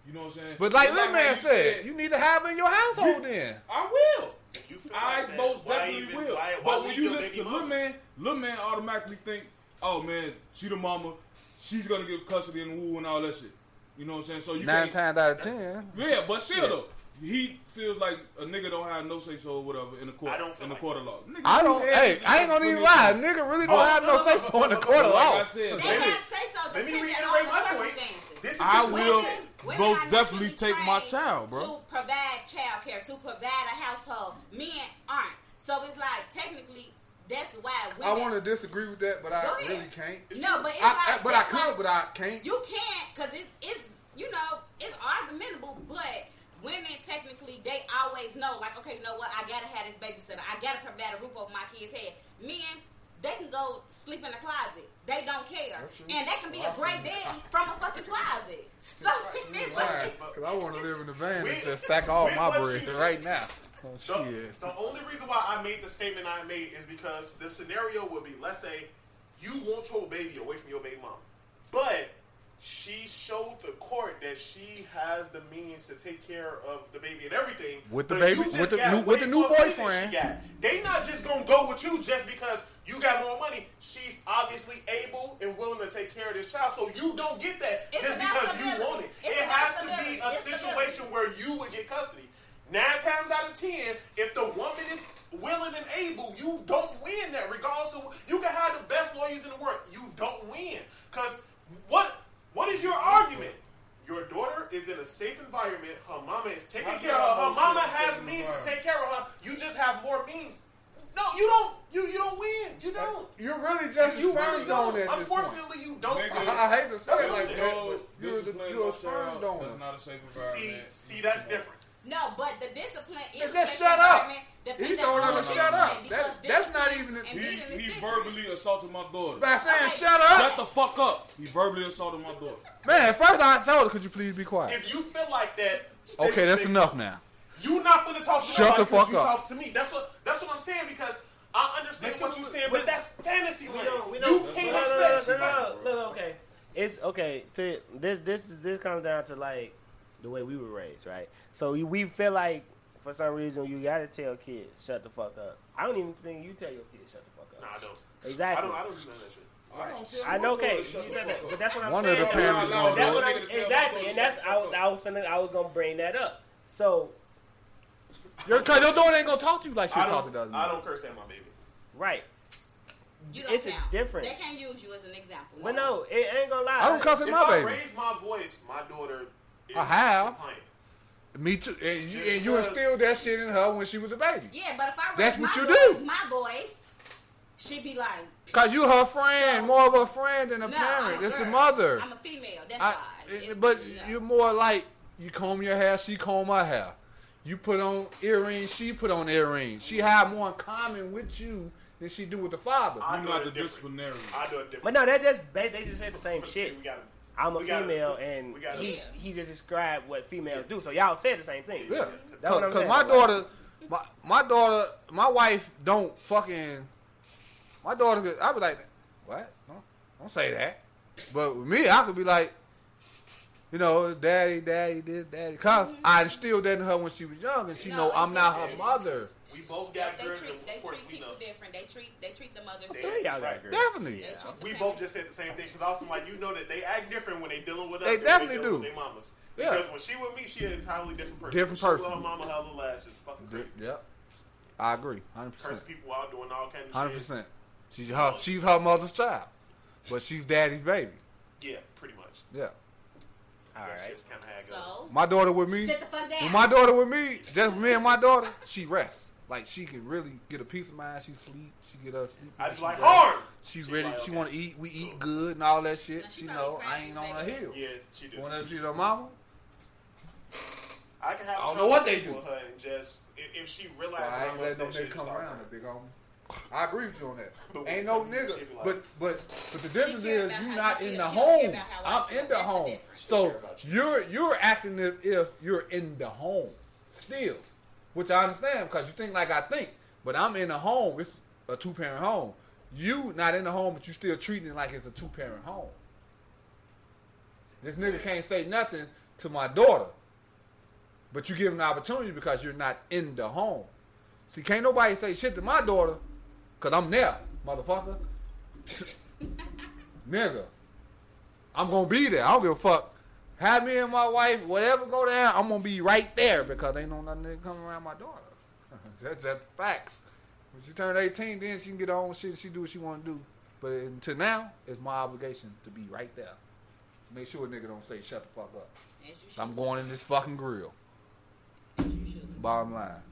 You know what I'm saying? But like Just Lil Man you said, you need to have it in your household then. I will. You feel I like most Why definitely even- will. why- why but when you listen to Lil mama? Man, Lil Man automatically think, oh man, she the mama, she's gonna get custody and woo and all that shit. You know what I'm saying? So you Nine can't. times out of ten. Yeah, but still Shit. though, he feels like a nigga don't have no say so or whatever in the court. I don't feel in the like court of law. Nigga, I don't. Hey, I ain't gonna even lie. yourself. Nigga really don't oh, have no say so in the court of Like I law. said, They have say so Let me depending on reiterate the circumstances. This is I will what Women most are definitely take my child, bro. To provide child care, to provide a household. Men aren't. So it's like technically that's why women. I want to disagree with that, but I really can't. No, but it's I, like I- but I that's could, why but I can't. You can't because it's it's you know it's argumentable, but women technically they always know like okay, you know what? I gotta have this babysitter. I gotta provide a roof over my kid's head. Men. They can go sleep in a closet. They don't care, and they can be a great daddy from a fucking closet. So it's Why? like, Because I want to live in the van and With- just stack all my what bread right now. Oh, The, shit. the only reason why I made the statement I made is because the scenario would be, let's say, you want your baby away from your baby mom, but she showed the court that she has the means to take care of the baby and everything. With the but baby- with the new- with the new more money than boyfriend. She got. They not just gonna go with you just because you got more money. She's obviously able and willing to take care of this child, so you don't get that It's just because you want it. It's it has to be a It's situation where you would get custody. Nine times out of ten, if the woman is willing and able, you don't win that. Regardless of you can have the best lawyers in the world, you don't win. Cause what what is your argument? Your daughter is in a safe environment. Her mama is taking My care of her. Her mama is in a has means to take care of her. You just have more means. No, you don't. You you don't win. You don't. You're really just You a sperm really donor don't. at this point. Unfortunately, you don't. Nigga. I, I hate to say it like saying. that, you're, the, you're a sperm donor. That's not a safe See, environment. see, that's different. No, but the discipline is Just a shut up. Environment He told her to shut up. discipline, That- that's not even- He, he verbally assaulted my daughter. By saying Okay. shut up, Shut the fuck up. He verbally assaulted my daughter. man. First I told her, could you please be quiet? If you feel like that, stay- Okay, that's enough now. You not gonna talk to Shut nobody the fuck 'cause you up. talk to me. That's what that's what I'm saying because I understand what you're saying, but that's fantasy We don't. We You don't. That's can't what no, no, expect. no, no, no, no, no, Okay, it's okay. To this, this is this comes down to like the way we were raised, right? So we- we feel like for some reason you gotta tell kids shut the fuck up. I don't even think you tell your kids shut the fuck up. Nah, I don't. Exactly. I don't. I don't do none of that shit. I don't tell I my know, daughter okay, to you shut the said that, fuck but up. that's what I'm One of the parents is But gonna that's do what it. I'm, Nigga tell exactly, and that's I was, fuck I was finna, I was gonna bring that up. So Your, cause your daughter ain't gonna talk to you like she I talking to us. I don't curse at my baby. right, You don't It's a difference. They can't use you as an example. but no, it ain't gonna lie. I don't cuss at If my I baby. raise my voice, my daughter is I have. compliant. Me too. And you, Just and you instilled that shit in her when she was a baby. Yeah, but if I raise That's my what you voice, do. my voice, she'd be like, Cause you her friend, So- more of a friend than a "No, parent. I'm a It's the mother. I'm a female. That's I, why. It's- but no. you're more like you comb your hair, she comb her hair. You put on earrings, she put on earrings. She mm-hmm. have more in common with you than she do with the father. I You're not it the different. disciplinary. I do it different. But no, that just they, they just said the same For shit. state, We gotta, I'm a we gotta- female, and gotta- he he just described what females do. So y'all said the same thing. Yeah, That's what I'm because my daughter, my my daughter, my wife don't fucking. My daughter, could, I be like, what? Don't, don't say that. But with me, I could be like, you know, daddy, daddy, this, daddy. Cause mm-hmm. I still that in her when she was young, and she No, know I'm not her mother. we both got they girls, treat they of course treat we know. people different. They treat they treat the mother. They- different. y'all got Right. girls. Definitely. They treat the We family both just said the same thing because I was like, you know that they act different when they dealing with us. They definitely dealing do. With their mamas. Yeah. Because when she with me, she an entirely different person. Different When she person. With her mama, her little ass is fucking crazy. Yep, I agree, hundred Curse percent, people out doing all kinds of hundred shit. percent. She's her, she's her mother's child, but she's daddy's baby. Yeah, pretty much. Yeah, All That's right. just kind of how it goes. So my daughter with me. sit the fuck down. When my daughter with me, just me and my daughter, she rests. Like she can really get a peace of mind. She sleep. She get her sleep. I just like rests. harm. She's She ready. like, She okay. want to eat. We eat good and all that shit. Now, she She probably know I crying ain't on her say that. heel. Yeah, she do. Whenever she's her mama, I can have I don't know what they do. with her and just if, if she well, realizes I I'm ain't let upset, no she nigga just come start around crying. that big homie. I agree with you on that. Ain't no comes nigga, like- but but but the difference is you're not in the She don't care home. I I'm in the home. So you. you're you're acting as if you're in the home still, which I understand because you think like I think, but I'm in the home. It's a two parent home. You not in the home, but you still treating it like it's a two parent home. This nigga can't say nothing to my daughter, but you give him the opportunity because you're not in the home. See, can't nobody say shit to my daughter because I'm there, motherfucker. nigga, I'm gonna be there. I don't give a fuck. Have me and my wife, whatever go down, I'm gonna be right there because ain't no nothing coming around my daughter. That's just facts. When she turn 18, then she can get her own shit. And she do what she want to do. But until now, it's my obligation to be right there. Make sure a nigga don't say shut the fuck up. As you should. I'm going in this fucking grill. As you should. Bottom line.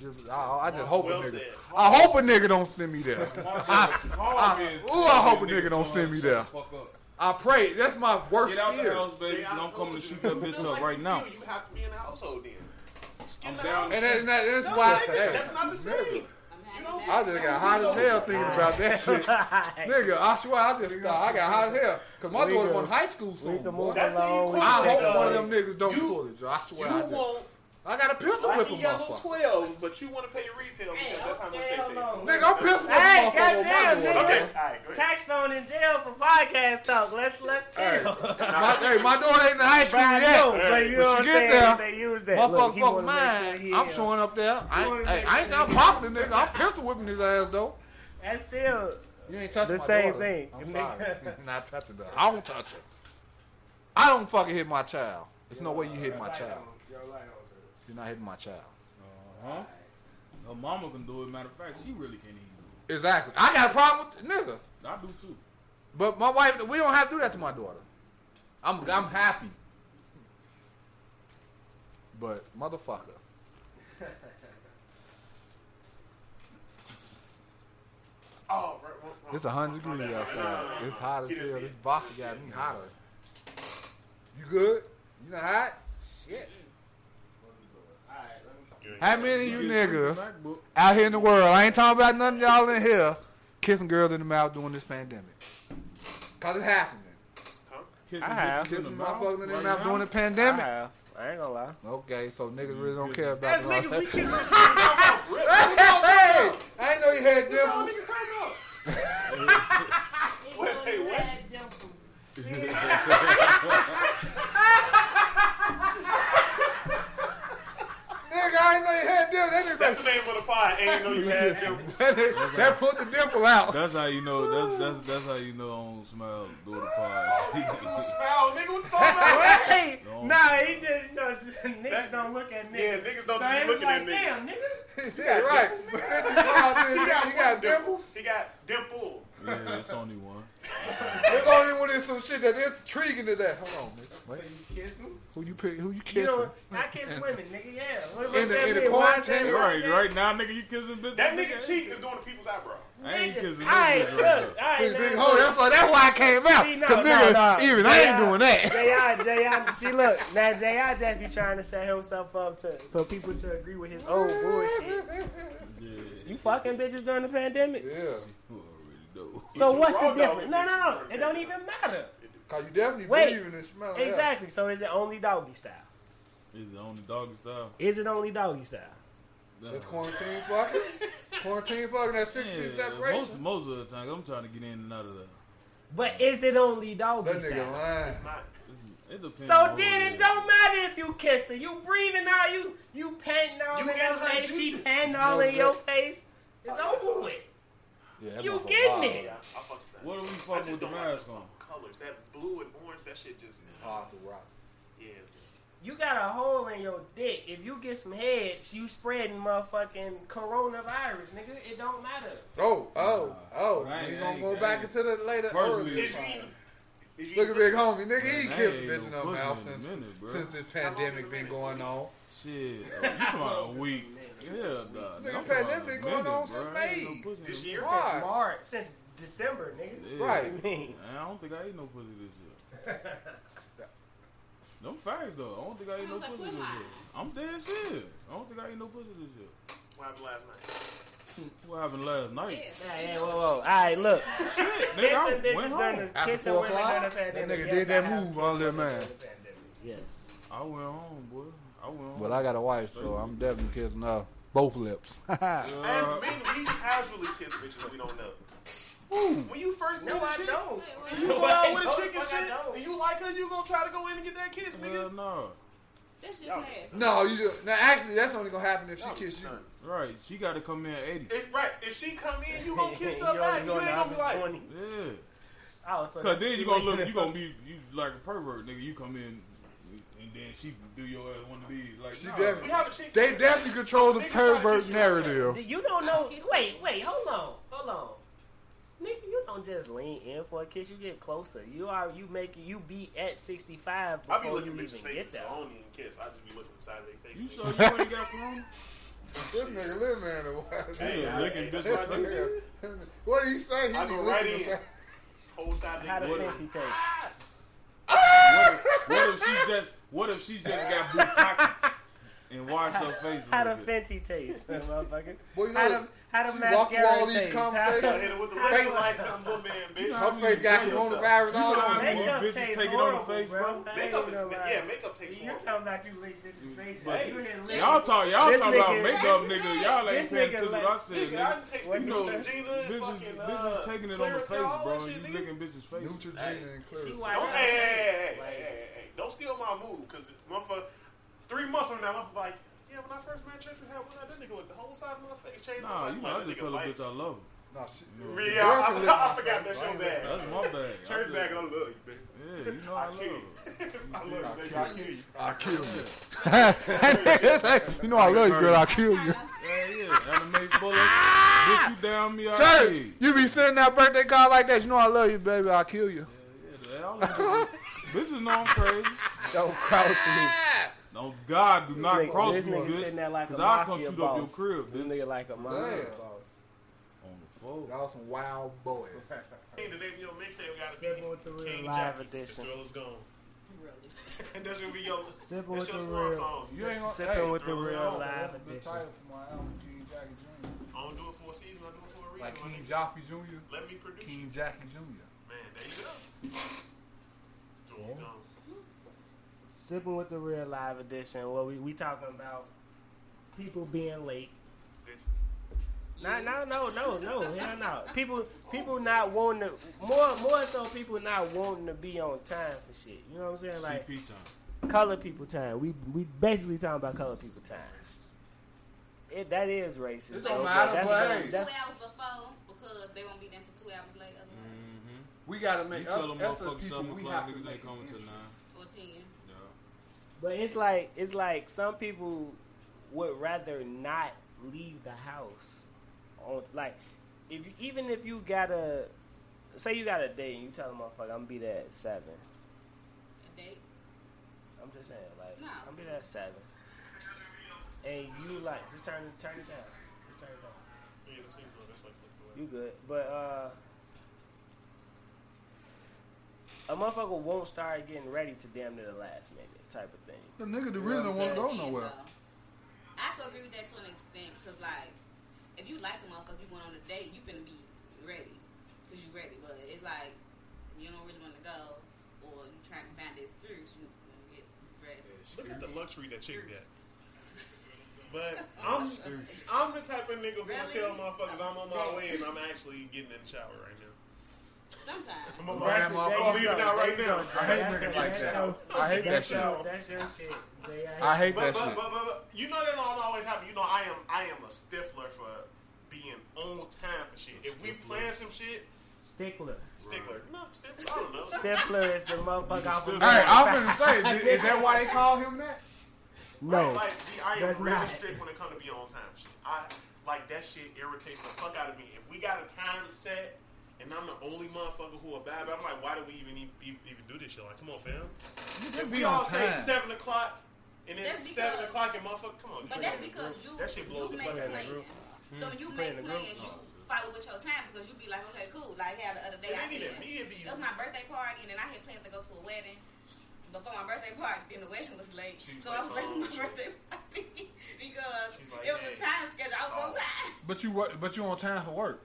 Just, I, I just hope Well a nigga. said. I hope a nigga don't send me there. Call me and ooh, I hope a nigga don't send me there. shut the fuck up. I pray. That's my worst Get out the house, baby. Jay, I I'm coming to shoot that bitch up like right now. You have to be in the household then. I'm in the down. And, that, that, that's No, why. nigga, that's not the same. I'm know, happy I just got hot as hell thinking about that shit. Nigga, I swear I just thought I got hot as hell. Cause my We daughter can- went high school We soon. can boy. move That's the along. I hope one of them niggas don't You- pull it, Joe. I You swear I just. want I got a pistol black whip and yellow 12, but you want to pay retail because Hey, that's how much okay, they pay. Nigga, I'm pistol whipping Hey, a motherfucker on my goddamn, nigga. Okay, all right, go ahead. Tax phone in jail for podcast talk. Let's let's Hey, chill. my, hey, my daughter ain't in high school But I know, yet. but you When know she get there, They use that. Look, Motherfucker, fuck wanna sure I'm showing up there. I ain't, hey, I ain't sure sound he- popular, nigga. I'm pistol whipping his ass though. That's still You ain't touching The my same daughter. thing. I'm sorry. not touching her. I don't touch her. I don't fucking hit my child. There's no way you hit my child. You're not hitting my child. Uh huh. Her mama can do it. Matter of fact, she really can't even do Exactly. I got a problem with the nigga. I do too. But my wife, we don't have to do that to my daughter. I'm I'm happy. But motherfucker. Oh, right, right, right. It's a hundred My degrees bad. outside. It's hot as hell. This it. vodka got me hotter. You good? You not hot? Shit. How many of you niggas out here in the world, I ain't talking about none of y'all in here, kissing girls in the mouth during this pandemic? Cause it's happening. Kissing I have. Kissing the mouth motherfuckers in the mouth during the I pandemic. have. I ain't gonna lie. Okay, so niggas really don't care about As the niggas, we last- kiss this shit off rip. Hey, hey, I ain't know you had Y'all dimples. niggas turn up. Wait, wait, what? Nigga, I ain't know you had dimples. That nigga That's the name of the pod. Ain't know you had dimples. that, nigga- that put the dimple out. That's how you know. That's that's that's how you know I don't smell do the pod. You smell, nigga. What you talking about? Hey, No. nah, he just you know just, niggas don't look at niggas. Yeah, niggas don't so be looking like, at damn, nigga. yeah, right. 50 pounds He got, you got dimples? He got dimple. Yeah, it's only one. There's only one in some shit that is intriguing to that. Hold on, nigga. So you kiss them? Who you pick? Who you You know, I kiss women, nigga. Yeah. What, what In the- that in the mean? Why is quarantine? that Right, right now, nigga, you kissing bitches. That nigga cheek is doing the people's eyebrow. I ain't kissing no alright, look, right alright, See, now, big look. hoe. That's why. That's why I came out. See, no, Cause no, nigga, no. even I ain't J.I. doing that. J.I. J.I. See, look, now J.I. just be trying to set himself up to for people to agree with his old bullshit. Yeah, You fucking bitches during the pandemic. Yeah, you already know. So You what's the difference? No, no, no. It don't even matter. cause you definitely Wait. believe in the smell. of that. Exactly. So is it only doggy style? It's the only doggy style. Is it only doggy style? That's quarantine fucking. quarantine fucking. That six feet Yeah, separation. most, most of the time, I'm trying to get in and out of that. But is it only doggy that nigga style? lying. It's not. It depends. So then what it is. don't matter if you kissed her. You breathing out. You you panting all You in getting your her face. She panting all No, in your but- face. It's oh, over with. Yeah, You motherfucker getting wild. it. I. What do we I fuck with the don't like mask on? Colors. That blue and orange, that shit just. Hard to rock. Yeah. You got a hole in your dick. If you get some heads, you spreading motherfucking coronavirus, nigga. It don't matter. Oh, oh, oh. I ain't- We I gonna ain't- go I back ain't- into the later. Personally, Look at eating big homie, nigga. He Man, killed I bitch ain't in no her pussy mouth since, minute, since this pandemic been going on. Shit, oh, you talking about a week? Yeah, nah, Nigga, pandemic been going on bro. since I May. no This year? Since March, since December, nigga. Yeah. Right. What you mean? Man, I don't think I ate no pussy this year. Them facts though. I don't think I ate no pussy this year. lying. I'm dead serious. I don't think I ate no pussy this year. What happened last night? What happened last night? Yeah. Hey, hey, whoa, whoa. All right, look. Shit, nigga, Kissing I went home. the After four women during the o'clock, that nigga Yes, did that I move kissed on that women man. during the pandemic. Yes. I went home, boy. I went home. But I got a wife, so I'm definitely kissing her both lips. As Uh, men, we casually kiss bitches that we don't know. When you first meet No, a I chick, don't. you go out with a chick and shit, don't. and you like her, you gonna try to go in and get that kiss, Hell nigga. no. That's just nasty. no, you just, now actually that's only gonna happen if she Y'all kiss you. Right, she got to come in at 80. If right, if she come in, you gonna kiss You her back. You ain't gonna be like, 120. Yeah. Oh, so Cause then she you gonna look, you for- gonna be you like a pervert, nigga. You come in, and then she do your ass one of these. Like, She nah. definitely- we have a chick. They definitely control the Niggas try to pervert kiss you like that. narrative. You don't know. Wait, wait, hold on, hold on. Nigga, you don't just lean in for a kiss. You get closer. You are you make you be at sixty five I be before you looking even bitches' get faces, so there. I don't even kiss. I just be looking inside their face. You nigga. sure you ain't got corona? This nigga live man a while. Hey, Yeah, I- licking hey, bitches' that's what do. faces. What did he say? He I be go right in. the fa- Whole side How the the fancy taste? What if, what if she just what if she just got bukkake and washed her face a How the little? Fenty taste, motherfucker? Boy, you know How the how the she walk through mascara all these taste? conversations. I hit her with the How- liquor like I'm little man, bitch. Her face got coronavirus all know over. how it. Makeup bitches tastes take it on the face, bro? I ain't Makeup is gonna lie. yeah, makeup takes You horrible. talking about you lick bitches' faces? Hey, you didn't lick Y'all talk, y'all This talk about nigga- makeup, nigga. Y'all ain't paying attention to what I said, Nigga, I nigga. You know, Neutrogena and bitches, fucking, bitches uh, taking it on the face, bro. You shit, nigga. licking bitches' face. Neutrogena and See Clearasil. why Don't, y'all hey, hey, hey, hey, hey, hey, hey, don't steal my mood, cause motherfucker, three months from now, I'm like, yeah, when I first met Church, we had one of that nigga with the whole side of my face changed. Nah, you like, know, I just tell a like- bitch I love her. Nah, she, Yeah, I, I, I forgot that's your bag. That's my bag. I Church just- bag, I love you, baby. Yeah, you know I I love kill you. I love you, baby. I kill you. I kill you. you know I love you, girl. I kill you. Yeah, yeah. Animate bullet. Bitch, you down me, I Church, kill you. you be sending that birthday card like that. You know I love you, baby. I kill you. Yeah, all them bitches, bitches know I'm crazy. Don't cross me. Ah! No, God, do This not nigga- cross this me, nigga bitch. sitting there like Cause I'll come mafia shoot up your boss. crib, This bitch. nigga like a mafia Damn. boss. On the floor. Y'all some wild boys. Hey, the name of your mixtape got to Sipping be with the real King live Jack. edition. The drill is gone. Really. that should be your, Sipping that's with your the real. song. You ain't gonna Sipping hey, with the real on. live the edition. title for my album, King Jackie Jr. I don't do it for a season, I do it for a reason. Like my King nigga. Jackie Jr. Let me produce King. Jackie Jr. Man, there you go. Jewel's Yeah. gone. Sipping with the real live edition. Well, we we talking about people being late. Bitches. No, no, no, no, no, hell no. People, people not wanting to more, more so. People not wanting to be on time for shit. You know what I'm saying? Like CP time. color people time. We we basically talking about color people time. It that is racist. It don't though, matter, that's, but that's- hey. Two hours before because they won't be there until two hours later. Mm-hmm. We gotta You make tell us, them motherfuckers people, seven we o'clock, niggas ain't coming till nine. Or ten. Yeah. But it's like it's like some people would rather not leave the house. On like if you, even if you gotta say you got a date and you tell a motherfucker I'm gonna be there at seven. A date. I'm just saying, like No. I'm gonna be there at seven. And you like just turn turn it down. Just turn it down. Yeah, this is good. That's like the You good. But uh a motherfucker won't start getting ready to damn near the last minute type of thing. The nigga the You really know don't want to go nowhere. though. I could agree with that to an extent, cause like, if you like a motherfucker, you going on a date, you finna be ready, cause you ready. But it's like you don't really want to go, or you trying to find the excuse, you, you get dressed. Look at the luxury that chicks get. But I'm I'm the type of nigga who will tell motherfuckers I'm on my way and I'm actually getting in the shower right now. Sometimes. I'm on Right, my I'm There off- you I'm leaving go, out right now. I hate niggas like that. your- I hate that shit. that's your shit. I hate that shit. but, but, but you know that don't always happen. You know I am I am a stiffler for being on time for shit. If we plan some shit, Stickler. stickler. No, stiffler. I don't know. Stickler is the motherfucker off of Hey, I'm gonna say, is, is that why they call him that? No. Right, like, see, I am that's really not. strict when it comes to be on time shit. I like that shit irritates the fuck out of me. If we got a time set and I'm the only motherfucker who a bad, I'm like, why do we even even, even do this shit? Like, come on, fam. If we all say time. seven o'clock and it's That's seven o'clock and motherfucker, come on. But that's put it in the because you that shit blows you the make fuck out of me. plans. So hmm. when you make in the group. plans, you follow with your time because you be like, okay, cool. Like how the other day It I ain't did. even me, it be It was my birthday party, and then I had plans to go to a wedding before my birthday party. Then the wedding was late, She's so like, I was late for oh, my birthday party because like, it was a time schedule. I was on Oh. time. But you wo- but you on time for work.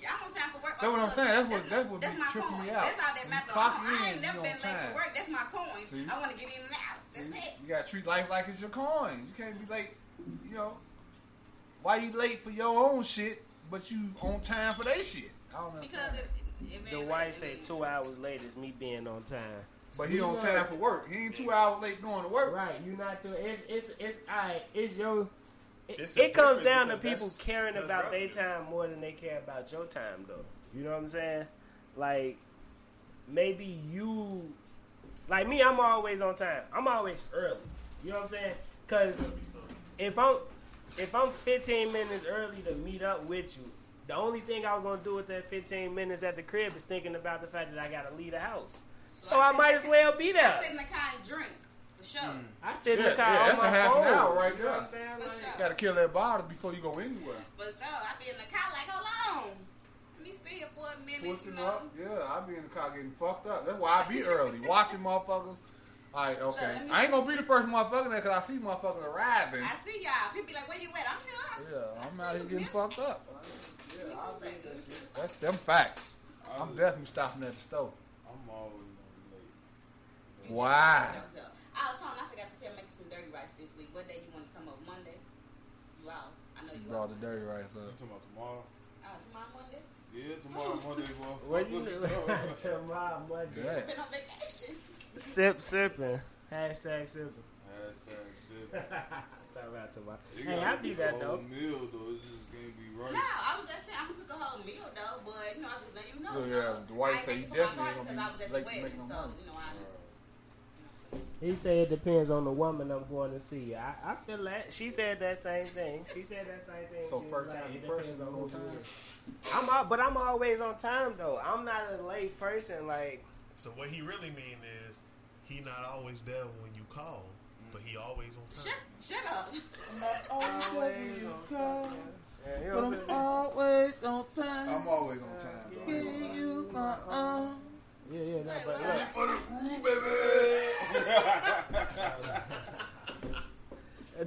Yeah, I'm on time for work. That's what I'm saying. That's what- that's what that's be my tripping me out. That's all that You matters. clock I, I in, ain't never you been on late time. for work. That's my coins. See? I want to get in and out. That's it. You gotta treat life like it's your coin. You can't be late. You know, why you late for your own shit, but you on time for their shit? I don't know. Because it, it, it The wife late, say two hours late is me being on time. But he on time for work. He ain't two hours late going to work. Right, you not too. It's it's it's alright. It's your. It, it comes down to people that's- caring that's about their time more than they care about your time, though. You know what I'm saying? Like maybe you, like me, I'm always on time. I'm always early. You know what I'm saying? Cause if I'm if I'm 15 minutes early to meet up with you, the only thing I was gonna do with that 15 minutes at the crib is thinking about the fact that I gotta leave the house. So I might as well be I there. sit in the car and drink for sure. Mm. I sit in the Yeah, car yeah, on that's my a half an phone. hour right You know there. I'm saying? For Like, sure. Gotta kill that bottle before you go anywhere. For sure. I be in the car like, hold on. Let me see it for a minute. You Pushing know? up, yeah, I be in the car getting fucked up. That's why I be early, watching motherfuckers. Alright, okay. let me I ain't gonna be the first motherfucker there because I see motherfuckers arriving. I see y'all. People be like, where you at? I'm here. I Yeah, I I'm out here getting miss. fucked up. Me too. That's them facts. I'm definitely stopping at the store. I'm always gonna be late. Why? Oh, Tone, I forgot to tell make you some dirty rice this week. What day you want to come up? Monday? You out? I know you Brought out. the dirty rice You up. talking about tomorrow? Uh, tomorrow Monday? Yeah, tomorrow Monday, boy. Where you What talking about? tomorrow Monday? Yeah. Been on vacation. Sip sipping. Hashtag sipping. Hashtag shit. Talk about tomorrow. You Hey, gotta I do cook that a though. whole meal though. It just can't be right. No, I was just saying I'm gonna cook a whole meal though, but you know, I just let you know. Oh, you yeah, know, the wife I ain't say make you it for my definitely party ain't 'cause gonna I was at be the late to wedding, make no so you know I. He said it depends on the woman I'm going to see. I, I feel that. She said that same thing. She said that same thing. So She first like, time it person depends on on who time. I'm out, but I'm always on time though. I'm not a late person. Like So what he really mean is he not always there when you call, but he always on time. shut up. I'm always on time. Yeah, you know what I'm always on time. I'm always on time. Give you my arm. Yeah, yeah, no, but look, For the crew, baby.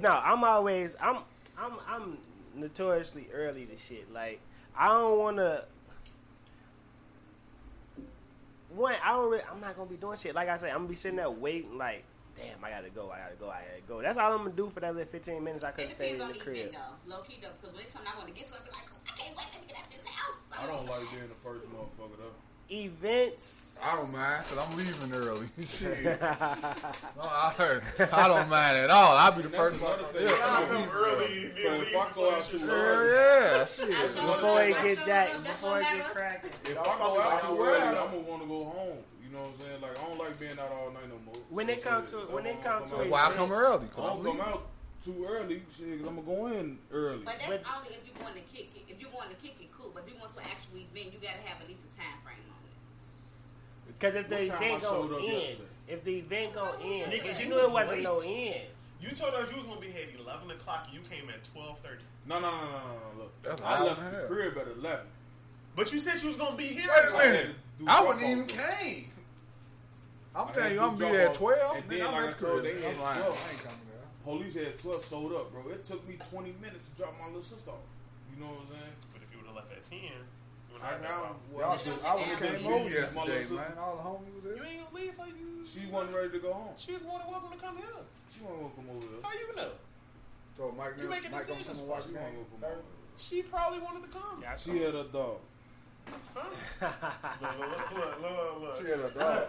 No, I'm always I'm I'm I'm notoriously early to shit. Like I don't want to. One, I don't. Really, I'm not gonna be doing shit. Like I said, I'm gonna be sitting there waiting. Like, damn, I gotta go. I gotta go. I gotta go. That's all I'm gonna do for that little 15 minutes. I could It have stayed depends in the the crib. event though, low key though, because when it's something I want to get to, I be like, I can't wait to get out this house. I don't like being the first motherfucker though. Events. I don't mind because I'm leaving early. Shit. no, I heard. I don't mind at all. I'll be the first one. thing. Yeah, I I'm come early and if leave I go out too early, yeah, shit. Before it I get that, before what it get matters. cracking. if I go out too early, I'm gonna want to go home. You know what I'm saying? Like I don't like being out all night no more. When So it come to- when it wanna come come to why I come early. 'cause I I'm don't come out too early, shit, i I'm gonna go in early. But that's But- only if you going to kick it. If you going to kick it, cool. But if you going to an actual event, you gotta have at least a time frame on it. Because if the event I showed go up end, yesterday? if the event go end, Nigga, you you knew it was wasn't no late. end. You told us you was gonna be here at eleven o'clock. You came at twelve thirty. No, no, no, no, no, no. Look, That's I left as the hell. crib at eleven. But you said you was gonna be here. Wait at a 11. minute. I drop wouldn't even came. I'm I telling you, I'm gonna be there at 12. And then then, I'm like at I told, crib. they had I'm lying. 12. I ain't coming there. Police had twelve sold up, bro. It took me twenty minutes to drop my little sister off. You know what I'm saying? But if you would have left at ten, you would I have had that now, problem. well, I just, just, I would just came over used my little yesterday, man. All the homies was You there. ain't gonna leave like you. She wasn't ready to go home. She was more than welcome to come here. She wasn't gonna come over here. How you know? So Mike, You making Mike decisions come for watch She the wasn't game. gonna come over here. She probably wanted to come. Yeah, She had a dog. Huh? look, look, look, look, look. She had a dog.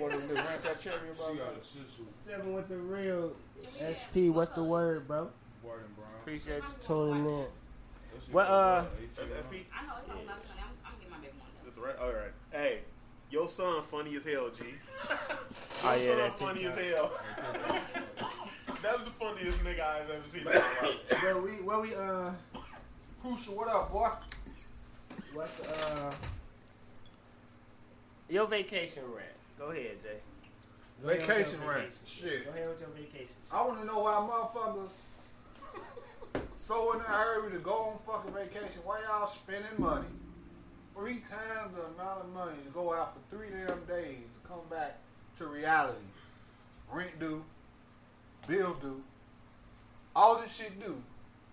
What is this? Rant that cherry She got a shih. Seven with the real SP. What's the word, bro? White and brown. Appreciate you tuning in. What, uh, that That's ATL. SP. I know it's right. All right. Hey, your son funny as hell, G. Your Oh, yeah, son funny as TikTok. hell. That's the funniest nigga I've ever seen. in my life. Where we, where we, uh, Crucial, what up, boy? what's uh, your vacation rant? Go ahead, Jay. Go ahead Vacation rant. Shit. Go ahead with your vacation. I want to know why motherfuckers so in a hurry to go on fucking vacation. Why y'all spending money? Three times the amount of money to go out for three damn days to come back to reality. Rent due, bill due, all this shit due.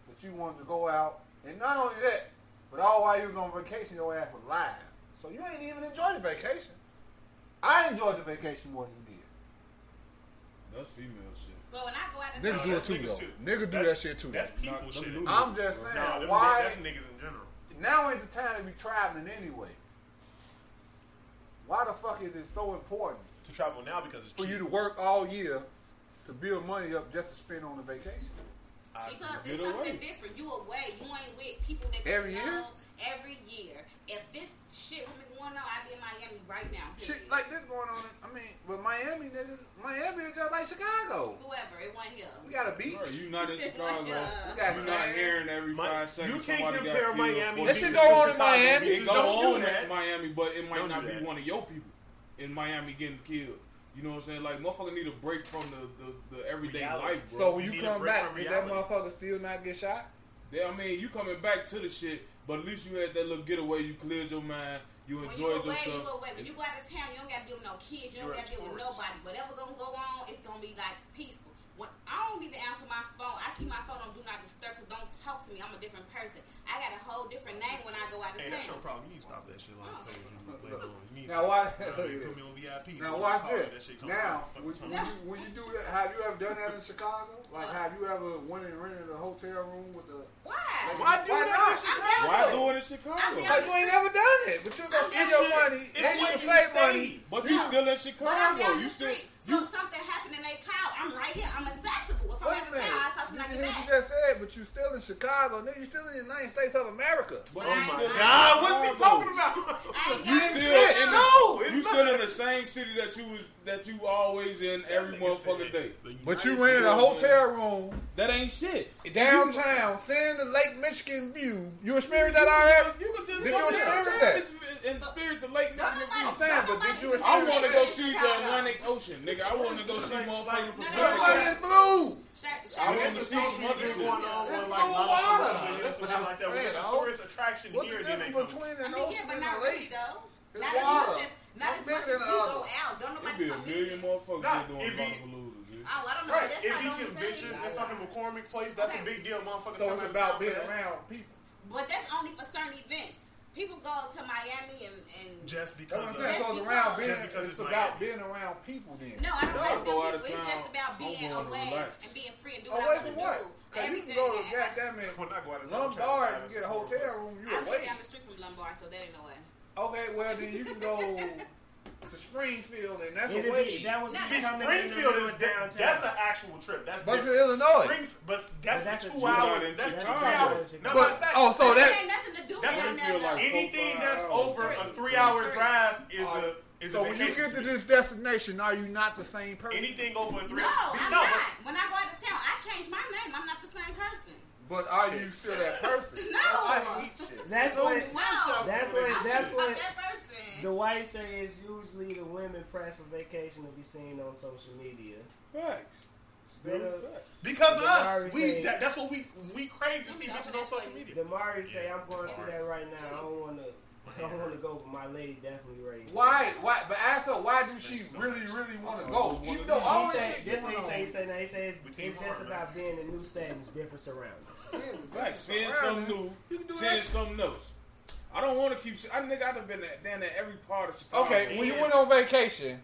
But you wanted to go out, and not only that, but all while you was on vacation, your ass was live. So you ain't even enjoy the vacation. I enjoyed the vacation more than you did. That's female shit. But when I go out of Niggas town, do it too, niggas though. Niggas do that shit too. That's people Nah, shit. I'm just saying, them, why? that's niggas in general. Now ain't the time to be traveling anyway. Why the fuck is it so important To travel now because it's for cheap. you to work all year to build money up just to spend on a vacation? I- Because it's something away. different. You away. You ain't with people that you Every know year? every year. If this shit would be going on, I'd be in Miami right now. Shit like this going on. I mean, but Miami, niggas, Miami is just like Chicago. Whoever, it wasn't here. We got a beach. Bro, you not in Chicago. Yeah. We got You're not hearing every Mi- five seconds you somebody can't got compare killed. Miami. for- That shit go to on in Miami. It go on in Miami, but it might Don't not be one of your people in Miami getting killed. You know what I'm saying? Like motherfucker need a break from the, the, the everyday Reality. life, bro. So when You you come back, from did that motherfucker still not get shot? Yeah, I mean, you coming back to the shit, but at least you had that little getaway. You cleared your mind. You When you enjoyed away, you yourself. away. When you go out of town, you don't got to deal with no kids. You don't got to deal with nobody. Whatever gonna go on, it's gonna be like peaceful. When I don't even answer my phone, I keep my phone on do not disturb. Cause don't talk to me. I'm a different person. I got a whole different name when I go out of Hey, that's your problem. You need to stop that shit. Like oh. I told you. Like, you need Now to- watch. you know, you put me on VIP. so Now when I watch call you, That this. shit Now, would, when, you when you do that, have you ever done that in Chicago? Like, have you ever went and rented a hotel room with a? Why? Why do Why that not? in Chicago? Why do it in Chicago? I'm Because you ain't never done it, but you're gonna spend your money, It's then you where can you save money. But you Yeah. still in Chicago. down You still. street. So something happened and they call, I'm right here. I'm accessible. If I'm Wait out a of minute. town, I'll talk to You my hear you back. just said, but you still in Chicago, nigga. You still in the United States of America. But Oh you my still. in God, what's he talking about? You got still in the, No, you still in the same city that you was that you always in every motherfucking day. But you rented a hotel room That ain't shit. downtown, seeing the Lake Michigan view. You experienced that already? You can just Did go experience downtown that? and experience the Lake Don't Michigan view. I'm saying, but did you nobody I want to go see the Atlantic Ocean, nigga. I want to go see motherfucking What Pacific. is blue? Shaq- Shaq- I want to a see some other shit. going on with It's like blue water. Lollapalooza and That's some shit like that. When it's a tourist attraction What's here, the then they difference come. between I an mean, yeah, ocean but and not a really lake? though. It's water. Much as not as much as than you the go other. out. Don't It'd nobody be a million motherfuckers Nah, doing it'd be- Lollapalooza, G. Oh, I don't know. Right, but that's if not he the only conventions thing. in fucking McCormick Place, that's a big deal. Motherfuckers So come it's about being around people. But that's only for certain events. People go to Miami and, and Just because of saying. So it's Just around because- being, Just because it's it's about Miami. being around people then. no, I don't Y'all like go out of people. It's just about being going to away relax. and being free and doing what I wait want to what? do. Cause you can go to that- goddamn it, When I go out of town, Lombard I'm and get a to hotel room, you I live away. down the street from Lombard, so that ain't no way. Okay, well then you can go to Springfield and that's It'd away. be, that would See, coming Springfield is downtown. that's an actual trip. That's But it's different. Illinois. Springf- but that's, that's a two trip. hours. Not That's two Chicago. hours. No, But matter of fact, oh, so That that ain't nothing to do with That's down what I there. feel though. like. anything that's five over a three-hour drive is Oh, a Is So when you get to this destination, are you not the same person? anything over a three. No, I'm no, not. but When I go out of town, I change my name. I'm not the same person. But are you still that person? No. I hate shit. That's so what- No. That's what- what. I'm That's what. not that person. The wife say is usually the women press for vacation to be seen on social media. Facts. Instead of, Because The us, we say- that, that's what we we crave to see bitches on social media. the Mari say, I'm going it's through that right now. I don't want to. I don't want to go, but my lady definitely ready. Why? Why? But ask her why do she really, really want to go? Oh, Even though all this shit this what he say. He on. said, no, he says it's just hard, about being in new settings, different surroundings. Facts. Seeing something new, You can do seeing that. something else. I don't want to keep. I nigga, I've been at- down at every part of Chicago. Okay, when you went on vacation,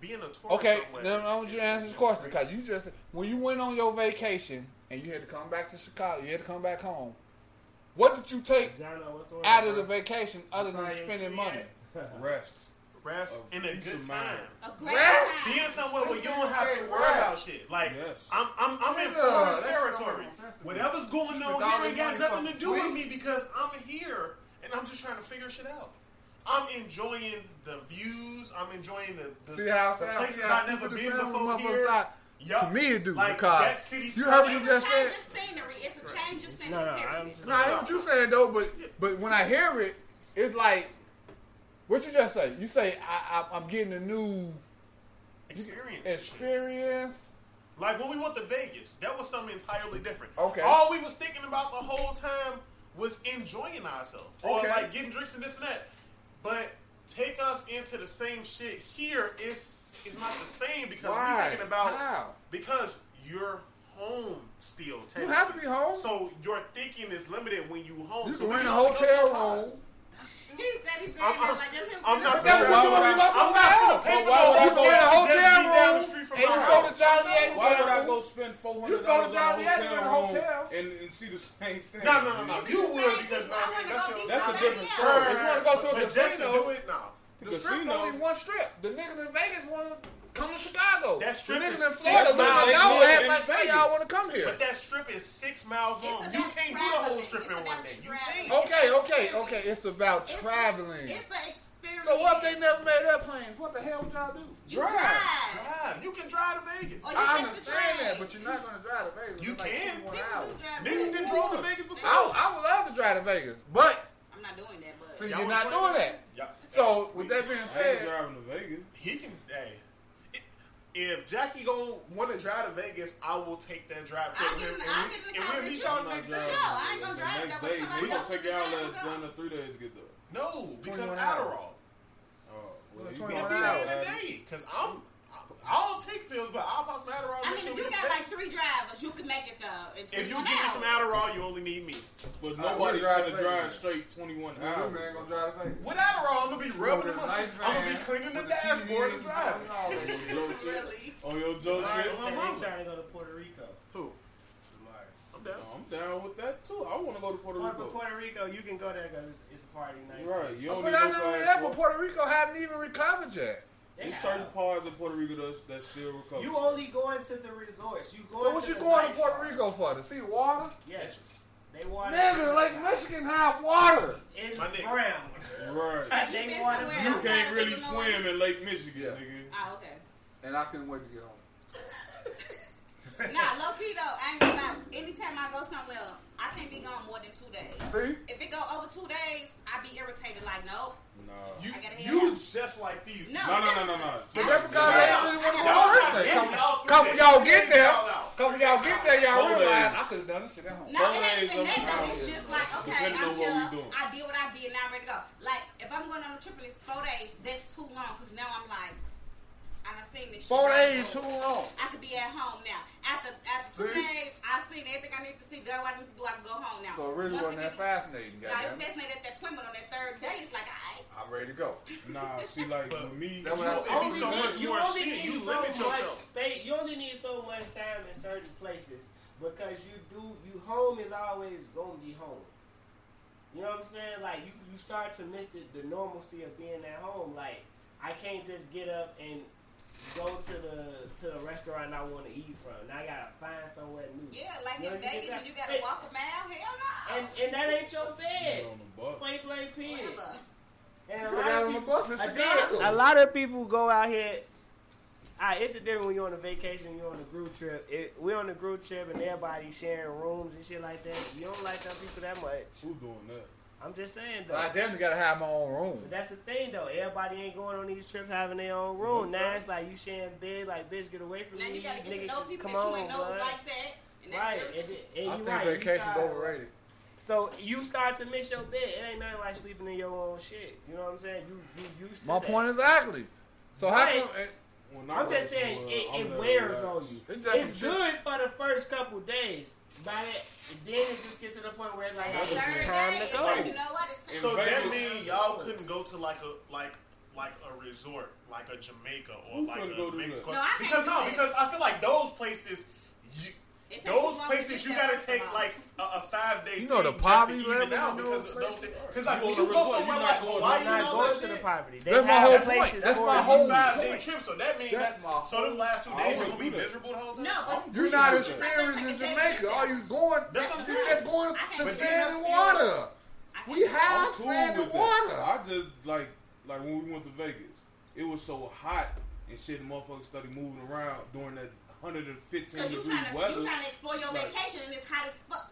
Being a tourist okay, somewhere. then I want you to answer this question because you just when you went on your vacation and you had to come back to Chicago, you had to come back home. What did you take John, out on, of the vacation other than spending money? rest. rest A in a peace good of time. mind. A great Rest? time. Being somewhere where you don't have to worry about shit. Like Yes. I'm, I'm, I'm in foreign territory. no sense to me. Whatever's going on here ain't got nothing to do with me because I'm here and I'm just trying to figure shit out. I'm enjoying the views. I'm enjoying the, the, See how the see places how I've never been before here. motherfuckers not Yup. to me to do Like, because that you heard what you just It's a change said. of scenery. It's a change of scenery. No, no, period. I'm just. No, I hear what you saying though, but but when I hear it, it's like what you just say. You say I, I, I'm getting a new experience. experience. Like when we went to Vegas, that was something entirely different. Okay. All we was thinking about the whole time was enjoying ourselves. Or Okay. like getting drinks and this and that. But take us into the same shit here is is not the same because Why? we're thinking about How? because you're home still. You have to be home. So your thinking is limited when you home. You so can rent a you go hotel somewhere- room. He said he said I'm- that I'm- like that's him. I'm not But that's saying what why you do would when you go I- I'm somewhere not else. gonna pay But for why no would I You go- go in a hotel hotel just be down the room street from and you my go to house. Joliet. Why would I you go spend four You hundred go to dollars on a Joliet hotel in a room hotel. and, and see the same thing? No, no, no, no. You Same would because people. I I mean wanna that's go your be That's a somebody different else. story. If you want to go to a But just to casino, do it, no. The the strip casino. only one strip. The niggas in Vegas want to come to Chicago. That strip the is niggas in Florida look miles like y'all act like Vegas. y'all want to come here. But that strip is six miles It's long. You can't do the whole strip It's in one about day. You can't. Okay, okay, okay. It's about It's the- traveling. It's the experience. So what if they never made airplanes? What the hell would y'all do? You Drive. drive. Drive. You can drive to Vegas. Or you I understand that, but you're not going to drive to Vegas. You It's like can. 21 People hours. do drive. Niggas done drove to Vegas before. I, I would love to drive to Vegas, but I'm not doing that, but see, Y'all you're not doing that. Yeah. So with that being I ain't said, driving to Vegas. he can. Hey, if Jackie gonna want to drive to Vegas, I will take that drive to I'll him, get and, the- I'll we, get in the and car we'll with meet you. y'all I'm not next driving day. sure. I ain't the gonna drive next there, but day. somebody We gonna take y'all drive uh, and go. down to three days to get there. No, because Adderall. Oh, well, you 21 We'll gonna be there in a day. Because I'm. I'll take pills, but I'll pop some Adderall. I mean, if we you got like three drivers, you can make it though. In If you 21 give me some. Adderall, you only need me. But nobody's we'll drive gonna to drive straight 21 you hours. man gonna drive Vegas. With Adderall, I'm gonna be rubbing Go them to up. I'm gonna be cleaning the with a TV dashboard and and driving. all. Joe shit. Really? On your Joe Mari shit. said mama. they trying to go to Puerto Rico. Who? I'm down. I'm down with that too. I want to go to Puerto Well, for Rico. Puerto Rico, you can go there because it's, it's a party night. Right. You don't But need I no know that, but. Puerto Rico haven't even recovered yet. There's certain parts of Puerto Rico that's, that's still recovered. You only going to the resorts. You going So what to you the going to Puerto part. Rico for? To see water? Yes. They want Nigga, Lake Michigan have water. in My nigga. brown. right. they been want somewhere You can't really swim in Lake Michigan, Yeah. nigga. Oh, okay. And I couldn't wait to get home. Nah, low key though, I ain't gonna lie. Anytime I go somewhere, I can't be gone more than two days. See? If it go over two days, I be irritated. Like, nope. Nah. You, I gotta hear you that. just like these. No, No, no, no, no, no. So that's because they didn't really want to go to not the getting first y'all place. Couple y'all get there. Couple y'all get there, y'all Four realize. I could have done this shit at home. No, it ain't days even that though. It's just like, okay, I'm on what we here. I did what I did. Now I'm ready to go. Like, if I'm going on a trip and it's four days, that's too long. Cause now I'm like, I done seen this. shit Four right days now. too long. I could be at home now. After after two See? days, I've seen everything I need to see. Done what I need to do. I can go home now. So it really Once wasn't that get- fascinating, Nah, it goddamn. was fascinating at that point, but on that third day, it's like, I. I'm ready to go. Nah, see, like with me, That You was- know, it so much you more only shit. need You so limit much space. You only need so much time in certain places because you do. You home is always gonna be home. You know what I'm saying? Like you, you start to miss the, the normalcy of being at home. Like I can't just get up and go to the to the restaurant I want to eat from. Now I gotta find somewhere new. Yeah, like You know, in Vegas that- when you gotta Hey. walk a mile. Hell no. And and that ain't your bed. on the bus. Play play pig. And a lot of people, bus in I did. Chicago. a lot of people go out here. Ah, it's a different when you're on a vacation, you're on a group trip. It, we're on a group trip and everybody sharing rooms and shit like that. You don't like them people that much. Who doing that? I'm just saying though. I definitely gotta have my own room. But that's the thing though. Everybody ain't going on these trips having their own room. Now it's like you sharing bed, like bitch, get away from Now me. you gotta get nigga, to know people come that you on, ain't know blood. like that. And that's Right, and, and I you think right. you vacation's overrated. So you start to miss your bed. It ain't nothing like sleeping in your own shit. You know what I'm saying? You you used to My that. point exactly. So how Right. come? Eh, When I I'm just saying from, uh, it, it wears relaxed. on you. It's It's good for the first couple days, but it, then it just get to the point where it's like Like that it's time to go. like, you know what? So that Vegas. means y'all couldn't go to like a like like a resort, like a Jamaica or Who like a go do that? Mexico. No, because no, because I feel like those places, you, It takes those too long to places you gotta take like a, a five day. You know the poverty to even level out in because of those things. Because like You when go you to go somewhere like not going- Hawaii and all going that to the shit. They That's my whole point. That's my you. whole Five point. day trip, so that means That's that my so them last two days you always gonna be miserable the whole time. No, You're we- not we- experiencing we- Jamaica. All you going? That's what I'm you saying. just going to can't do sand that. and water. We can't- have cool sand with and that. water. I just like like when we went to Vegas, it was so hot and shit. The motherfuckers started moving around during that 115 Cause you degree trying to weather. you trying to explore your Like- vacation and it's hot as fuck.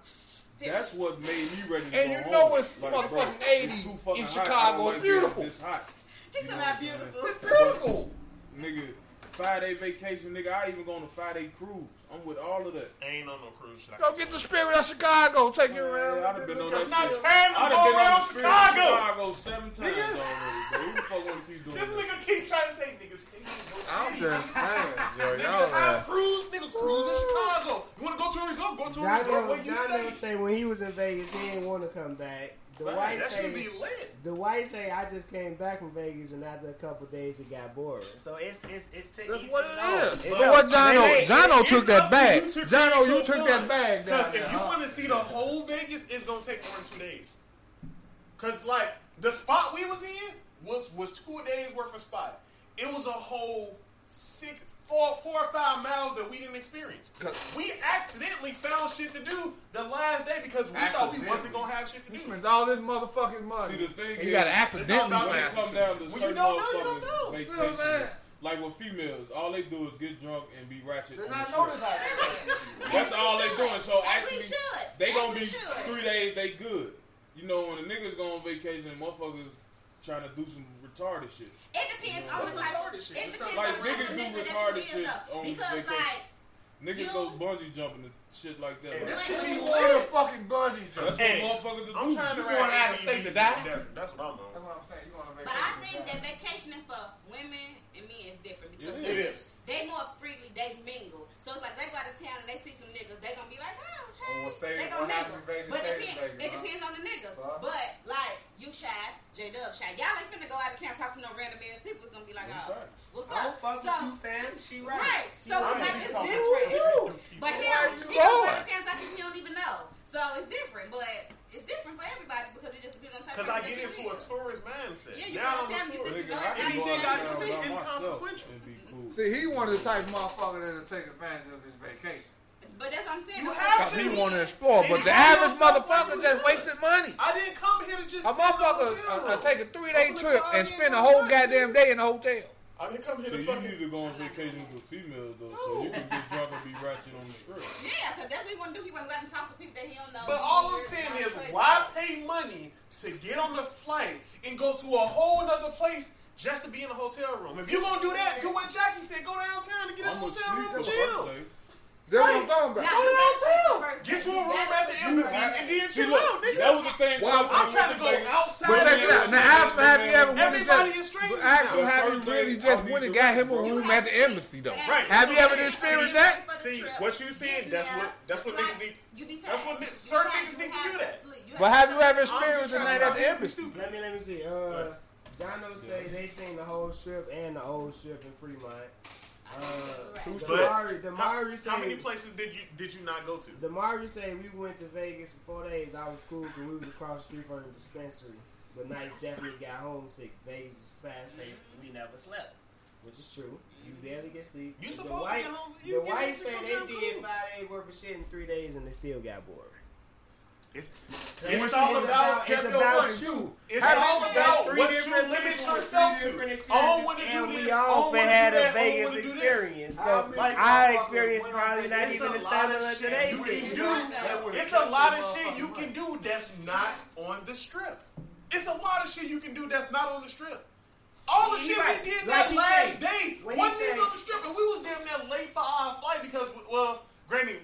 That's what made me ready to And go you home. know it's Like, motherfucking bro, 80 it's too fucking in hot. Chicago. don't like It's beautiful. This hot. He You know about beautiful. It's beautiful. Nigga, five day vacation, nigga. I even go on a five day cruise. I'm with all of that. Ain't on no cruise ship. Go get the spirit of Chicago. Take you Man, around. I'd have been on that I'm shit. I'd have been on the spirit of Chicago. Chicago seven times Nigga. already, bro. Who the fuck want to keep doing This that? nigga keep trying to say niggas stay in your I'm just saying, Joe. Nigga, Y'all have a cruise, nigga, cruise in Chicago. You want to go to a resort? Go to a resort where you stay. say when he was in Vegas, he didn't want to come back. The Right, white that say should be lit. the white say I just came back from Vegas and after a couple days it got boring. So it's it's it's to That's each what his it own. is. It But don't- what Jono, Wait, wait, Jono took that bag. you to Jono, create you took fun. that bag Because if you huh? want to see the whole Vegas, it's gonna take more than two days. Cause like the spot we was in was was two days worth of spot. It was a whole six, four, four or five miles that we didn't experience. 'Cause- We accidentally found shit to do the last day because we thought we wasn't gonna have shit to do. spent all this motherfucking money. See, the thing and is, you got to it's all accidentally about When come down to When you don't know, you don't know. You know what I'm saying? like with females, all they do is get drunk and be ratchet. Then on I the know strip. That's all they doing. So actually, they gonna be three days. They good. You know, when the niggas go on vacation, and motherfuckers trying to do some retarded shit. It depends on the type. retarded shit? It depends Like, on niggas do of retarded shit on Because vacation. like Niggas You- go bungee jumping and shit like that. Hey, Like, that shit. shit be wanted a fucking bungee jump. that's Hey, what motherfuckers do. I'm trying to You ride out of ATVs state to die? the desert. That's what I'm doing. That's what I'm saying. You want to But I think that vacationing for women and men is different because Yeah, It they more freely they mingle. So it's like they go out of town and they see some niggas, they gonna be like, oh hey, well, they gonna mingle. But it depends, it huh? depends on the niggas. Huh? But like you shy, J Dub shy. Y'all ain't finna go out of town talk to no random ass people. It's gonna be like, oh, facts. what's I don't up? fuck So with you, fam. She right. right. She So it's like it's different. to them people. But him, Where he you goes going? out of town talking to you don't even know. So it's different, but it's different for everybody because it just depends on the type Because of I get into a tourist mindset. Yeah, you now gotta I'm a tourist. that Nigga, I can Anything go out got of to town be inconsequential. be cool. See, he one of the type of motherfucker that'll take advantage of his vacation. But that's what I'm saying. You have to. he want to explore. But the average motherfucker you just do wasted money. I didn't come here to just A sit in the motherfucker hotel uh, take a three day trip and spend a whole goddamn day in the hotel. Oh, I didn't come here So to you need to go on vacation with females though, so you can get drunk and be ratchet on the strip. Yeah, because that's what he want to do. He want to go out and talk to people that he don't know. But all I'm saying is, why pay money to get on the flight and go to a whole other place just to be in a hotel room? If you're gonna do that, do what Jackie said. Go downtown and get in a I'm gonna hotel room sleep and chill. First day. That's what I'm talking about. Go you gotta the first Get you a room at the embassy and then chill out, nigga. that was the thing. Well, Chelsea I'm trying to go thinking- outside. But check it out. Now, ask him, have you ever went and Everybody is strangers ask him, have you really just went and got him a room at the embassy, though? Right. Have you ever experienced that? See, what you saying, that's what- that's what niggas need- You be that's what You certain niggas need to do that. sleep. But have you ever experienced a night at the embassy? Let me let me see. Uh, Jono say they seen the whole strip and the old strip in Fremont. Uh, Right. Damari, How, Damari how many places did you did you not go to? Damari said we went to Vegas for four days. I was cool because we was across the street from the dispensary. But nights definitely got homesick. Vegas was fast paced. We never slept, which is true. You barely get sleep. You The supposed to white- get home- The you get white homesick say they sometime did cool. five days worth of shit in three days and they still got bored. It's It's it's all all about- about it's Kept about you. it's How all did- about what you limit yourself to. I don't want to do and this. we I all don't want to had do a that. I don't Vegas want to do this. experience. So I our motherfuckers experience went probably on not It's even a the lot standard of of shit today's you shit. can do. It's a lot of shit you can do that's not on the strip. It's a lot of shit you can do that's not on the strip. All the He shit right. we did Like that last said. day When wasn't even on the strip, and we was damn near late for our flight because, well, granted,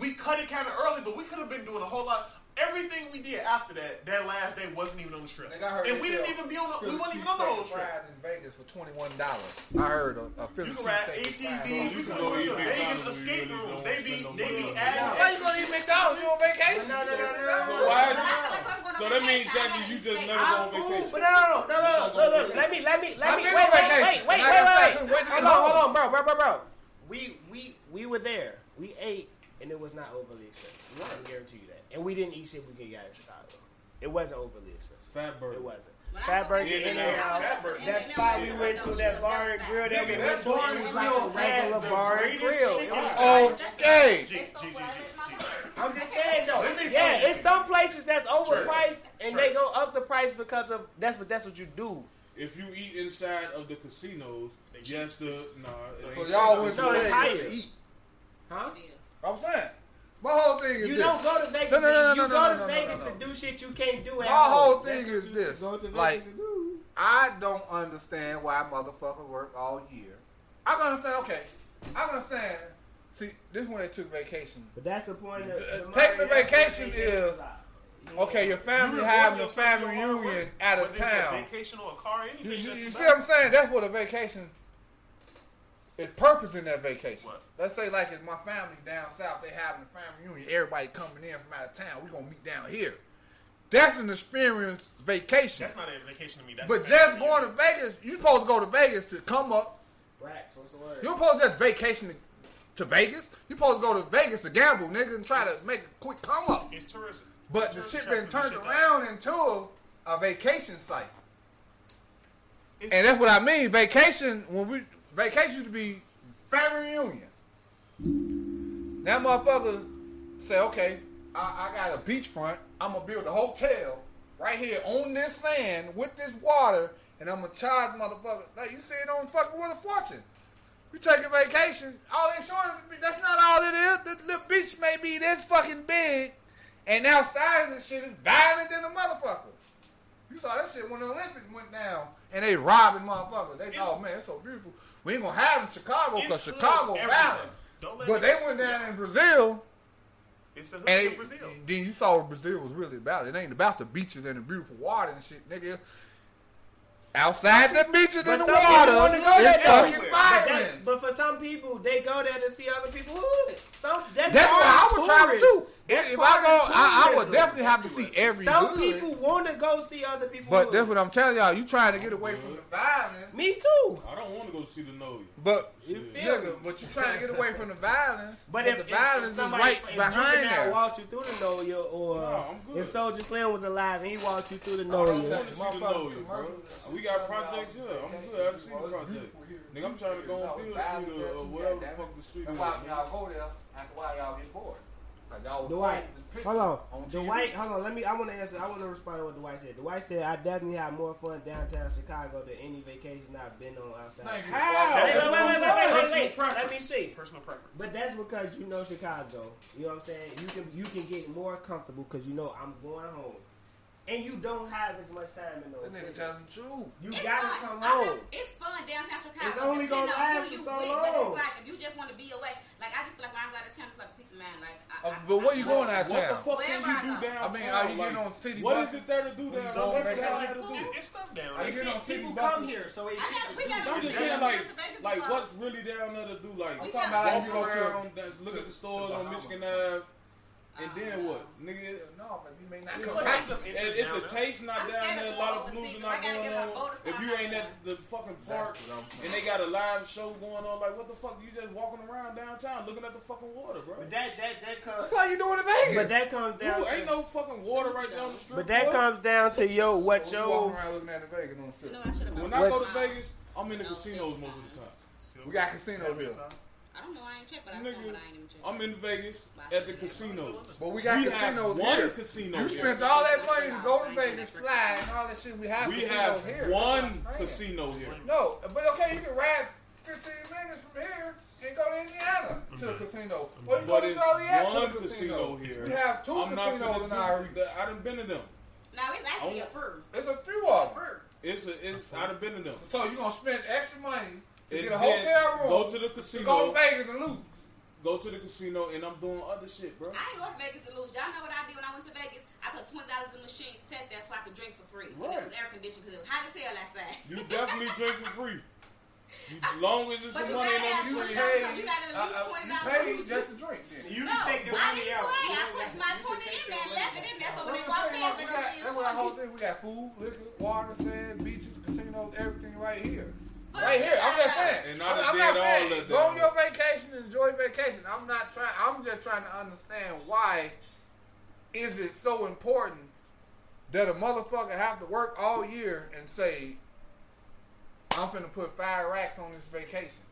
we cut it kind of early, but we could have been doing a whole lot. Everything we did after that, that last day wasn't even on the strip, Nigga, and we didn't even be on the. We Philly weren't even on the whole cheesesteak strip. fried in Vegas for twenty one dollars. I heard a, a Philly You can ride cheesesteak. ATVs. You You can can go go to Vegas escape really rooms. don't They be they be adding. Why you gonna eat McDonald's? You on vacation? No, no, no, no, So why? But I feel like I'm going So that means Jackie, you just never go on vacation. But no, no, no, no, no, no, no, Let me, let me, let me. Wait, wait, wait, wait, wait, wait, fucking wait. wait to get Hold on, hold on, bro, bro, bro, bro. We, we, we were there. We ate, and it was not overly expensive. I can guarantee you that. And we didn't eat shit we could get in Chicago. It wasn't overly expensive. Fatburger. It wasn't. When I Fat go Burger back to in In-N-Out. and out. go Fat to Burger. That spot we went to, to that bar and grill that we went to, bar it and was like a regular bar and grill. It was sandwich. like, Okay. G, They G, so G, quiet, G, it's my G. birthday. I'm just saying though. Let Yeah, explain it's some places that's overpriced and they go up the price because of that's what that's what you do. If you eat inside of the casinos, yes, the nah. it So y'all went No, it's to eat. Huh? It is. I'm saying. My whole thing is You this. don't go to Vegas. No, no, no, you no, go no, to no, no, Vegas no, no. to do shit you can't do at My home. whole thing That's is this. Go to Vegas Like, to do. I don't understand why motherfuckers work all year. I can understand, okay. I can understand. See, this is when they took vacation. But that's the point of Uh, the taking money, the vacation is- get. Okay, your family You having a family for your hard reunion work. out of Whether a town. vacation or a car, anything. You, you, you see what I'm saying? That's what a vacation is purpose in that vacation. What? Let's say like it's my family down south, they having a family reunion, everybody coming in from out of town, we gonna meet down here. That's an experience vacation. That's not a vacation to me. That's but just going to. Vegas, you supposed to go to Vegas to come up. Racks, what's the word? You're supposed to just vacation to, to Vegas. You're supposed to go to Vegas to gamble, nigga, and try to make a quick come up. It's tourism. But the Tourist shit been turned shit like around into a, a vacation site. It's- And that's what I mean. Vacation when we vacation to be family reunion. That motherfucker say, okay, I, I got a beachfront. I'm gonna build a hotel right here on this sand with this water, and I'm gonna charge motherfucker. Like you see it on fucking Wheel of Fortune. You take a vacation, all insurance. That's not all it is. The little beach may be this fucking big, and outside of this shit is violent than a motherfucker. You saw that shit when the Olympics went down and they robbing motherfuckers. They oh man, it's so beautiful. We ain't gonna have it in Chicago because hoods Chicago everywhere. violent. Don't let But they went down in Brazil It's a hood and in it, Brazil. then you saw what Brazil was really about. It ain't about the beaches and the beautiful water and shit, nigga. Outside the beaches But and the water, it's fucking But But, that, violent. but for some people, they go there to see other people hoods. Some that's, That's why I of would travel tourism. too. That's If, if I go, I, I would definitely have to see every Some hood. people want to go see other people. But that's what I'm telling y'all. You trying to get away from the violence. Me too. I don't want to go see the Magnolia. But You Shit. feel me? nigga, but you trying to get away from the violence. But if, the if, if violence is somebody, right if behind Juvenile there. walked you through the Magnolia, or No, I'm good. if Soulja Slim was alive and he walked you through the I know don't you, want to see the Magnolia, bro. We got projects here. I'm good. I done seen the project. Nigga, I'm trying to go on Bill Street or, or whatever the fuck the street is. That's why man. y'all go there after a while y'all get bored. Cause y'all Dwight, showing this picture hold on. on TV. Dwight, hold on. Let me. I want to answer. I want to respond to what Dwight said. Dwight said, "I definitely had more fun downtown Chicago than any vacation I've been on outside." Thank. How? Wait, wait, wait, wait, wait, wait, wait, Personal wait. preference. Let me see. Personal preference. But that's because you know Chicago. You know what I'm saying? You can you can get more comfortable because you know I'm going home, and you don't have as much time in That those. nigga cities. telling the truth. You It's gotta fun. come I home. It's fun downtown Chicago. It's only gonna last you for so with, long. But it's like if you just want to be away, like I just feel like when I go out of town, it's like a peace of mind. Like, I, Uh, I- but where I- you going out of What the town? fuck can Wherever I you do go. downtown? I mean, are you Like, getting on city What buses? is it there to do When you downtown? go What back is there to do? It's stuff down Are there. you getting on city People come here, so it I got, we got I'm just saying, like, like what's really down there to do? Like, We walk got- you go to- around, look at the stores on Michigan Ave, and then oh, what, nigga? No, but you may not It's come of And if the there. taste not I'm down there, a lot of blues are not gotta going on. If you ain't at the fucking park and they got a live show going on, like what the fuck? You just walking around downtown looking at the fucking water, bro. But that that that comes. That's how you doing in Vegas. But that comes down. Ooh, ain't no fucking water right down the street. but that boy. comes down to yo oh, what You walking around looking at the Vegas on the You know. I should have When. I go to Vegas, I'm in the casinos most of the time. We got casinos here. I I don't know. I ain't checked, but I Nigga, saw but I ain't even checked. I'm in Vegas at the casinos. But we got We have casinos one here. casino You here. spent all that money to go to Vegas, fly, and all that shit. We have We have here. one That's what I'm saying. casino here. No, but okay, you can ride 15 minutes from here and go to Indiana to the casino. Or you go But to it's Joliet to one the casino casino. here. We have two I'm not casinos in finna our do reach. that. I done been to them. Now it's actually a fur. It's a few of them. Fur. It's a, it's. I done been to them. So you're going to spend extra money to And get a hotel room Go to the to go to Vegas and lose. Go to the casino, and I'm doing other shit, bro. I ain't go to Vegas to lose. Y'all know what I did when I went to Vegas? I put twenty dollars in the machine, sat there so I could drink for free. And it was air conditioned because it was hot as hell outside. You definitely drink for free. You, long as it's But some you money in gotta that have You machine. $20. paid, You gotta at uh, least uh, $20 you paid just to drink then. You No, can take the I money didn't out. play. I put my twenty take in there, money left it in there. So when they what walk I'm in, saying, they got- gonna That's it's what the whole thing. We got food, liquor, water, sand, beaches, casinos, everything right here. But Right here. I'm just saying. And I I'm, I'm not saying of go on your vacation enjoy vacation. I'm not trying. I'm just trying to understand why is it so important that a motherfucker have to work all year and say, I'm finna put five racks on this vacation.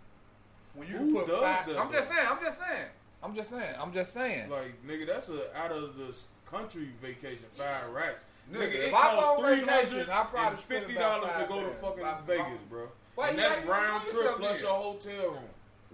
When you can Who put does five. that, I'm just saying. I'm just saying. I'm just saying. I'm just saying. Like, nigga, that's a out of the country vacation, five racks. Nigga, Nigga, if it I go costs on vacation, I probably fifty dollars to five go to fucking About- Vegas, bro. Why and that's round trip plus there? your hotel room.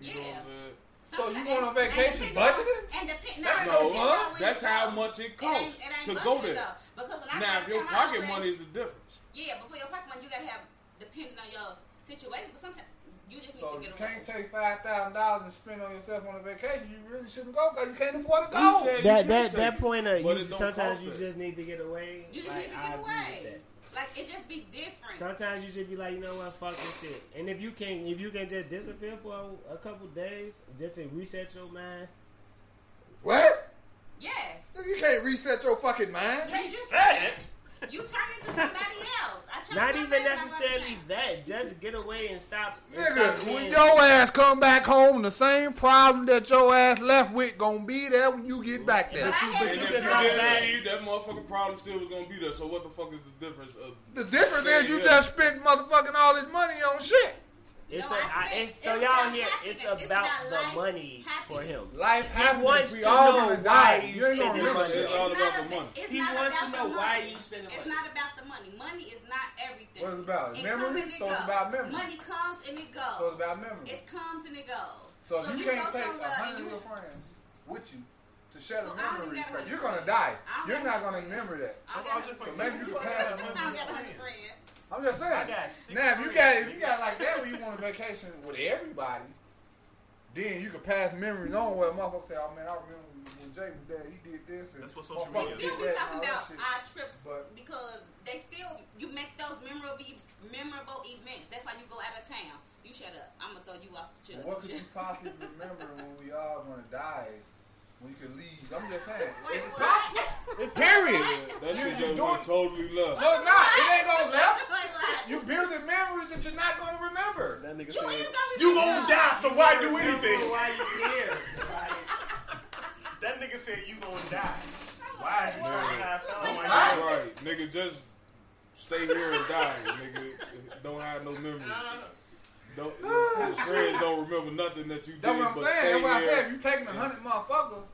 You know what I'm saying? So you going on vacation budgeting? And depend, no, No, no depend fun. on where that's how much it It ain't- costs it ain't to go there. though. Because when I Now, if your pocket money is the difference. Yeah, before your pocket money, you gotta have depending on your situation. But sometimes you just need So to you can't take five thousand dollars and spend on yourself on a vacation. You really shouldn't go because you can't afford to go. That that that point uh, of you sometimes you that. just need to get away. You just like, need to get agree away. With that. Like it just be different. Sometimes you just be like, you know what, fuck this shit. And if you can, if you can just disappear for a, a couple days, just to reset your mind. What? yes. You can't reset your fucking mind. Yeah, you, Said it. You turn into somebody else. I Not even name when I go out of necessarily that. Just get away and stop. and Nigga, stop when being- your ass come back home, the same problem that your ass left with gonna be there when you get back there. But I had And if you you can come didn't back. leave, that motherfucking problem still was gonna be there. So what the fuck is the difference of The difference is you Yeah. just spent motherfucking all this money on shit. It's No, a, I I, spent- it's, so it's y'all about here. It's. It's about, about the life money for him. Life happens. wants we to all know gonna why die. you You ain't gonna spending money. It's all about not the money. It's He not wants to about know the why money. you spending It's money. not about the money. Money is not everything. What is it about? It Memory? it So it's about memory. Money comes and it goes. So it's about memory. It comes and it goes. So if you go can't take a somewhere hundred of your friends with you to share the Well, I memory, even you're gonna die. You're not gonna remember that. I I'm just a like, maybe you can that, I'm I not don't got a hundred friends. Friends. I'm just saying. I got six Now, if you got if you got like that, where you want a vacation with everybody, then you can pass memories on where motherfuckers say, "Oh man, I remember when Jay was there, he did this." And That's what social motherfuckers media Still, did we that talking about our trips But- because they still you make those memorable memorable events. That's why you go out of town. You shut up. I'm gonna throw you off the But chair. what could you possibly remember when we all gonna die? When you can leave? I'm just saying. Wait, It's what? possible. Period. that You- shit just doing- went totally left? No, it's not. It ain't gonna left. You building memories that you're not gonna remember. That nigga You said, you gonna die, so why do anything? Why you here? That nigga said you gonna die. Why is you trying to have Oh my? God. Right, nigga, just stay here and die, nigga. Don't have no memories. Don't, his friends don't remember nothing that you did, That's what I'm saying. That's what I said. If you taking a hundred motherfuckers,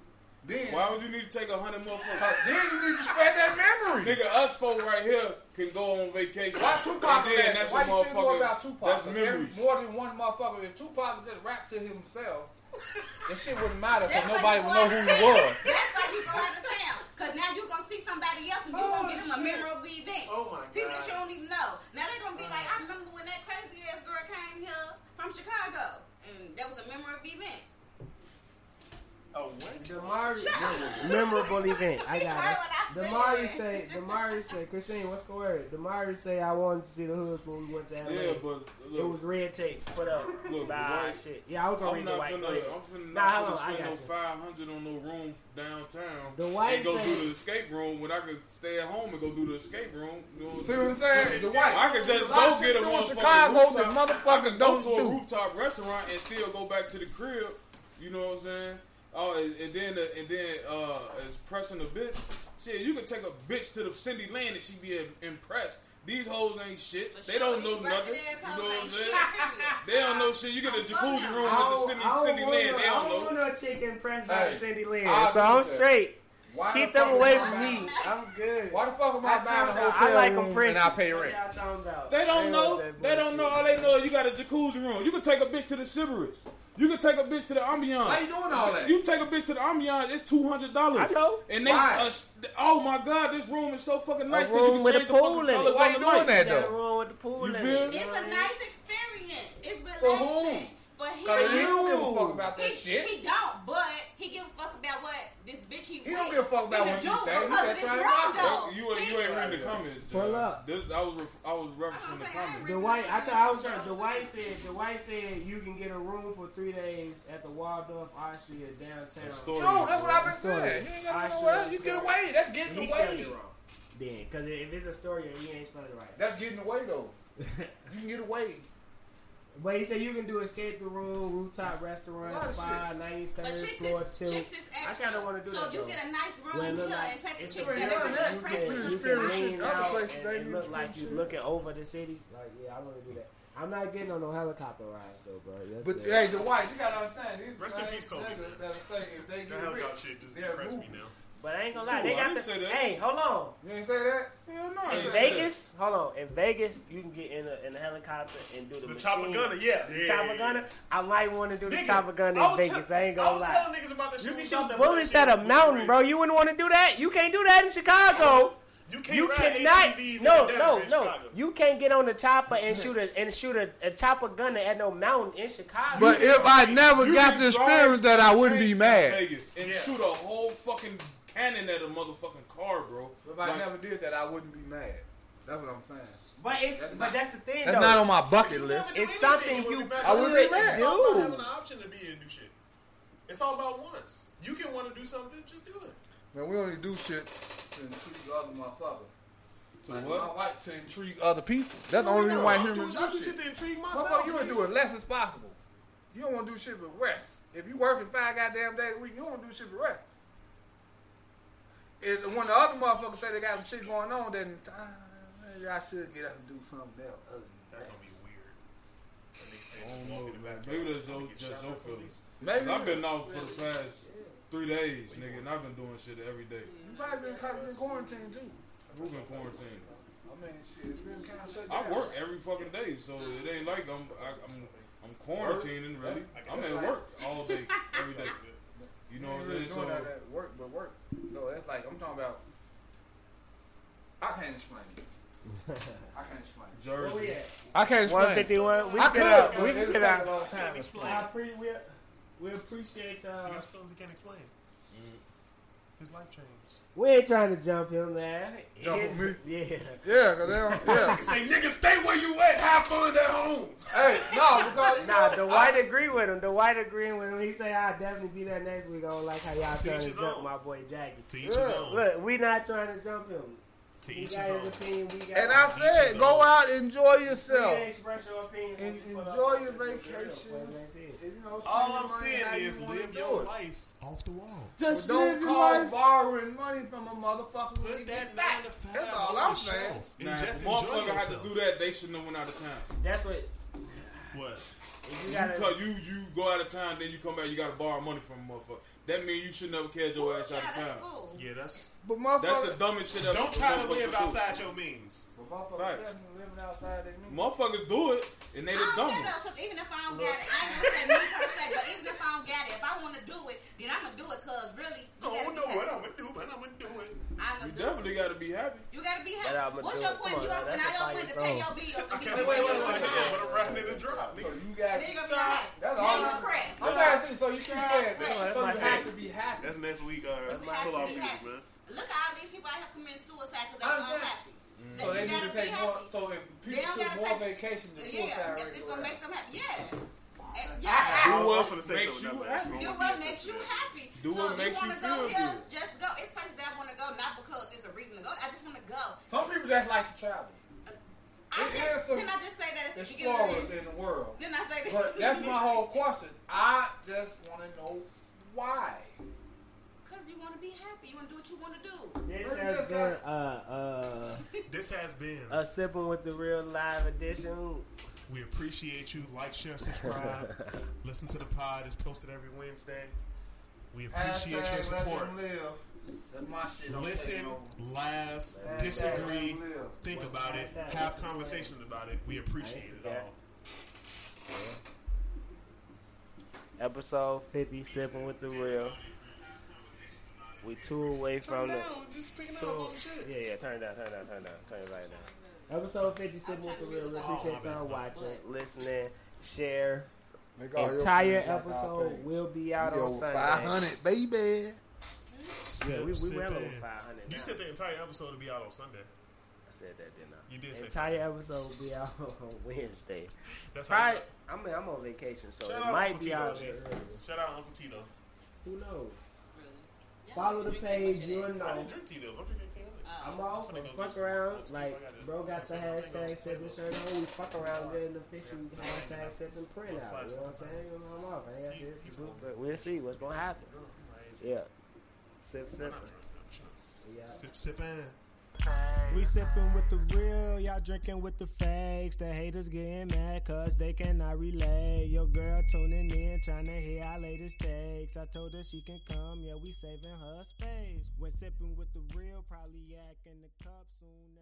then Why would you need to take a hundred motherfuckers? then you need to spread that memory. Nigga, us folk right here can go on vacation. Why Tupac and then that's a Why more motherfucker. about Tupac? That's 'Cause every- more than one motherfucker. If Tupac just rap to himself, that shit wouldn't matter because nobody would know who out he of town. was. That's why you go out of town. Cause now you're gonna see somebody else and you're gonna oh, get them a memorable event. Oh my People that you don't even know. Now they're gonna be like, I mm. remember when that crazy ass girl came here from Chicago, and that was a memorable event. Oh, what? Damari, memorable event. I got it. What I Damari said. say, Damari say, Christine, what's the word? Damari say, I wanted to see the hood when we went to LA. Yeah, but it was look, red tape. Put up. Look, nah, white- shit. Yeah, I was gonna I'm read the not white. finna, Go. I'm finna Nah, not hold finna spend no 500 on no room downtown. The white and go say- do the escape room when I could stay at home and go do the escape room. You know what I'm See saying? what I'm saying? The white. I could just go get a people in motherfucking Chicago, the rooftop. motherfuckers go don't to a rooftop restaurant and still go back to the crib. You know what I'm saying? Oh, and, and then the, and then uh, as pressing a bitch, Shit, you could take a bitch to the Cindy Land and she'd be impressed. These hoes ain't shit. But they don't know nothing. You know what I'm saying? they don't know shit. You get a jacuzzi room at the Cindy, Cindy Land. They don't know. I don't know a chick impressed at hey, Cindy Land. I so I'm straight. Why Keep the them away from me. I'm good. Why the fuck am I, I buying a hotel I like room impressive. and I pay rent? They don't they know. They don't know. All they know is you got a jacuzzi room. You can take a bitch to the Sybaris. You can take a bitch to the ambiance. How you doing all that? You take a bitch to the ambiance. It's two hundred dollars. I know. And they, uh, oh my god, this room is so fucking nice that you can change the fucking colors Why you doing night. that though? Room with the pool you feel? It's a nice experience. It's relaxing. For whom? But he, he don't give a fuck about that he, shit. He don't, but he give a fuck about what this bitch he. He don't give a fuck about what you think. Because of wrong though. You, you, you ain't reading the comments. Pull up. This, I was ref- I was referencing the comments. Dwight, I thought I was trying. The white said The white said you can get a room for three days at the Waldorf Austria downtown. Story, True, that's what I've been saying. You ain't got to go. You get away. That's getting he away. Then, because if it's a story, you ain't spelling it right. That's getting away though. you can get away. But he said you can do escape the room, rooftop restaurant, oh, spa, ninety third floor two. I kind of want to do so that. So you though. get a nice room well, here like, and take a chick that you can, you can lean out and, and look like you're looking over the city. Like yeah, I want to do that. I'm not getting on no helicopter rides though, bro. That's but it. hey, the white, you gotta understand. Rest in peace, Kobe. That if they get the rich, shit just impressed me now. But I ain't gonna lie, Ooh, they got the. Hey, hold on. You ain't say that? Hell no. In Vegas, that. hold on. In Vegas, you can get in a, in a helicopter and do the, the chopper gunner. Yeah, yeah, chopper gunner. I might want to do niggas, the chopper gunner in Vegas. I ain't gonna lie. I was lie. telling niggas about the. You can shoot bullets at a mountain, bro. You wouldn't want to do that. You can't do that in Chicago. You, you cannot. no, no, no. You can't get on the chopper and shoot a and shoot a, a chopper gunner at no mountain in Chicago. But if I never you got the experience that, I wouldn't be mad. Vegas and yeah. shoot a whole fucking cannon at a motherfucking car, bro. If I never did that, I wouldn't be mad. That's what I'm saying. But it's that's but not, that's the thing. That's though. not on my bucket list. It's something you. I would be mad. It's all about having an option to be in new shit. It's all about once. You can want to do something, just do it. Man, we only do shit to intrigue other motherfuckers. To like what? My wife to intrigue other people. That's the only reason why humans do, do shit. shit to intrigue myself. Motherfucker, you want to do it less as possible. You don't want to do shit but rest. If you working five goddamn days a week, you don't want to do shit but rest. When the other motherfuckers say they got some shit going on, then ah, uh, I should get up and do something else. Other That's that. gonna be weird. Maybe that's just Zoe feelings. Maybe I've been out for the past yeah. three days, nigga, and I've been doing shit every day. You probably been, been quarantined too. We've been quarantined. I mean, shit, it's been work every fucking day, so it ain't like I'm I, am I'm quarantining really. I'm at work all day, every day. You know what I'm saying? So that work, but work. No, that's like I'm talking about. I can't explain. I can't explain. it. Jersey. I can't explain. 151. We can. I can could, get out. We can get out. I appreciate uh, y'all. You're supposed to can explain. Mm-hmm. His life changed. We ain't trying to jump him, man. Jump on me? Yeah. Yeah, cause they don't, yeah. Say, nigga, stay where you at. Have fun at home. Hey, no, because nah. The white agree with him. The white agreeing with him. He say, "I'll definitely be there next week." I don't like how y'all trying to jump own. my boy Jackie. Teach yeah. Look, we not trying to jump him. To each his own. And I said, go out, enjoy yourself. Your and, enjoy your vacation. You know, All I'm saying is live your life off the wall. Just well, don't call life. borrowing money from a motherfucker. Put that back. That's all I'm saying. Nah, just motherfucker had to do that. They should have went out of town. That's what. What? You, gotta, you, you go out of town, then you come back. You gotta borrow money from a motherfucker. That means you should never carry your ass out of town. Yeah, that's. But motherfucker, That's the dumbest shit ever. Don't try to live outside your means motherfuckers living outside their means. Motherfuckers do it, and they the dumb even if I don't get it, I ain't gonna say me per se, but even if I don't get it, if I want to do it, then I'm gonna do it. Cause really, you I don't know what I'm gonna do, but I'm gonna do it. I'm gonna you do definitely it. gotta be happy. You gotta be happy. What's your point? On, you gonna spend all your point to pay your bills? I wait, wait, wait, wait, I'm riding in the drop. So you got. to be happy. That's all. I'm trying to. So you can't. So you have to be happy. That's next week. All right. Pull off, week, man. Look at all these people I have committing suicide because they're unhappy. Mm-hmm. So they, they need to take more. So if people took more take, vacation, the yeah, suicide rate it's gonna make them happy. Yes. Yeah. Do what makes you happy. Do what makes you happy. Do what so makes you, want feel go, good. Just go. It's places that I want to go, not because it's a reason to go. I just want to go. Some people just like to travel. Uh, I it just, some, can I just say that at the beginning of this? in the world. Then I say that. But that's my whole question. I just want to know why. Cause you want to be happy. You gonna do what you wanna do. This has been uh uh This has been. a sipping with the real live edition. We appreciate you. Like, share, subscribe. Listen to the pod. It's posted every Wednesday. We appreciate your Hashtag let support. them live. That's my shit. I'm Listen, taking over. laugh, Hashtag disagree, them live. think about it, have conversations about it. We appreciate it all. Episode fifty, sipping with the real. We two away from the. Just picking Two, yeah, yeah. Turn it down, turn it down, turn it down, turn it right down. Episode fifty, sipping with the real. We appreciate y'all watching, listening, share. Make all Entire friends like episode will be out Yo, on Sunday. 500, baby. Yeah, we, we well over five hundred. You said the entire episode will be out on Sunday. I said that, didn't I? You did say Entire episode will be out on Wednesday. That's how Probably, you- I mean, I'm on vacation, so Shout it might Uncle be Tito, out there. Shout out Uncle Tito. Who knows? Really. Follow the page, you'll that. I know. didn't drink Tito's. I'm drinking Tito's. I'm Oh. off. Fuck around. Like, bro got the I'm finna go hashtag get sip shirt on. We fuck around getting the official hashtag sip and print out. You know what I'm saying? You know, I'm off. I ain't got He- shit he to do, full. but we'll see what's gonna happen. Yeah. Sip, sip. I'm not drunk. I'm sure. Yeah. Sip, sipping. We sipping with the real, y'all drinking with the fakes. The haters getting mad cause they cannot relate. Your girl tuning in, trying to hear our latest takes. I told her she can come, yeah, we saving her space. When sipping with the real, probably yak in the cup soon as we finish.